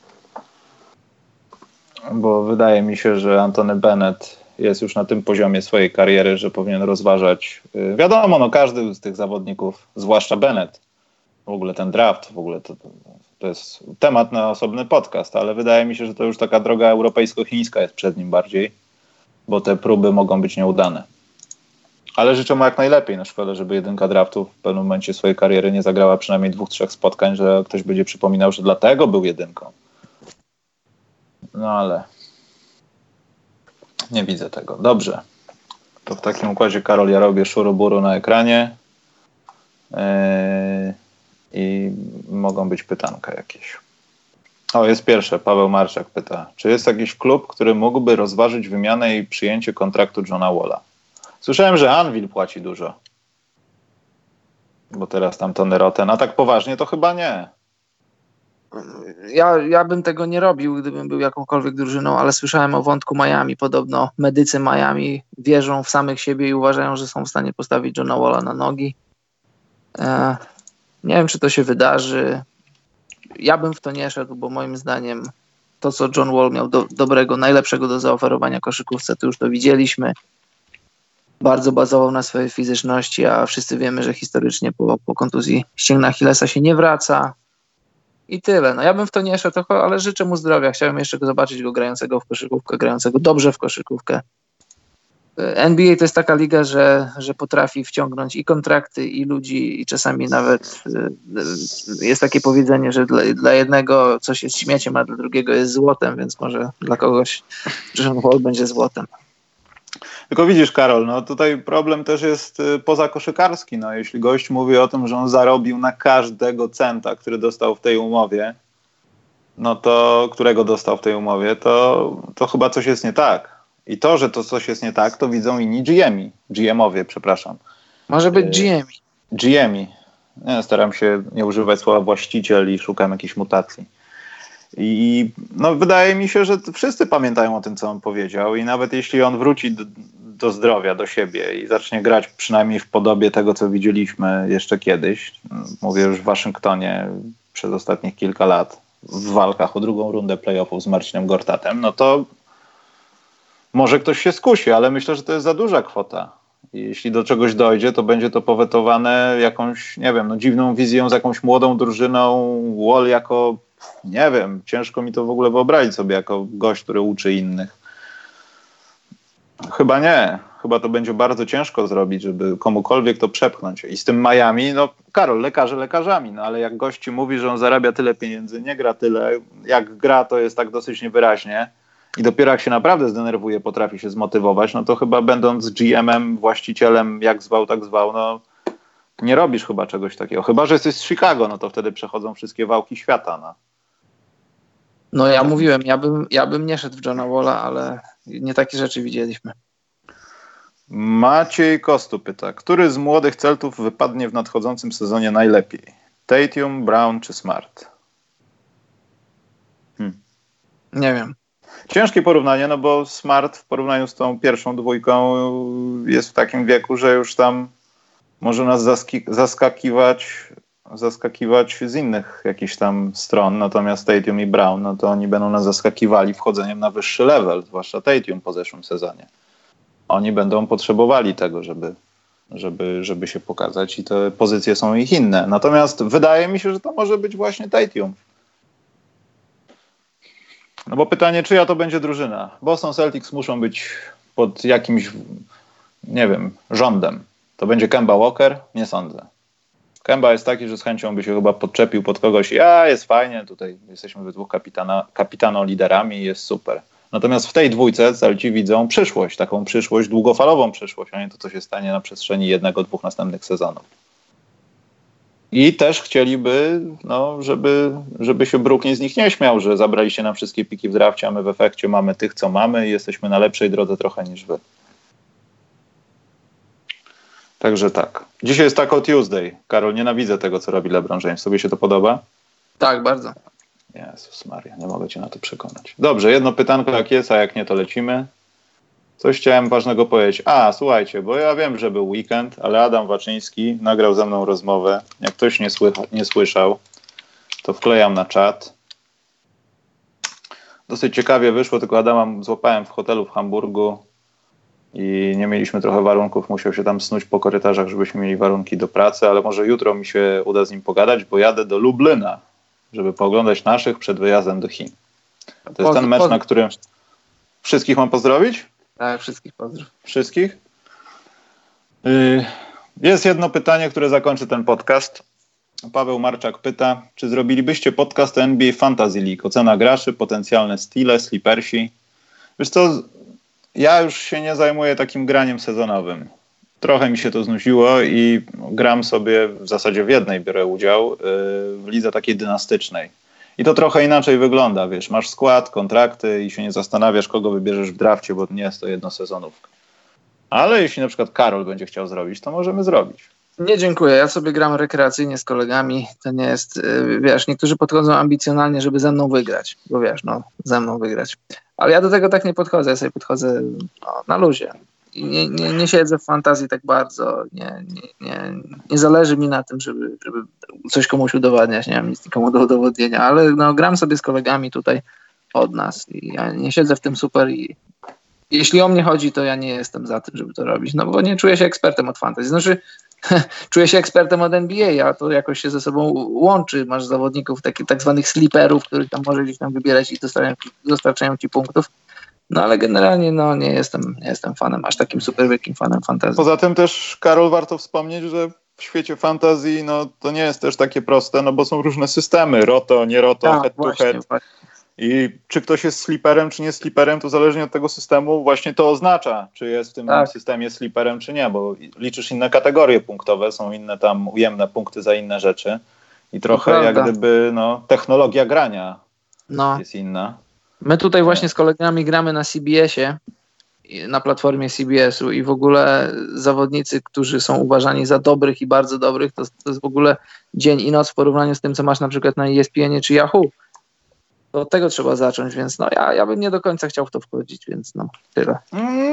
bo wydaje mi się, że Antony Bennett jest już na tym poziomie swojej kariery, że powinien rozważać. Y, wiadomo, no każdy z tych zawodników, zwłaszcza Bennett, w ogóle ten draft, w ogóle to, to jest temat na osobny podcast, ale wydaje mi się, że to już taka droga europejsko-chińska jest przed nim bardziej, bo te próby mogą być nieudane. Ale życzę mu jak najlepiej na szkole, żeby jedynka draftu w pewnym momencie swojej kariery nie zagrała przynajmniej dwóch, trzech spotkań, że ktoś będzie przypominał, że dlatego był jedynką. No ale nie widzę tego. Dobrze. To w takim układzie, Karol, ja robię szuruburu na ekranie yy, i mogą być pytanka jakieś. O, jest pierwsze. Paweł Marczak pyta, czy jest jakiś klub, który mógłby rozważyć wymianę i przyjęcie kontraktu Johna Walla? Słyszałem, że Anvil płaci dużo. Bo teraz tam Tony Roten, a tak poważnie to chyba nie
ja, ja bym tego nie robił, gdybym był jakąkolwiek drużyną, ale słyszałem o wątku Miami. Podobno medycy Miami wierzą w samych siebie i uważają, że są w stanie postawić Johna Walla na nogi. E, nie wiem, czy to się wydarzy. Ja bym w to nie szedł, bo moim zdaniem to, co John Wall miał do, dobrego, najlepszego do zaoferowania koszykówce, to już to widzieliśmy. Bardzo bazował na swojej fizyczności, a wszyscy wiemy, że historycznie po, po kontuzji ścięgna Achillesa się nie wraca i tyle. No ja bym w to nie szedł, ale życzę mu zdrowia. Chciałem jeszcze zobaczyć go grającego w koszykówkę, grającego dobrze w koszykówkę. NBA to jest taka liga, że, że potrafi wciągnąć i kontrakty, i ludzi, i czasami nawet y, jest takie powiedzenie, że dla, dla jednego coś jest śmieciem, a dla drugiego jest złotem, więc może dla kogoś John Wall będzie złotem.
Tylko widzisz, Karol, no tutaj problem też jest y, pozakoszykarski. No, jeśli gość mówi o tym, że on zarobił na każdego centa, który dostał w tej umowie, no to którego dostał w tej umowie, to, to chyba coś jest nie tak. I to, że to coś jest nie tak, to widzą inni GM-i. GM-owie, przepraszam.
Może być GM-i. Y,
GM-i. Ja staram się nie używać słowa właściciel i szukam jakichś mutacji. I no, wydaje mi się, że wszyscy pamiętają o tym, co on powiedział, i nawet jeśli on wróci do, do zdrowia, do siebie i zacznie grać przynajmniej w podobie tego, co widzieliśmy jeszcze kiedyś, mówię już w Waszyngtonie przez ostatnich kilka lat, w walkach o drugą rundę playoffów z Marcinem Gortatem, no to może ktoś się skusi, ale myślę, że to jest za duża kwota. Jeśli do czegoś dojdzie, to będzie to powetowane jakąś, nie wiem, no dziwną wizją z jakąś młodą drużyną. Wall jako, nie wiem, ciężko mi to w ogóle wyobrazić sobie jako gość, który uczy innych. Chyba nie. Chyba to będzie bardzo ciężko zrobić, żeby komukolwiek to przepchnąć. I z tym Miami, no Karol, lekarze lekarzami, no ale jak gości mówi, że on zarabia tyle pieniędzy, nie gra tyle, jak gra to jest tak dosyć niewyraźnie i dopiero jak się naprawdę zdenerwuje, potrafi się zmotywować, no to chyba będąc GM-em, właścicielem, jak zwał, tak zwał, no nie robisz chyba czegoś takiego. Chyba, że jesteś z Chicago, no to wtedy przechodzą wszystkie wałki świata. No,
no ja mówiłem, ja bym, ja bym nie szedł w Johna Walla, ale nie takie rzeczy widzieliśmy.
Maciej Kostu pyta, który z młodych Celtów wypadnie w nadchodzącym sezonie najlepiej? Tatum, Brown czy Smart?
Hmm. Nie wiem.
Ciężkie porównanie, no bo Smart w porównaniu z tą pierwszą dwójką jest w takim wieku, że już tam może nas zaskakiwać, zaskakiwać z innych jakichś tam stron, natomiast Tatum i Brown, no to oni będą nas zaskakiwali wchodzeniem na wyższy level, zwłaszcza Tatum po zeszłym sezonie. Oni będą potrzebowali tego, żeby, żeby, żeby się pokazać i te pozycje są ich inne. Natomiast wydaje mi się, że to może być właśnie Tatum no bo pytanie, czyja to będzie drużyna? Boston Celtics muszą być pod jakimś, nie wiem, rządem. To będzie Kemba Walker? Nie sądzę. Kemba jest taki, że z chęcią by się chyba podczepił pod kogoś. Ja, jest fajnie, tutaj jesteśmy we dwóch kapitana, kapitano liderami jest super. Natomiast w tej dwójce Celci widzą przyszłość, taką przyszłość, długofalową przyszłość, a nie to, co się stanie na przestrzeni jednego, dwóch następnych sezonów. I też chcieliby, no, żeby, żeby się Brooklyn z nich nie śmiał, że zabraliście nam wszystkie piki w drafcie, a my w efekcie mamy tych, co mamy i jesteśmy na lepszej drodze trochę niż wy. Także tak. Dzisiaj jest Taco Tuesday. Karol, nienawidzę tego, co robi LeBron James. Sobie się to podoba?
Tak, bardzo.
Jezus Maria, nie mogę cię na to przekonać. Dobrze, jedno pytanko jak jest, a jak nie, to lecimy. Coś chciałem ważnego powiedzieć. A, słuchajcie, bo ja wiem, że był weekend, ale Adam Waczyński nagrał ze mną rozmowę. Jak ktoś nie, słycha, nie słyszał, to wklejam na czat. Dosyć ciekawie wyszło, tylko Adama złapałem w hotelu w Hamburgu i nie mieliśmy trochę warunków. Musiał się tam snuć po korytarzach, żebyśmy mieli warunki do pracy, ale może jutro mi się uda z nim pogadać, bo jadę do Lublina, żeby pooglądać naszych przed wyjazdem do Chin. To jest ten mecz, na którym wszystkich mam pozdrowić?
Tak, wszystkich pozdrów.
Wszystkich? Y, jest jedno pytanie, które zakończy ten podcast. Paweł Marczak pyta, czy zrobilibyście podcast NBA Fantasy League? Ocena graczy, potencjalne stile, slipersi. Wiesz co, ja już się nie zajmuję takim graniem sezonowym. Trochę mi się to znudziło i gram sobie, w zasadzie w jednej biorę udział, y, w lidze takiej dynastycznej. I to trochę inaczej wygląda, wiesz, masz skład, kontrakty i się nie zastanawiasz, kogo wybierzesz w drafcie, bo nie jest to jednosezonówka. Ale jeśli na przykład Karol będzie chciał zrobić, to możemy zrobić.
Nie, dziękuję. Ja sobie gram rekreacyjnie z kolegami. To nie jest, y, wiesz, niektórzy podchodzą ambicjonalnie, żeby ze mną wygrać, bo wiesz, no, ze mną wygrać. Ale ja do tego tak nie podchodzę. Ja sobie podchodzę no, na luzie nie, nie, nie siedzę w fantazji tak bardzo, nie, nie, nie, nie zależy mi na tym, żeby, żeby coś komuś udowadniać, nie mam nic nikomu do udowodnienia, ale no, gram sobie z kolegami tutaj od nas i ja nie siedzę w tym super i jeśli o mnie chodzi, to ja nie jestem za tym, żeby to robić, no bo nie czuję się ekspertem od fantazji. Znaczy, czuję się ekspertem od NBA, a to jakoś się ze sobą łączy. Masz zawodników, takich tak zwanych sleeperów, których tam możesz gdzieś tam wybierać i dostarczają, dostarczają ci punktów. No ale generalnie no, nie, jestem, nie jestem fanem, aż takim super wielkim fanem fantazji.
Poza tym też, Karol, warto wspomnieć, że w świecie fantazji no, to nie jest też takie proste, no bo są różne systemy, roto, nie roto, tak, head właśnie, to head. Właśnie. I czy ktoś jest sliperem, czy nie sliperem, to zależnie od tego systemu właśnie to oznacza, czy jest w tym tak. systemie sliperem, czy nie, bo liczysz inne kategorie punktowe, są inne tam ujemne punkty za inne rzeczy i trochę jak gdyby no, technologia grania no. jest inna.
My tutaj właśnie z kolegami gramy na CBS-ie, na platformie CBS-u i w ogóle zawodnicy, którzy są uważani za dobrych i bardzo dobrych, to, to jest w ogóle dzień i noc w porównaniu z tym, co masz na przykład na ESPN czy Yahoo. od tego trzeba zacząć, więc no ja, ja bym nie do końca chciał w to wchodzić, więc no tyle.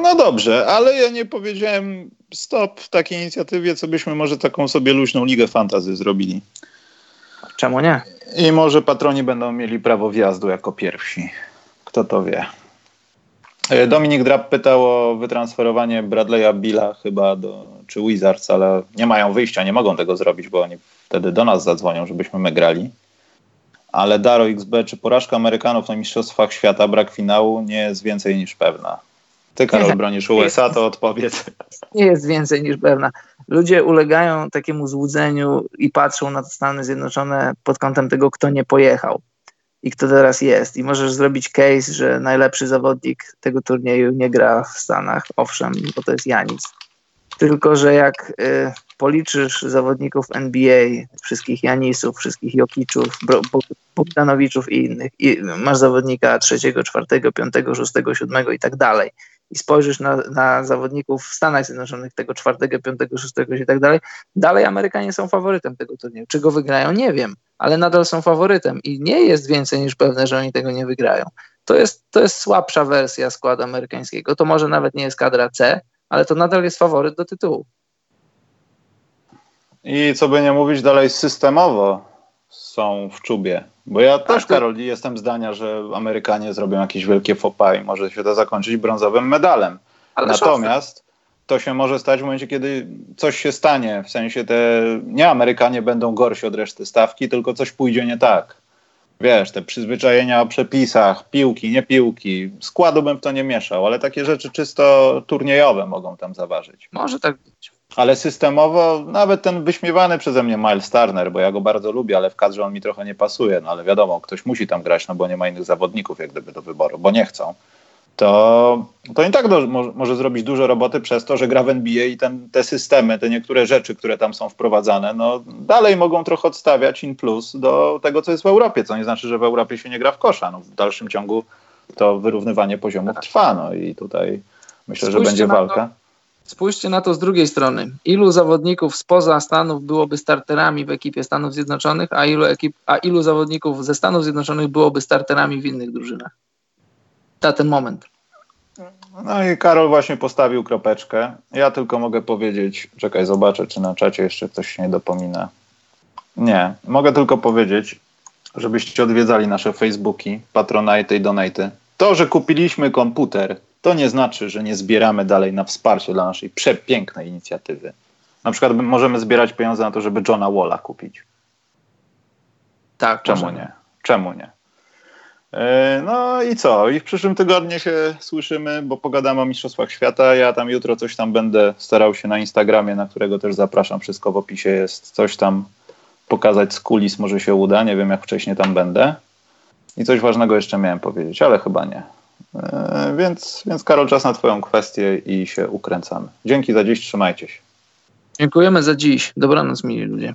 No dobrze, ale ja nie powiedziałem stop w takiej inicjatywie, co byśmy może taką sobie luźną ligę fantazy zrobili.
Czemu nie?
I może patroni będą mieli prawo wjazdu jako pierwsi. Kto to wie. E, Dominik Drab pytał o wytransferowanie Bradley'a Billa chyba do, czy Wizards, ale nie mają wyjścia, nie mogą tego zrobić, bo oni wtedy do nas zadzwonią, żebyśmy my grali. Ale Daro XB, czy porażka Amerykanów na Mistrzostwach Świata, brak finału, nie jest więcej niż pewna. Ty, Karol, bronisz USA, to odpowiedz.
Nie jest więcej niż pewna. Ludzie ulegają takiemu złudzeniu i patrzą na Stany Zjednoczone pod kątem tego, kto nie pojechał i kto teraz jest. I możesz zrobić case, że najlepszy zawodnik tego turnieju nie gra w Stanach. Owszem, bo to jest Janis. Tylko, że jak y, policzysz zawodników NBA, wszystkich Janisów, wszystkich Jokiczów, Bogdanowiczów i innych, i masz zawodnika trzeciego, czwartego, piątego, szóstego, siódmego i tak dalej, i spojrzysz na, na zawodników w Stanach Zjednoczonych, tego czwartego, piątego, szóstego i tak dalej, dalej Amerykanie są faworytem tego turnieju. Czy go wygrają? Nie wiem, ale nadal są faworytem i nie jest więcej niż pewne, że oni tego nie wygrają. To jest, to jest słabsza wersja składu amerykańskiego. To może nawet nie jest kadra C, ale to nadal jest faworyt do tytułu.
I co by nie mówić, dalej systemowo są w czubie. Bo ja też, to... Karol, jestem zdania, że Amerykanie zrobią jakieś wielkie fopa i może się to zakończyć brązowym medalem. Ale Natomiast to się może stać w momencie, kiedy coś się stanie. W sensie te nie Amerykanie będą gorsi od reszty stawki, tylko coś pójdzie nie tak. Wiesz, te przyzwyczajenia o przepisach, piłki, nie piłki, składu bym w to nie mieszał, ale takie rzeczy czysto turniejowe mogą tam zaważyć.
Może tak być.
Ale systemowo, nawet ten wyśmiewany przeze mnie Miles Turner, bo ja go bardzo lubię, ale w kadrze on mi trochę nie pasuje, no ale wiadomo, ktoś musi tam grać, no bo nie ma innych zawodników jak gdyby do wyboru, bo nie chcą. To, to i tak do, może, może, zrobić dużo roboty przez to, że gra w NBA i ten, te systemy, te niektóre rzeczy, które tam są wprowadzane, no dalej mogą trochę odstawiać in plus do tego, co jest w Europie, co nie znaczy, że w Europie się nie gra w kosza. No, w dalszym ciągu to wyrównywanie poziomów trwa, no i tutaj myślę, Spójrzcie że będzie walka.
Spójrzcie na to z drugiej strony. Ilu zawodników spoza Stanów byłoby starterami w ekipie Stanów Zjednoczonych, a ilu, ekip, a ilu zawodników ze Stanów Zjednoczonych byłoby starterami w innych drużynach? Na ten moment.
No i Karol właśnie postawił kropeczkę. Ja tylko mogę powiedzieć, czekaj, zobaczę, czy na czacie jeszcze ktoś się nie dopomina. Nie, mogę tylko powiedzieć, żebyście odwiedzali nasze Facebooki, Patronite i Donate. To, że kupiliśmy komputer to nie znaczy, że nie zbieramy dalej na wsparcie dla naszej przepięknej inicjatywy. Na przykład możemy zbierać pieniądze na to, żeby Johna Walla kupić.
Tak,
czemu możemy. nie? Czemu nie? E, no i co? I w przyszłym tygodniu się słyszymy, bo pogadamy o Mistrzostwach Świata. Ja tam jutro coś tam będę starał się na Instagramie, na którego też zapraszam. Wszystko w opisie jest. Coś tam pokazać z kulis może się uda. Nie wiem, jak wcześniej tam będę. I coś ważnego jeszcze miałem powiedzieć, ale chyba nie. E, więc, więc Karol, czas na Twoją kwestię i się ukręcamy. Dzięki za dziś, trzymajcie się.
Dziękujemy za dziś. Dobranoc, mili ludzie.